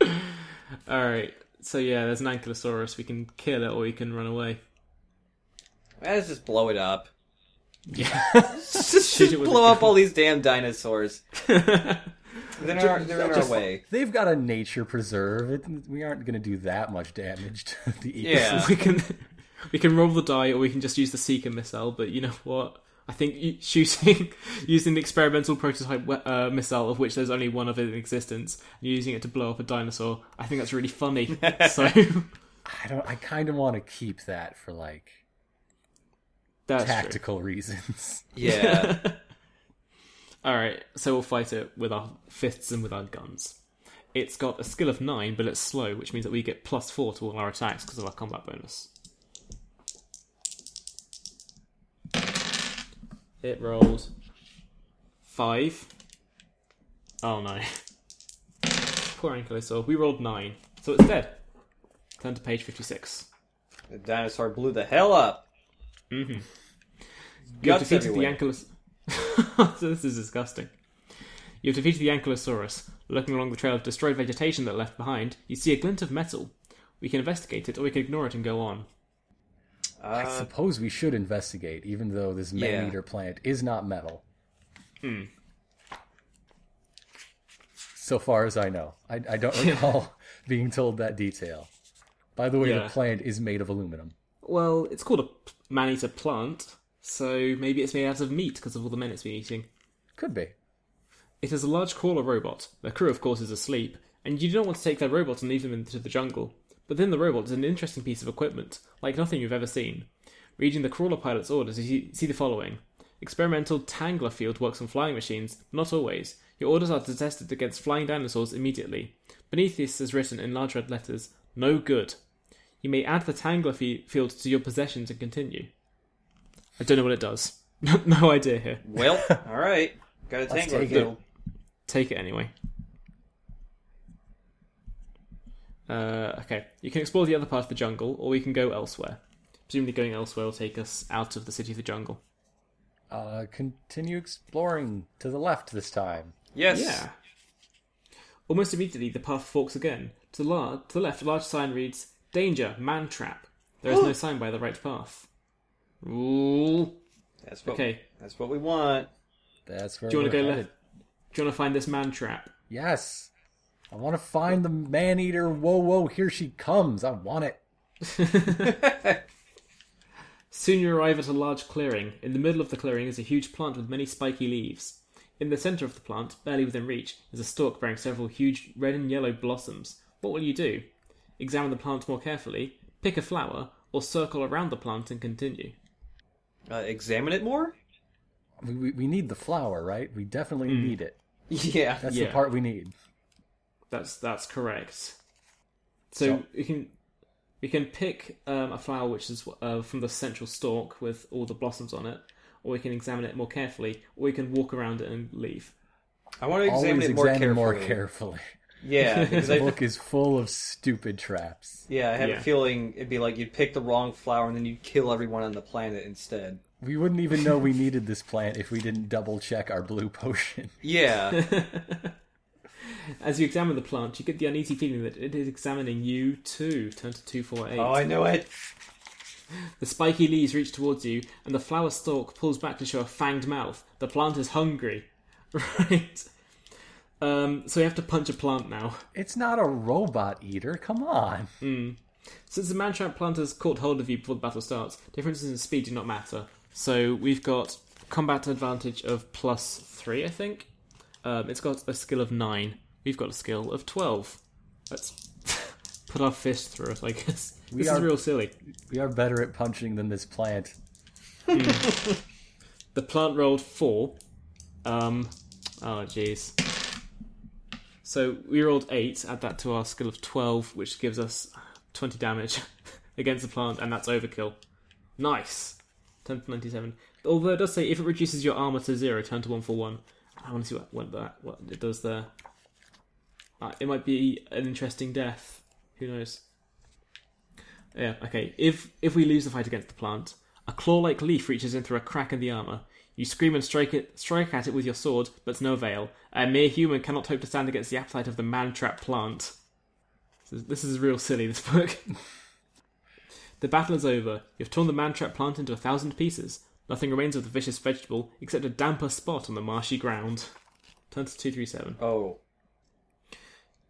Alright, so yeah, there's an ankylosaurus. We can kill it or we can run away. Let's just blow it up. Yeah. Just, Shoot it with blow up all these damn dinosaurs. they're in our, they're in our way. They've got a nature preserve. It, we aren't going to do that much damage to the ecosystem. Yeah. we can we can roll the die or we can just use the seeker missile but you know what i think shooting using the experimental prototype uh, missile of which there's only one of it in existence and using it to blow up a dinosaur i think that's really funny so I don't. I kind of want to keep that for like that's true. tactical reasons. Yeah. all right so we'll fight it with our fists and with our guns it's got a skill of 9 but it's slow which means that we get plus 4 to all our attacks because of our combat bonus it rolled 5 oh no poor ankylosaur we rolled 9 so it's dead turn to page 56 the dinosaur blew the hell up. You have Guts defeated the everywhere. Ankylos. this is disgusting. You have defeated the Ankylosaurus. Looking along the trail of destroyed vegetation that left behind, you see a glint of metal. We can investigate it, or we can ignore it and go on. I Uh, suppose we should investigate, even though this Yeah. man-eater plant is not metal. Hmm. So far as I know, I, I don't recall being told that detail. By the way, Yeah. the plant is made of aluminum. Well, it's called a man-eater plant, so maybe it's made out of meat because of all the men it's been eating. Could be. It is a large crawler robot. The crew, of course, is asleep, and you do not want to take their robot and leave them into the jungle. But then the robot is an interesting piece of equipment, like nothing you've ever seen. Reading the crawler pilot's orders, you see the following. Experimental Tangler field works on flying machines, not always. Your orders are to test it against flying dinosaurs immediately. Beneath this is written in large red letters, No good. You may add the Tangler fi- field to your possessions and continue. I don't know what it does. no idea here. well, all right. Got a Let's tangle take it. Take it anyway. Uh, okay, you can explore the other part of the jungle, or we can go elsewhere. Presumably, going elsewhere will take us out of the city of the jungle. Uh, continue exploring to the left this time. Yes. Yeah. Almost immediately, the path forks again. To the, la- to the left, a large sign reads "Danger, Man Trap." There is no sign by the right path. Ooh. That's what, Okay. That's what we want. That's where Do you want we're to go headed. left? Do you want to find this man trap? Yes. I want to find the man-eater. Whoa, whoa! Here she comes. I want it. Soon you arrive at a large clearing. In the middle of the clearing is a huge plant with many spiky leaves. In the centre of the plant, barely within reach, is a stalk bearing several huge red and yellow blossoms. What will you do? Examine the plant more carefully, pick a flower, or circle around the plant and continue? Uh, examine it more. We, we, we need the flower, right? We definitely need it. Yeah. That's Yeah. the part we need. That's that's correct. So, So- we can we can pick um, a flower which is uh, from the central stalk with all the blossoms on it, or we can examine it more carefully, or we can walk around it and leave. I want to examine Always it more examine carefully. more carefully. Yeah, because The I, book is full of stupid traps. yeah, I have Yeah. a feeling it'd be like you'd pick the wrong flower and then you'd kill everyone on the planet instead. We wouldn't even know we needed this plant if we didn't double check our blue potion. Yeah. As you examine the plant, you get the uneasy feeling that it is examining you too. Turn to two four eight. oh, I know it. The spiky leaves reach towards you, and the flower stalk pulls back to show a fanged mouth. The plant is hungry. Right. Um, so we have to punch a plant now. It's not a robot eater. Come on. Since the mantrap plant has caught hold of you before the battle starts, differences in speed do not matter. So we've got combat advantage of plus three, I think. Um, it's got a skill of nine. We've got a skill of twelve. Let's put our fist through it, I guess. We this are- is real silly. We are better at punching than this plant. The plant rolled four. Um, oh, jeez. So we rolled eight. Add that to our skill of twelve, which gives us twenty damage against the plant, and that's overkill. Nice. Turn to ninety-seven. Although it does say if it reduces your armor to zero, turn to one for one. I want to see what what that what it does there. Uh, it might be an interesting death. Who knows? Yeah. Okay. If if we lose the fight against the plant, a claw-like leaf reaches in through a crack in the armor. You scream and strike it, strike at it with your sword, but to no avail. A mere human cannot hope to stand against the appetite of the man-trap plant. This is, real silly. This book. the battle is over. You've torn the man-trap plant into a thousand pieces. Nothing remains of the vicious vegetable except a damper spot on the marshy ground. Turn to two three seven. Oh.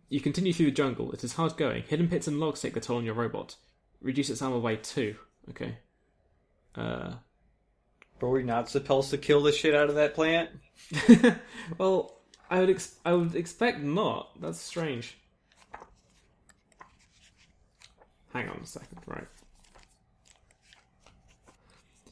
You continue through the jungle. It is hard going. Hidden pits and logs take the toll on your robot. Reduce its armor by two. Okay. Uh, Were we not supposed to kill the shit out of that plant? well, I would ex- I would expect not. That's strange. Hang on a second. Right.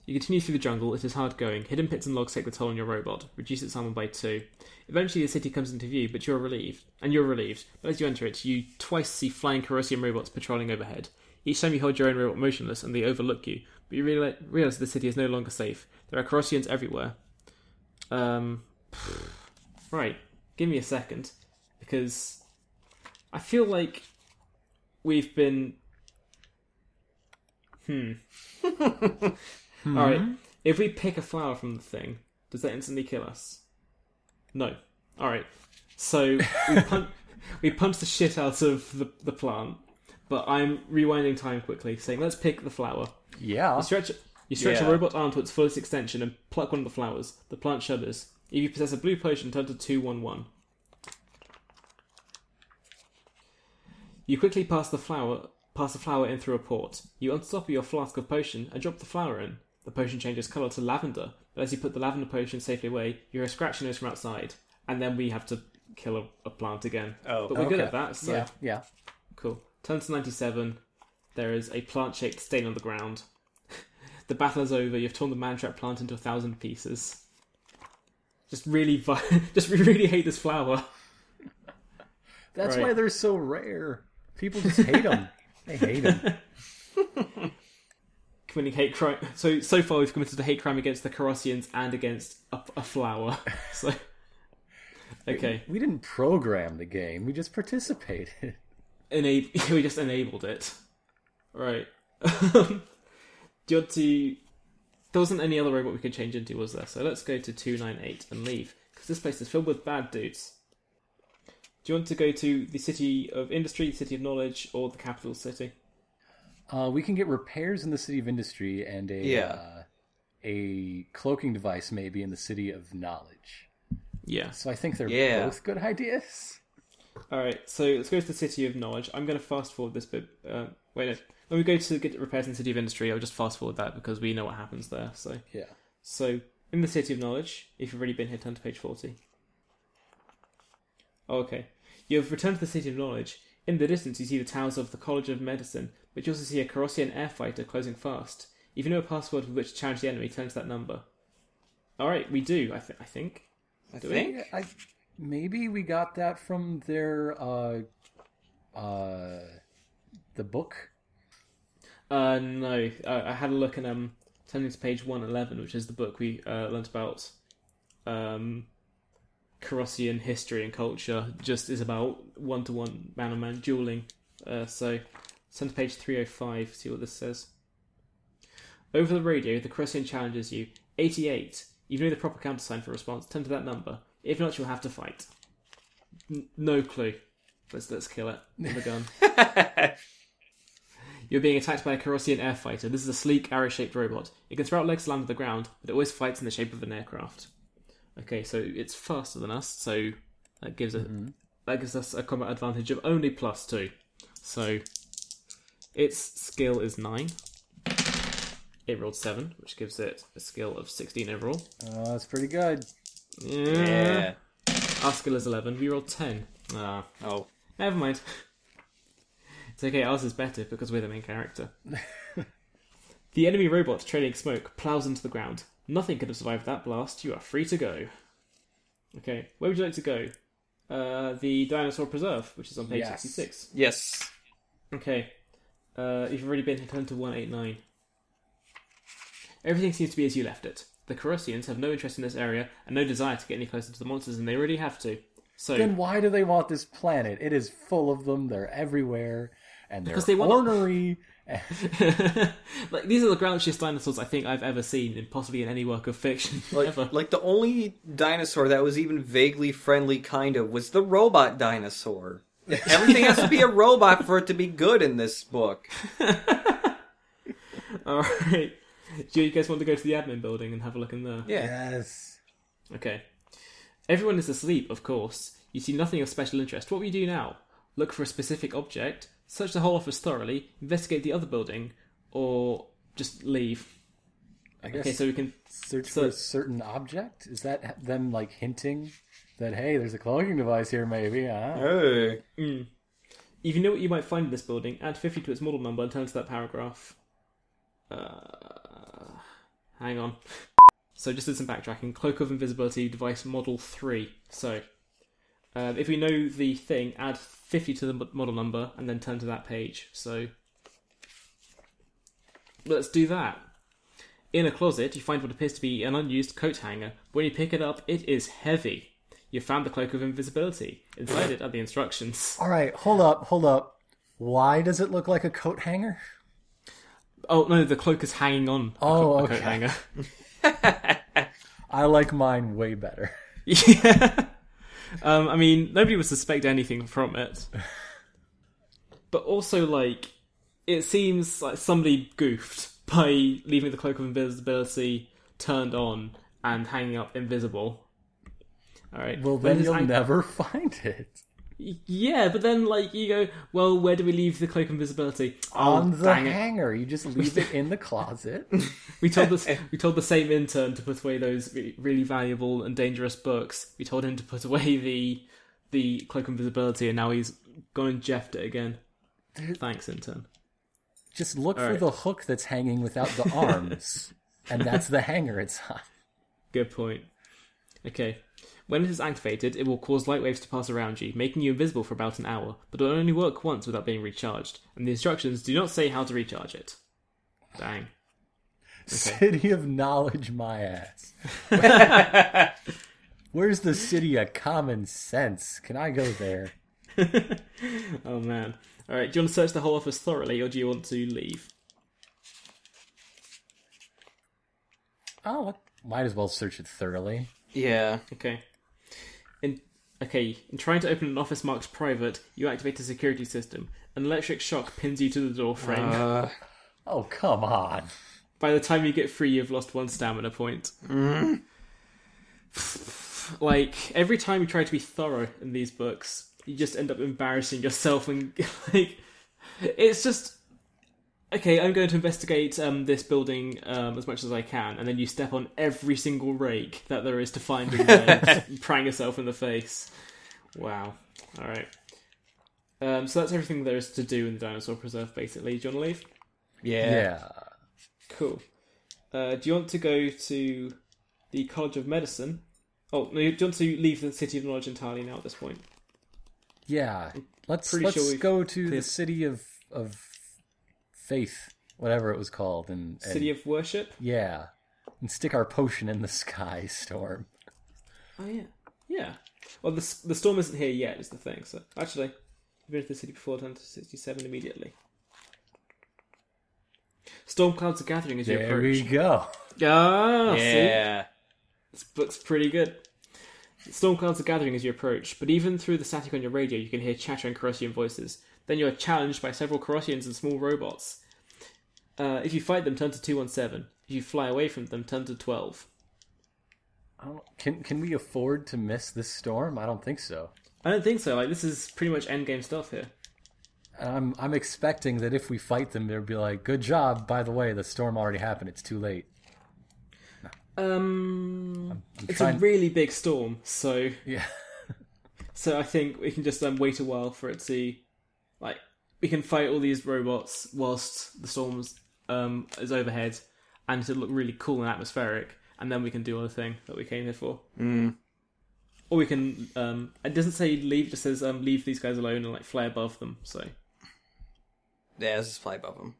You continue through the jungle. It is hard going. Hidden pits and logs take the toll on your robot. Reduce its armor by two. Eventually, the city comes into view, but you're relieved. And you're relieved. But as you enter it, you twice see flying Carrossian robots patrolling overhead. Each time you hold your own robot motionless, and they overlook you. But you realize, realize the city is no longer safe. There are Carrossians everywhere. Um, right. Give me a second, because I feel like we've been. Hmm. All right. If we pick a flower from the thing, does that instantly kill us? No. All right. So we punch, we punch the shit out of the the plant, but I'm rewinding time quickly, saying let's pick the flower. Yeah. You stretch you stretch Yeah. a robot arm to its fullest extension and pluck one of the flowers. The plant shudders. If you possess a blue potion, turn to two one one. You quickly pass the flower pass the flower in through a port. You unstop your flask of potion and drop the flower in. The potion changes colour to lavender, but as you put the lavender potion safely away, you hear a scratching noise from outside, and then we have to kill a, a plant again. Oh, but we're good at that, so Yeah. Yeah. Cool. Turn to 97. There is a plant shaped stain on the ground. the battle is over. You've torn the mantrap plant into a thousand pieces. Just really, just really hate this flower. That's Right. why they're so rare. People just hate them. they hate them. Committing hate crime. So so far, we've committed a hate crime against the Carrossians and against a, a flower. So okay, We didn't program the game. We just participated. Enab- we just enabled it. Right. Do you want to? There wasn't any other robot we could change into, was there? So let's go to two nine eight and leave because this place is filled with bad dudes. Do you want to go to the city of industry, the city of knowledge, or the capital city? Uh, we can get repairs in the city of industry and a Yeah. uh, a cloaking device maybe in the city of knowledge. Yeah. So I think they're Yeah. both good ideas. All right. So let's go to the city of knowledge. I'm going to fast forward this bit. Uh, wait, no. When we go to get repairs in the city of industry, I'll just fast forward that because we know what happens there. So Yeah. So In the City of Knowledge, if you've already been here, turn to page 40. Oh, okay. You have returned to the City of Knowledge. In the distance, you see the towers of the College of Medicine, but you also see a Carrossian air fighter closing fast. If you know a password with which to challenge the enemy, turn to that number. Alright, we do, I, th- I think. I Do we? think. I, maybe we got that from their uh, uh, the book. Uh, no, uh, I had a look and um, turning to page one eleven, which is the book we uh, learnt about um, Carrossian history and culture. Just is about one to one man on man dueling. Uh, so turn to page three hundred five. See what this says. Over the radio, the Carrossian challenges you. Eighty-eight. You know the proper countersign for response. Turn to that number. If not, you'll have to fight. N- no clue. Let's let's kill it with a gun. You're being attacked by a Carrossian air fighter. This is a sleek, arrow-shaped robot. It can throw out legs to land on the ground, but it always fights in the shape of an aircraft. Okay, so it's faster than us, so that gives a that gives us a combat advantage of only plus two. So its skill is nine. It rolled seven, which gives it a skill of sixteen overall. Uh, that's pretty good. Yeah. Skill is eleven. We rolled ten. Ah, Oh. Never mind. It's okay, ours is better because we're the main character. the enemy robot, trailing smoke, plows into the ground. Nothing could have survived that blast. You are free to go. Okay, where would you like to go? Uh, the Dinosaur Preserve, which is on page Yes. 66. Yes. Okay, uh, you've already been here, turn to 189. Everything seems to be as you left it. The Carrossians have no interest in this area and no desire to get any closer to the monsters, and they already have to. So, Then why do they want this planet? It is full of them. They're everywhere, and they're Because they want- ornery. like these are the grouchiest dinosaurs I think I've ever seen, in possibly in any work of fiction Like, ever. like the only dinosaur that was even vaguely friendly, kind of, was the robot dinosaur. Everything has to be a robot for it to be good in this book. All right, do you guys want to go to the admin building and have a look in there? Yeah. Yes. Okay. Everyone is asleep, of course. You see nothing of special interest. What will you do now? Look for a specific object, search the whole office thoroughly, investigate the other building, or just leave. I guess Okay, so we can. search so- for a certain object. Is that them like hinting that hey, there's a cloaking device here? Maybe. Huh? Hey. If you know what you might find in this building, add 50 to its model number and turn to that paragraph. Uh, hang on. So just did some backtracking. Cloak of Invisibility device model 3. So, uh, if we know the thing, add 50 to the model number and then turn to that page. So, let's do that. In a closet, you find what appears to be an unused coat hanger. When you pick it up, it is heavy. You found the Cloak of Invisibility. Inside it are the instructions. All right, hold up, hold up. Why does it look like a coat hanger? Oh no, the cloak is hanging on. a Oh, co- a okay. coat hanger. I like mine way better. yeah. Um, I mean, nobody would suspect anything from it. But also, like, it seems like somebody goofed by leaving the cloak of invisibility turned on and hanging up invisible. All right. Well, then you'll ang- never find it Yeah, but then like you go, well, where do we leave the cloak of invisibility? Oh, on the dang it. hanger. You just leave it in the closet. We told this. we told the same intern to put away those re- really valuable and dangerous books. We told him to put away the the cloak of invisibility, and now he's gone and jeffed it again. Thanks, intern. Just look for Alright. the hook that's hanging without the arms, and that's the hanger it's on. Good point. Okay. When it is activated, it will cause light waves to pass around you, making you invisible for about an hour, but it will only work once without being recharged, and the instructions do not say how to recharge it. Dang. City of knowledge, my ass. Where's the city of common sense? Can I go there? Oh man. Alright, do you want to search the whole office thoroughly, or do you want to leave? Oh, what- might as well search it thoroughly. Yeah. Okay. In okay, in trying to open an office marked private, you activate a security system. An electric shock pins you to the door frame. Uh, Oh, come on. By the time you get free, you've lost one stamina point. like every time you try to be thorough in these books, you just end up embarrassing yourself and like it's just okay, I'm going to investigate um, this building um, as much as I can, and then you step on every single rake that there is to find in there, and prang yourself in the face. Wow. All right. Um, so that's everything there is to do in the dinosaur preserve, basically. Do you want to leave? Yeah. yeah. Cool. Uh, do you want to go to the College of Medicine? Oh, no, do you want to leave the City of Knowledge entirely now at this point? Yeah. Let's let's sure go to the city of of faith, whatever it was called, and, and City of Worship? yeah, and stick our potion in the sky storm. Oh, yeah. Yeah. Well, the, the storm isn't here yet, is the thing. So, actually, I've been to the city before, turn to 67 immediately. Storm clouds are gathering as you approach. There we approach. go. Ah, see? Yeah. This book's pretty good. Storm clouds are gathering as you approach, but even through the static on your radio, you can hear chattering Carrossian voices. Then you are challenged by several Carrossians and small robots. Uh, if you fight them, turn to 217. If you fly away from them, turn to 12. I don't, can can we afford to miss this storm? I don't think so. I don't think so. Like, this is pretty much endgame stuff here. I'm I'm expecting that if we fight them, they'll be like, "Good job." By the way, the storm already happened. It's too late. Um, it's trying- a really big storm, so Yeah. so I think we can just um, wait a while for it to, like, we can fight all these robots whilst the storm um is overhead, and to look really cool and atmospheric, and then we can do our thing that we came here for. Mm. Or we can um, it doesn't say leave, it just says um leave these guys alone and like fly above them. So Yeah, let's just fly above them.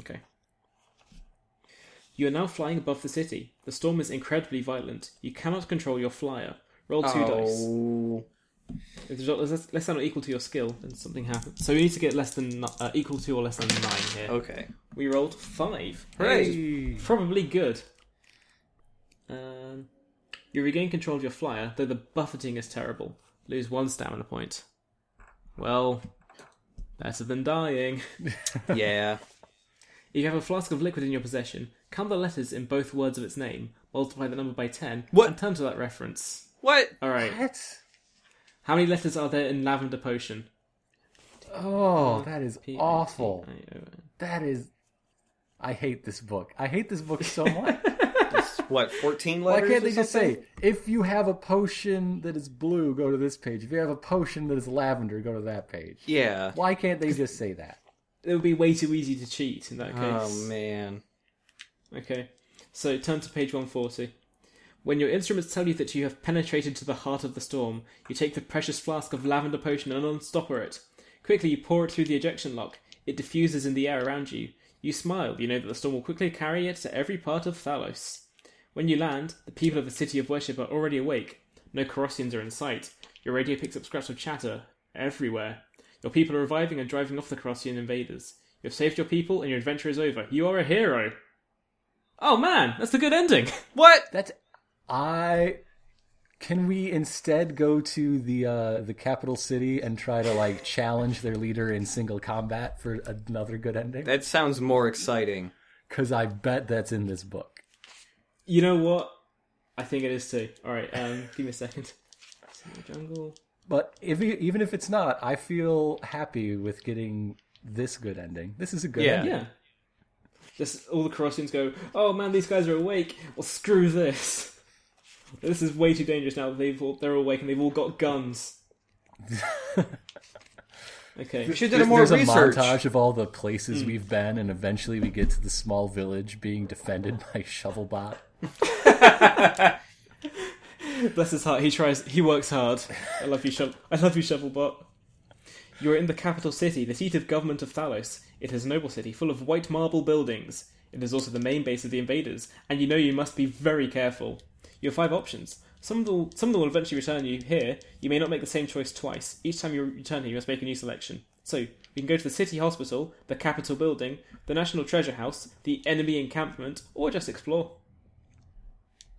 Okay. You are now flying above the city. The storm is incredibly violent. You cannot control your flyer. Roll two dice. If the result is less- less than or equal to your skill, then something happens. So we need to get less than uh, equal to or less than nine here. Okay. We rolled five. Hooray. Probably good. Um, you regain control of your flyer, though the buffeting is terrible. Lose one stamina point. Well, better than dying. Yeah. If you have a flask of liquid in your possession, count the letters in both words of its name, multiply the number by 10, What? and turn to that reference. What? Alright, What? How many letters are there in Lavender Potion? Oh, that is P- awful. I- I- That is. I hate this book. I hate this book so much. It's, what, 14 letters? Why letters? can't or they just say, if you have a potion that is blue, go to this page. If you have a potion that is lavender, go to that page. Yeah. Why can't they just say that? It would be way too easy to cheat in that oh, case. Oh, man. Okay, so turn to page 140. When your instruments tell you that you have penetrated to the heart of the storm, you take the precious flask of lavender potion and unstopper it. Quickly, you pour it through the ejection lock. It diffuses in the air around you. You smile. You know that the storm will quickly carry it to every part of Thalos. When you land, the people of the city of worship are already awake. No Carrossians are in sight. Your radio picks up scraps of chatter everywhere. Your people are reviving and driving off the Carrossian invaders. You have saved your people, and your adventure is over. You are a hero. Oh man, that's the good ending. What? That's. I. Can we instead go to the uh, the capital city and try to like challenge their leader in single combat for another good ending? That sounds more exciting. Because I bet that's in this book. You know what? I think it is too. All right, um, give me a second. Jungle. But if even if it's not, I feel happy with getting this good ending. This is a good Yeah. ending. Yeah. Just all the Carrossians go, oh man, these guys are awake. Well, screw this. This is way too dangerous now. that They've all, they're awake and they've all got guns. Okay. We should do There's, more there's a montage of all the places hmm. we've been, and eventually we get to the small village being defended by Shovelbot. Bless his heart. He tries. He works hard. I love you, Shovel. I love you, Shovelbot. You are in the capital city, the seat of government of Thalos. It is a noble city, full of white marble buildings. It is also the main base of the invaders, and you know you must be very careful. You have five options. Some of them, will, some of them will eventually return you here. You may not make the same choice twice. Each time you return here, you must make a new selection. So, we can go to the city hospital, the capital building, the national treasure house, the enemy encampment, or just explore.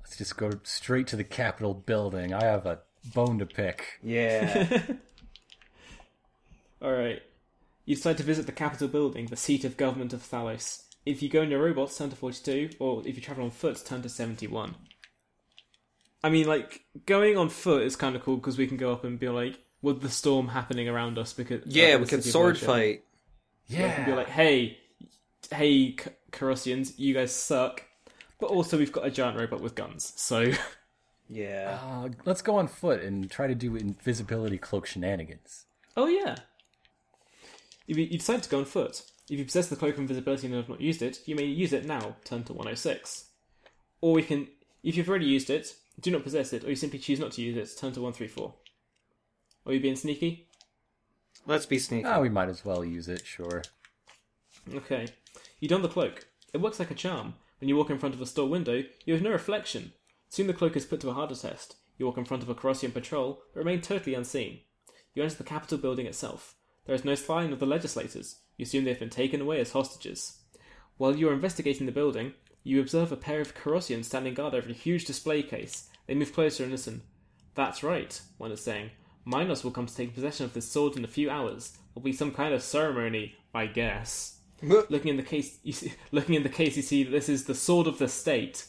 Let's just go straight to the Capitol building. I have a bone to pick. Yeah. Alright. You decide to visit the Capitol building, the seat of government of Thalos. If you go in your robots, turn to 42, or if you travel on foot, turn to 71. I mean, like, going on foot is kind of cool because we can go up and be like, with the storm happening around us, because. yeah, uh, we the could sword worship. fight. We can be like, hey, hey, C- Carrossians, you guys suck. But also, we've got a giant robot with guns, so Yeah. Uh, let's go on foot and try to do invisibility cloak shenanigans. oh yeah. If you, you decide to go on foot, if you possess the cloak of invisibility and have not used it, you may use it now. Turn to 106. Or we can, if you've already used it, do not possess it, or you simply choose not to use it. Turn to 134. Are you being sneaky? Let's be sneaky. Ah, we might as well use it, sure. Okay. You don the cloak. It works like a charm. When you walk in front of a store window, you have no reflection. Soon the cloak is put to a harder test. You walk in front of a Carrossian patrol, but remain totally unseen. You enter the Capitol building itself. There is no sign of the legislators. You assume they have been taken away as hostages. While you are investigating the building, you observe a pair of Carrossians standing guard over a huge display case. They move closer and listen. That's right, one is saying. Minos will come to take possession of this sword in a few hours. There'll be some kind of ceremony, I guess. Looking in the case, you see, looking in the case, you see that this is the sword of the state.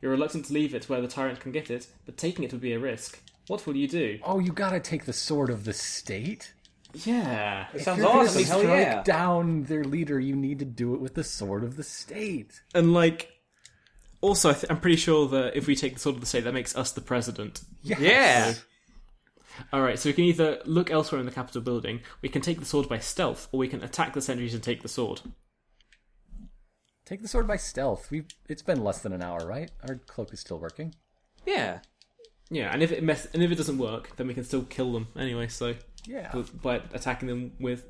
You're reluctant to leave it where the tyrant can get it, but taking it would be a risk. What will you do? Oh, you gotta take the sword of the state? Yeah, it Sounds If you're gonna awesome. Hell strike yeah. down their leader, you need to do it with the sword of the state. and like, also, I th- I'm pretty sure that if we take the sword of the state, that makes us the president. Yes. Yeah. All right, so we can either look elsewhere in the Capitol building, we can take the sword by stealth, or we can attack the sentries and take the sword. Take the sword by stealth. We it's been less than an hour, right? Our cloak is still working. Yeah. Yeah, and if it mess- and if it doesn't work, then we can still kill them anyway. So Yeah. by attacking them with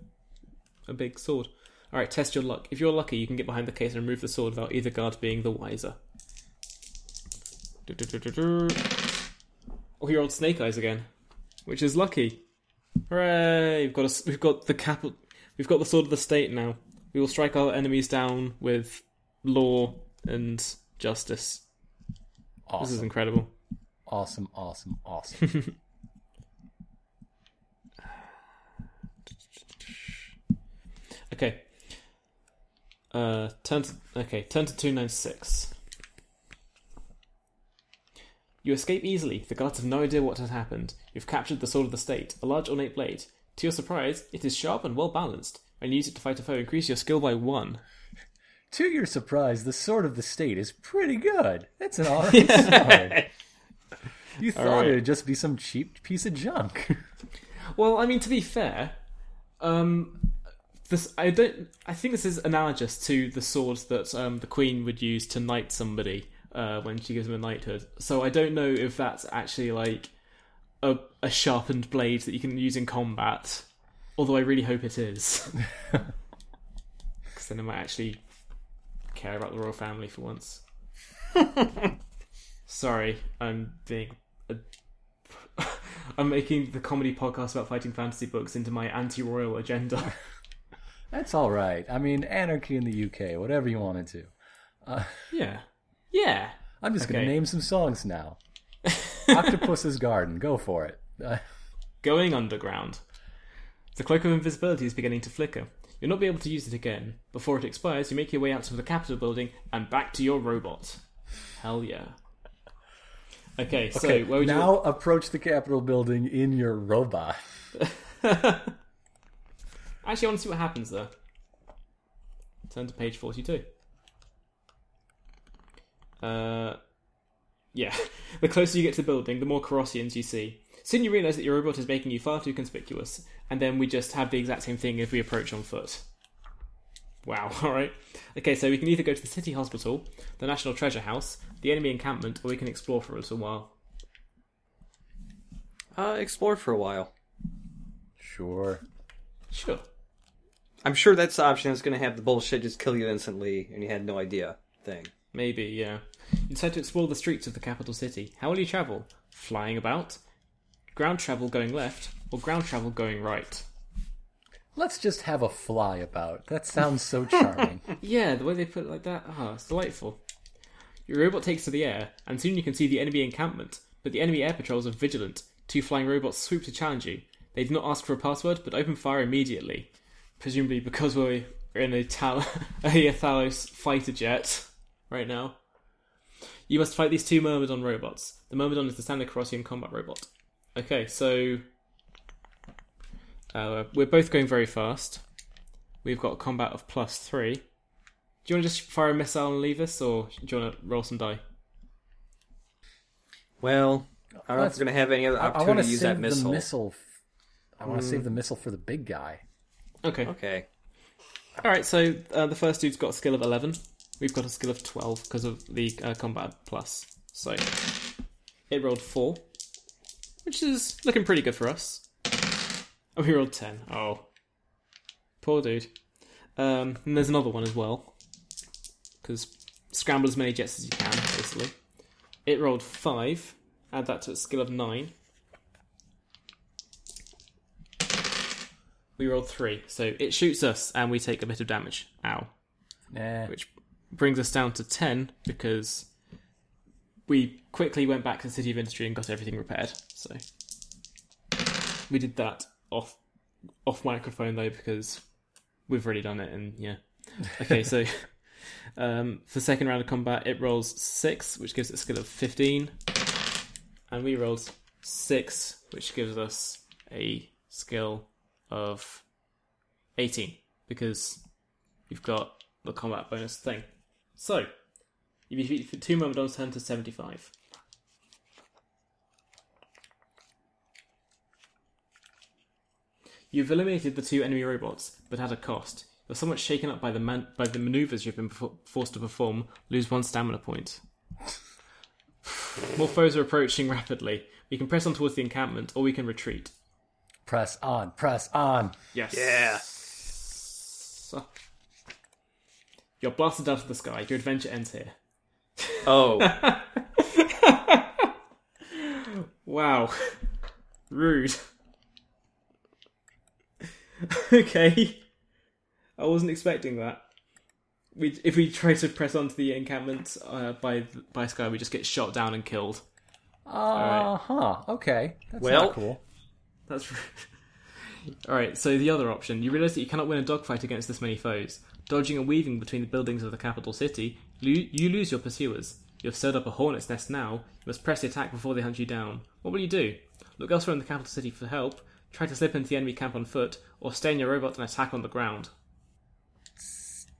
a big sword. All right, test your luck. If you're lucky, you can get behind the case and remove the sword without either guard being the wiser. Oh, your old Snake Eyes again, which is lucky. Hooray! We've got a, we've got the capital. We've got the sword of the state now. We will strike our enemies down with law and justice. This is incredible. Awesome, awesome, awesome. Okay. Uh, turn to okay. Turn to two nine six. You escape easily. The guards have no idea what has happened. You've captured the sword of the state, a large ornate blade. To your surprise, it is sharp and well balanced. When you use it to fight a foe, increase your skill by one. to your surprise, the sword of the state is pretty good. It's an alright sword. You thought Alright. it'd just be some cheap piece of junk. Well, I mean, to be fair, um, this I don't. I think this is analogous to the swords that um, the queen would use to knight somebody uh, when she gives them a knighthood. So I don't know if that's actually like a, a sharpened blade that you can use in combat. Although I really hope it is, because then I might actually care about the royal family for once. Sorry, I'm being. A, I'm making the comedy podcast about fighting fantasy books into my anti-royal agenda. That's alright. I mean, anarchy in the UK, whatever you want to do. yeah, yeah. I'm just Okay. gonna name some songs now. Octopus's Garden, go for it. Uh, Going underground. The cloak of invisibility is beginning to flicker. You'll not be able to use it again. Before it expires, you make your way out to the Capitol building and back to your robot. Hell yeah. Okay, so okay, where would now approach the Capitol building in your robot. Actually, I want to see what happens there. Turn to page forty-two. Uh, yeah. the closer you get to the building, the more Carrossians you see. Soon you realise that your robot is making you far too conspicuous, and then we just have the exact same thing if we approach on foot. Wow, alright. Okay, so we can either go to the city hospital, the National Treasure House, the enemy encampment, or we can explore for a little while. Uh, explore for a while. Sure. Sure. I'm sure that's the option that's going to have the bullshit just kill you instantly and you had no idea thing. Maybe, yeah. You decide to explore the streets of the capital city. How will you travel? Flying about? Ground travel going left, or ground travel going right? Let's just have a fly about. That sounds so charming. Yeah, the way they put it like that, ah, it's delightful. Your robot takes to the air, and soon you can see the enemy encampment, but the enemy air patrols are vigilant. Two flying robots swoop to challenge you. They do not ask for a password, but open fire immediately. Presumably because we're in a, Tal- a Thalos fighter jet right now. You must fight these two Myrmidon robots. The Myrmidon is the standard Carrossian combat robot. Okay, so uh, we're both going very fast. We've got a combat of plus three. Do you want to just fire a missile and leave us, or do you want to roll some die? Well, I don't know if Let's- we're gonna have any other I, I opportunity want to to use save that missile. the missile. f- I want to save the missile for the big guy. Okay. Okay. All right. So uh, the first dude's got a skill of eleven. We've got a skill of twelve because of the uh, combat plus. So it rolled four, which is looking pretty good for us. Oh, we rolled ten. Oh, poor dude. Um, and there's another one as well because scramble as many jets as you can, basically. It rolled five. Add that to its skill of nine. We rolled three, so it shoots us and we take a bit of damage. Ow. Nah. Which brings us down to 10 because we quickly went back to the City of Industry and got everything repaired. So we did that off off microphone though because we've already done it and yeah. Okay, so um, for the second round of combat, it rolls 6, which gives it a skill of 15. And we rolled 6, which gives us a skill of 18 because you've got the combat bonus thing. So, you defeat for two Myrmidons, turn to 75. You've eliminated the two enemy robots, but at a cost. You're somewhat shaken up by the man- by the maneuvers you've been perfor- forced to perform. Lose one stamina point. More foes are approaching rapidly. We can press on towards the encampment, or we can retreat. Press on. Press on. Yes. Yeah. So- You're blasted out of the sky. Your adventure ends here. Oh, Wow. Rude. okay. I wasn't expecting that. We, if we try to press onto the encampment uh, by by sky, we just get shot down and killed. Uh huh. Okay. That's Well- not cool. That's right. all right. So the other option, you realize that you cannot win a dogfight against this many foes. Dodging and weaving between the buildings of the capital city, you lose your pursuers. You have stirred up a hornet's nest now. You must press the attack before they hunt you down. What will you do? Look elsewhere in the capital city for help. Try to slip into the enemy camp on foot, or stay in your robot and attack on the ground.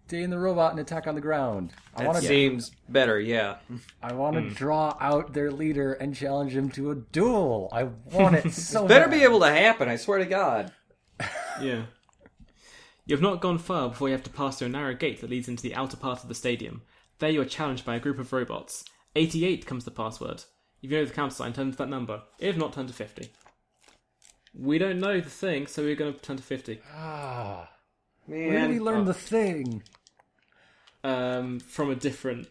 Stay in the robot and attack on the ground. I that want to. seems better. Yeah. I want to draw out their leader and challenge him to a duel. I want it so. Better bad. be able to happen. I swear to God. Yeah. You have not gone far before you have to pass through a narrow gate that leads into the outer part of the stadium. There you are challenged by a group of robots. 88 comes the password. If you know the countersign, turn to that number. If not, turn to 50. We don't know the thing, so we're going to turn to 50. Ah, Man. where did he learn oh. the thing? Um, from a different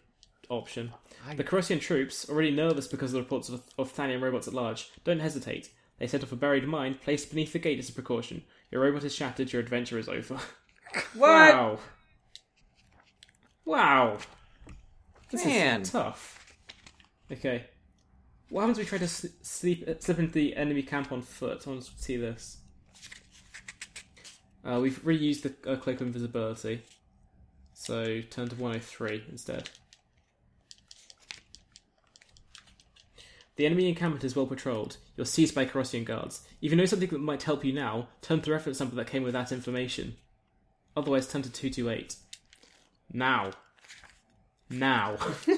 option. The Carrossian troops, already nervous because of the reports of, of Thalian robots at large, don't hesitate. They set off a buried mine placed beneath the gate as a precaution. Your robot is shattered, your adventure is over. Wow. Wow. This Man. is tough. Okay. What happens if we try to s- sleep, uh, slip into the enemy camp on foot? I want to see this. Uh, we've reused the uh, cloak of invisibility. So turn to 103 instead. The enemy encampment is well patrolled. You're seized by Carrossian guards. If you know something that might help you now, turn to the reference number that came with that information. Otherwise, turn to 228. Now. Now.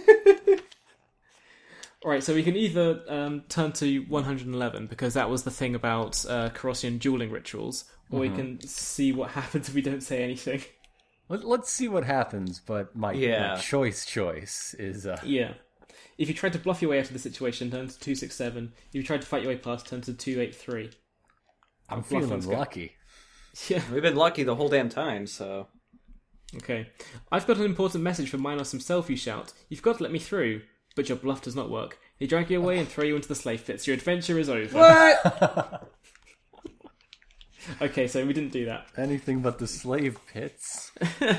Alright, so we can either um, turn to 111, because that was the thing about uh, Carrossian dueling rituals, or we can see what happens if we don't say anything. Let, let's see what happens. But my, my choice choice is uh, Yeah. If you tried to bluff your way out of the situation, turn to 267. If you tried to fight your way past, turn to 283. I'm bluff feeling one's lucky. Yeah. We've been lucky the whole damn time. So. Okay. I've got an important message from Minos himself, you shout. You've got to let me through. But your bluff does not work. They drag you away and throw you into the slave pits. Your adventure is over. What? Okay, so we didn't do that. Anything but the slave pits.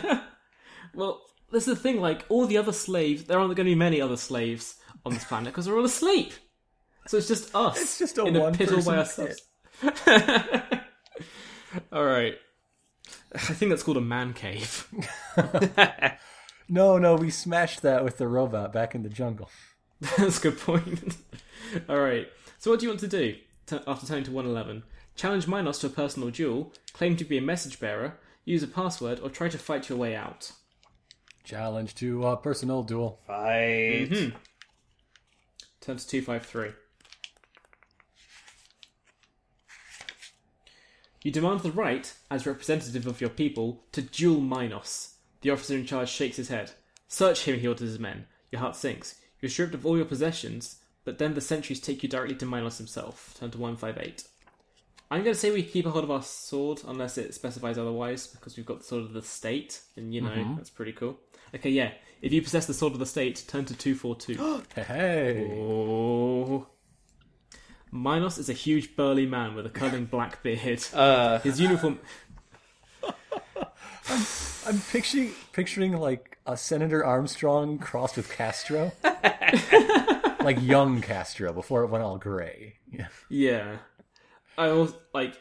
Well, this is the thing, like, all the other slaves, there aren't going to be many other slaves on this planet because they're all asleep. So it's just us. It's just a in a pit all by ourselves. Alright. I think that's called a man cave. No, no, we smashed that with the robot back in the jungle. That's a good point. Alright. So what do you want to do after turning to 111? Challenge Minos to a personal duel, claim to be a message bearer, use a password, or try to fight your way out. Challenge to a personal duel. Fight. Mm-hmm. Turn to 253. You demand the right, as representative of your people, to duel Minos. The officer in charge shakes his head. Search him, he orders his men. Your heart sinks. You're stripped of all your possessions, but then the sentries take you directly to Minos himself. Turn to 158. I'm going to say we keep a hold of our sword unless it specifies otherwise, because we've got the sword of the state, and you know, that's pretty cool. Okay, yeah. If you possess the sword of the state, turn to 242. Hey, Oh. Minos is a huge burly man with a curling black beard. Uh, His uniform. I'm picturing picturing like a Senator Armstrong crossed with Castro, like young Castro before it went all gray. Yeah. Yeah. I also, like.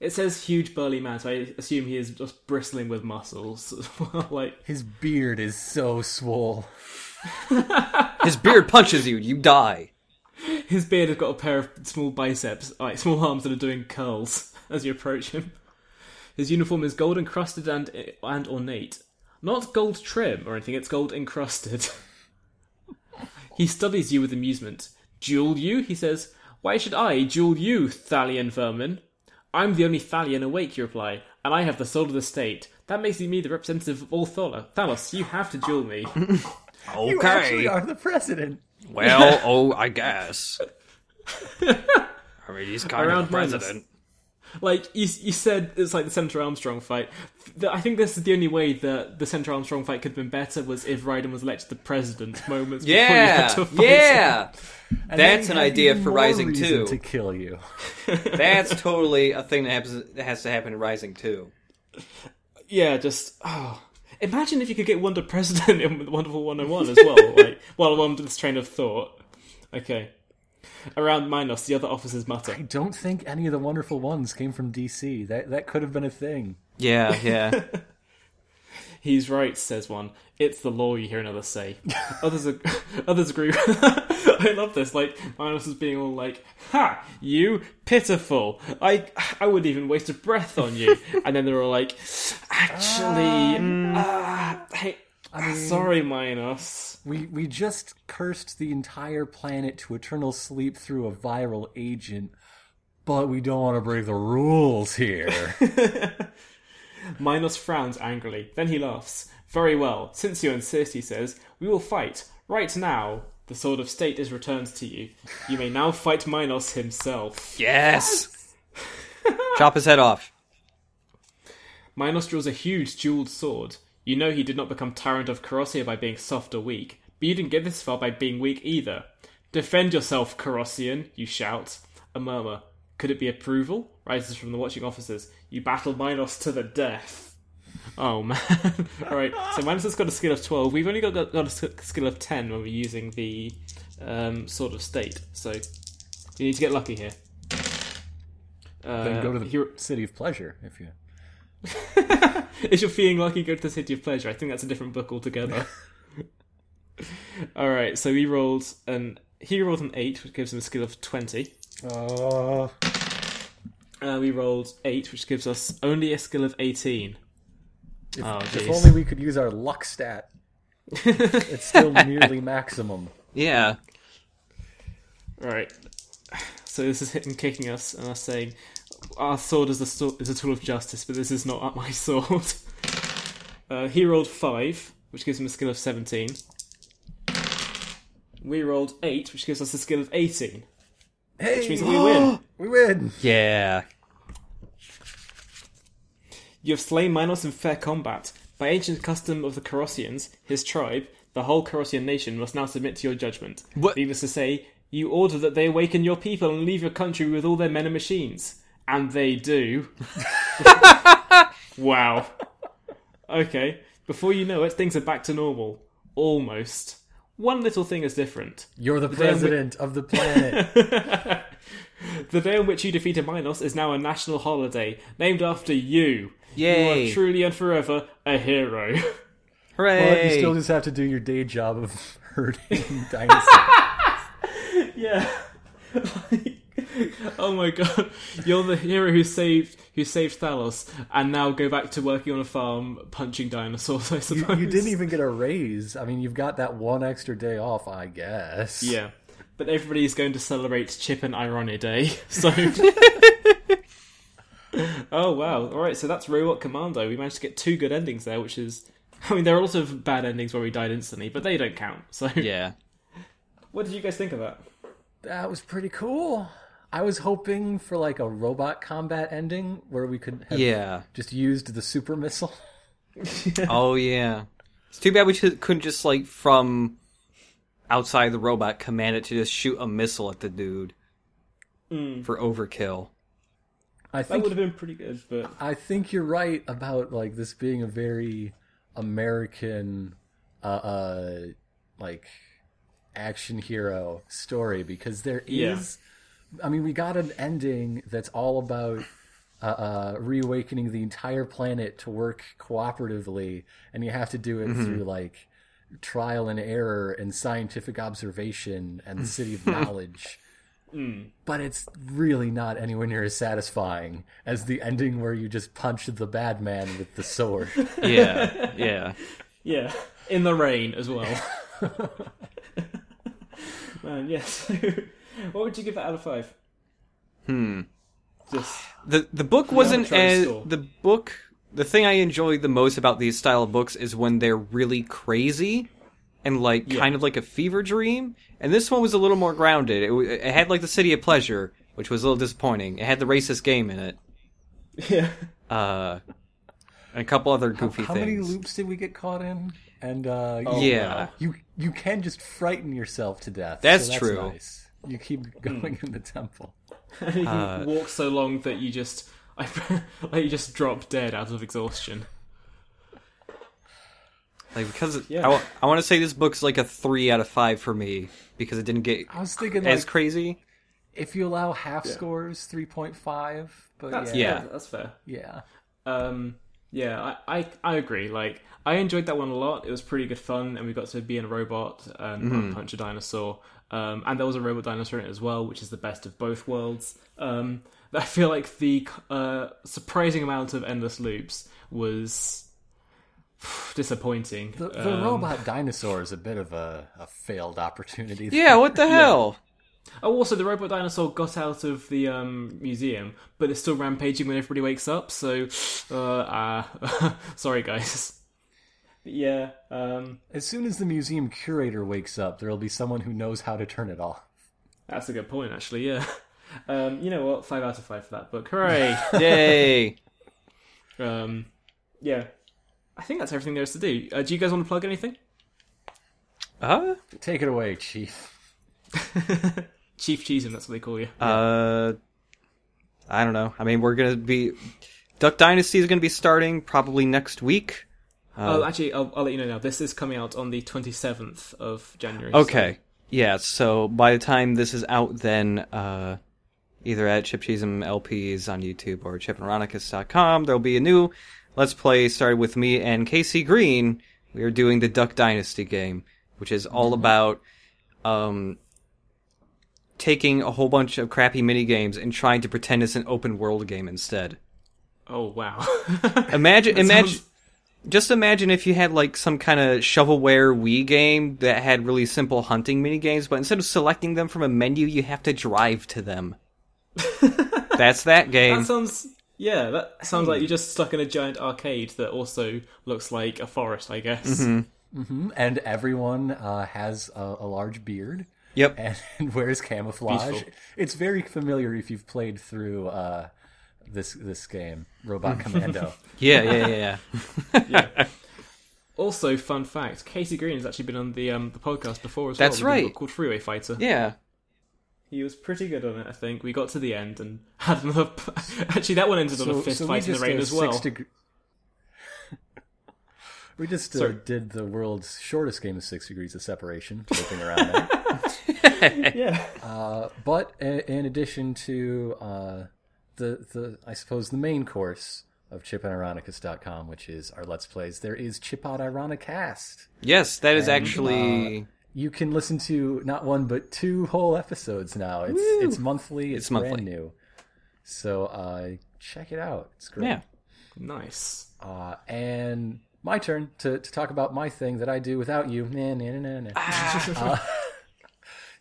It says huge burly man, so I assume he is just bristling with muscles. like, His beard is so swole. his beard punches you. You die. his beard has got a pair of small biceps, like small arms that are doing curls as you approach him. His uniform is gold encrusted and and ornate, not gold trim or anything. It's gold encrusted. he studies you with amusement. Duel you? He says. Why should I duel you, Thalian vermin? I'm the only Thalian awake, you reply, and I have the soul of the state. That makes me the representative of all Thala. Thalos, you have to duel me. Okay. You actually are the president. Well, oh, I guess. I mean, he's kind Around of the Minos. president. Like you, you said, it's like the Senator Armstrong fight. I think this is the only way that the Senator Armstrong fight could have been better was if Raiden was elected the president. Moments before you had Yeah, to fight him. yeah. That's an idea for Rising 2. to kill you. That's totally a thing that happens. That has to happen in Rising too. Yeah, just oh. Imagine if you could get Wonder President in Wonderful 101 as well. like, while I'm on this train of thought. Okay. Around Minos, the other officers mutter. I don't think any of the wonderful ones came from DC. That that could have been a thing. Yeah, yeah. He's right, says one. It's the law, you hear another say. others ag- others agree. I love this. Like, Minos is being all like, Ha! You pitiful! I I wouldn't even waste a breath on you. And then they're all like, Actually, ah, hey, Ah, sorry, Minos. We we just cursed the entire planet to eternal sleep through a viral agent, but we don't want to break the rules here. Minos frowns angrily. Then he laughs. Very well. Since you insist, he says, we will fight. Right now, the sword of state is returned to you. You may now fight Minos himself. yes. Chop his head off. Minos draws a huge jeweled sword. You know he did not become tyrant of Carrossia by being soft or weak, but you didn't get this far by being weak either. Defend yourself, Carrossian, you shout. A murmur. Could it be approval? Rises from the watching officers. You battle Minos to the death. Oh man. Alright, so Minos has got a skill of 12. We've only got, got, got a skill of 10 when we're using the um, Sword of State, so you need to get lucky here. Uh, then go to the hero- city of pleasure if you. if you're feeling lucky, go to the City of Pleasure. I think that's a different book altogether. All right, so he rolled an he rolled an eight, which gives him a skill of twenty. Uh, Uh, we rolled eight, which gives us only a skill of eighteen. if, Oh, if only we could use our luck stat. it's still nearly maximum. Yeah. All right, so this is him kicking us and us saying, "Our sword is a sto- is a tool of justice, but this is not my sword." Uh, he rolled five, which gives him a skill of seventeen. We rolled eight, which gives us a skill of eighteen. Hey, Which means that we win. we win. Yeah. You have slain Minos in fair combat. By ancient custom of the Carrossians, his tribe, the whole Carrossian nation must now submit to your judgment. What- Needless to say, you order that they awaken your people and leave your country with all their men and machines. And they do. wow. Okay. Before you know it, things are back to normal. Almost. One little thing is different. You're the day we- president of the planet. The day on which you defeated Minos is now a national holiday, named after you. You Yay. are truly and forever a hero. Hooray. but you still just have to do your day job of herding dinosaurs. Yeah. Like, oh my god, you're the hero who saved who saved Thalos, and now go back to working on a farm punching dinosaurs. I You, suppose you didn't even get a raise. I mean, you've got that one extra day off, I guess. Yeah, but everybody's going to celebrate Chip and Irony Day. So. oh wow! All right, so that's Robot Commando. We managed to get two good endings there, which is. I mean, there are also bad endings where we died instantly, but they don't count. So, Yeah. what did you guys think of that? That was pretty cool. I was hoping for like a robot combat ending where we could have Yeah. just used the super missile. Oh yeah. It's too bad we should, couldn't just like from outside the robot command it to just shoot a missile at the dude for overkill. I think That think would have been pretty good, but I think you're right about like this being a very American uh, uh like action hero story because there is Yeah. I mean we got an ending that's all about uh, uh reawakening the entire planet to work cooperatively and you have to do it through like trial and error and scientific observation and the city of knowledge but it's really not anywhere near as satisfying as the ending where you just punch the bad man with the sword. Yeah, yeah. yeah, in the rain as well. Man, yes. What would you give that out of five? Hmm. Just The the book wasn't as score. the book. The thing I enjoy the most about these style of books is when they're really crazy and like kind of like a fever dream. And this one was a little more grounded. It, it had like the City of Pleasure, which was a little disappointing. It had the racist game in it, yeah. uh, and a couple other goofy things. How many loops did we get caught in? And uh, Oh, you, yeah, you you can just frighten yourself to death. That's so that's true. Nice. You keep going in the temple. you Uh, walk so long that you just, I, like you just drop dead out of exhaustion. like because Yeah. I, I want to say this book's like a three out of five for me because it didn't get I was thinking as like crazy. if you allow half scores, three point five. But That's yeah, Yeah. yeah, that's fair. yeah. Um, yeah, I, I I agree. Like I enjoyed that one a lot. It was pretty good fun, and we got to be in a robot and Mm-hmm. punch a dinosaur. Um, and there was a robot dinosaur in it as well, which is the best of both worlds. Um, I feel like the uh, surprising amount of endless loops was disappointing. The, the Um, robot dinosaur is a bit of a, a failed opportunity. Yeah, what the hell? Oh, also the robot dinosaur got out of the um, museum, but it's still rampaging when everybody wakes up. So, uh, uh sorry guys. But yeah, um, As soon as the museum curator wakes up, there'll be someone who knows how to turn it off. that's a good point, actually. Yeah. Um, you know what? Five out of five for that book. Hooray! Yay! um, yeah, I think that's everything there is to do. Uh, do you guys want to plug anything? Uh, Take it away, Chief. Chief Cheezum, that's what they call you. uh, I don't know. I mean, we're gonna be Duck Dynasty is gonna be starting probably next week. Oh, actually, I'll, I'll let you know now. This is coming out on the twenty seventh of January. so- Okay, yeah. So by the time this is out, then uh, either at Chip Cheezum LPs on YouTube or chipandironicus.com, there'll be a new Let's Play started with me and Casey Green. We are doing the Duck Dynasty game, which is all about um, taking a whole bunch of crappy mini games and trying to pretend it's an open world game instead. Oh wow. Imagine, imagine, sounds- just imagine if you had like some kind of shovelware Wii game that had really simple hunting mini games, but instead of selecting them from a menu, you have to drive to them. That's that game. That sounds. Yeah, that sounds like you're just stuck in a giant arcade that also looks like a forest, I guess. And everyone uh, has a, a large beard Yep. and, and wears camouflage. Beautiful. It's very familiar if you've played through uh, this this game, Robot Commando. Yeah, yeah, yeah, yeah. Also, fun fact: Casey Green has actually been on the um, the podcast before as That's well. We did a right. book Called Freeway Fighter. yeah. He was pretty good on it. I think we got to the end and had another. actually, that one ended on a fist fight in the rain as well. six deg- we just uh, did the world's shortest game of six degrees of separation, looking around there. yeah. Uh, but i- in addition to uh, the the I suppose the main course of chipandironicus.com, which is our Let's Plays, there is Chip and Ironicast. Yes, that is And, actually you can listen to not one but two whole episodes now. It's it's monthly. It's, It's monthly. brand new. So uh, check it out. It's great. Yeah. Nice. Uh, and my turn to, to talk about my thing that I do without you. Nah, nah, nah, nah, nah. Uh,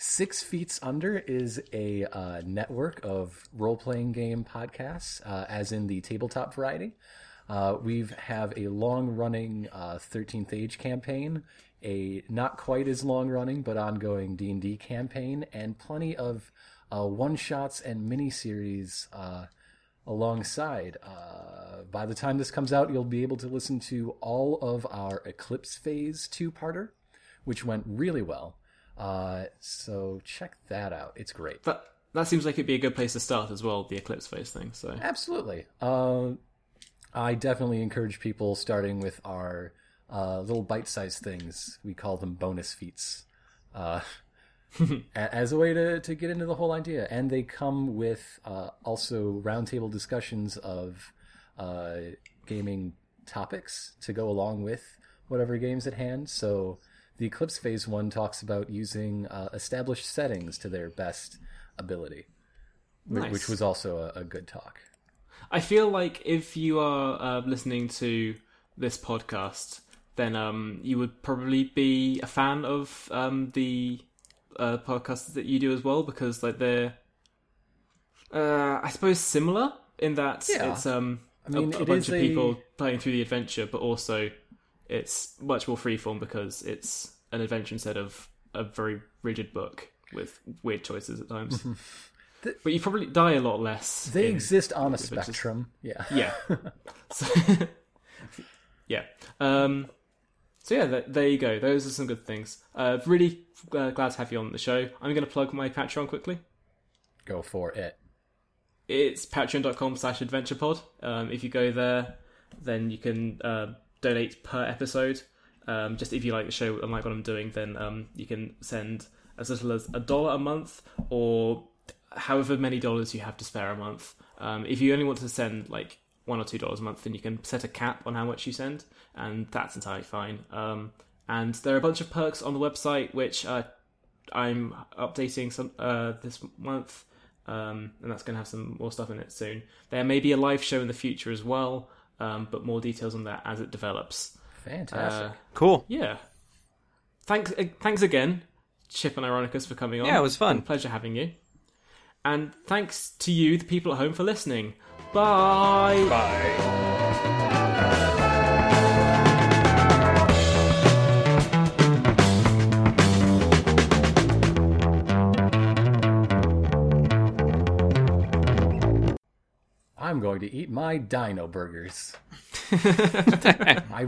Six Feats Under is a uh, network of role playing game podcasts, uh, as in the tabletop variety. Uh, we have a long running uh, 13th Age campaign, a not quite as long running but ongoing D&D campaign, and plenty of uh, one shots and mini series uh, alongside. Uh, by the time this comes out, you'll be able to listen to all of our Eclipse Phase two parter, which went really well. Uh, so check that out. It's great. That that seems like it'd be a good place to start as well, the eclipse phase thing. So Absolutely. Uh, I definitely encourage people starting with our uh, little bite-sized things. We call them bonus feats. Uh, as a way to, to get into the whole idea. And they come with uh, also roundtable discussions of uh, gaming topics to go along with whatever games at hand. So the Eclipse Phase 1 talks about using uh, established settings to their best ability, Nice. which was also a, a good talk. I feel like if you are uh, listening to this podcast, then um, you would probably be a fan of um, the uh, podcasts that you do as well, because like they're, uh, I suppose, similar in that Yeah. it's um, a- mean, a, it bunch of a- people playing through the adventure, but also it's much more freeform because it's an adventure instead of a very rigid book with weird choices at times. but you probably die a lot less. They in- exist on a spectrum. Yeah. yeah. So, yeah. Um, so yeah, th- there you go. Those are some good things. Uh, really uh, glad to have you on the show. I'm going to plug my Patreon quickly. Go for it. It's patreon.com slash adventurepod. Um, if you go there, then you can uh, donate per episode. Um, just if you like the show and like what I'm doing, then um, you can send as little as a dollar a month or however many dollars you have to spare a month. Um, if you only want to send like one or two dollars a month, then you can set a cap on how much you send, and that's entirely fine. Um, and there are a bunch of perks on the website which uh, I'm updating some uh, this month, um, and that's going to have some more stuff in it soon. There may be a live show in the future as well, um, but more details on that as it develops. Fantastic. Uh, Cool. yeah. Thanks. Uh, thanks again, Chip and Ironicus, for coming on. Yeah, it was fun. Been a pleasure having you. And thanks to you, the people at home, for listening. Bye. Bye. Going to eat my dino burgers. I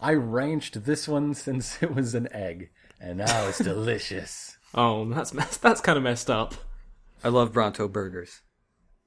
I ranched this one since it was an egg, and now it's delicious. Oh, that's mess- that's kind of messed up. I love Bronto burgers.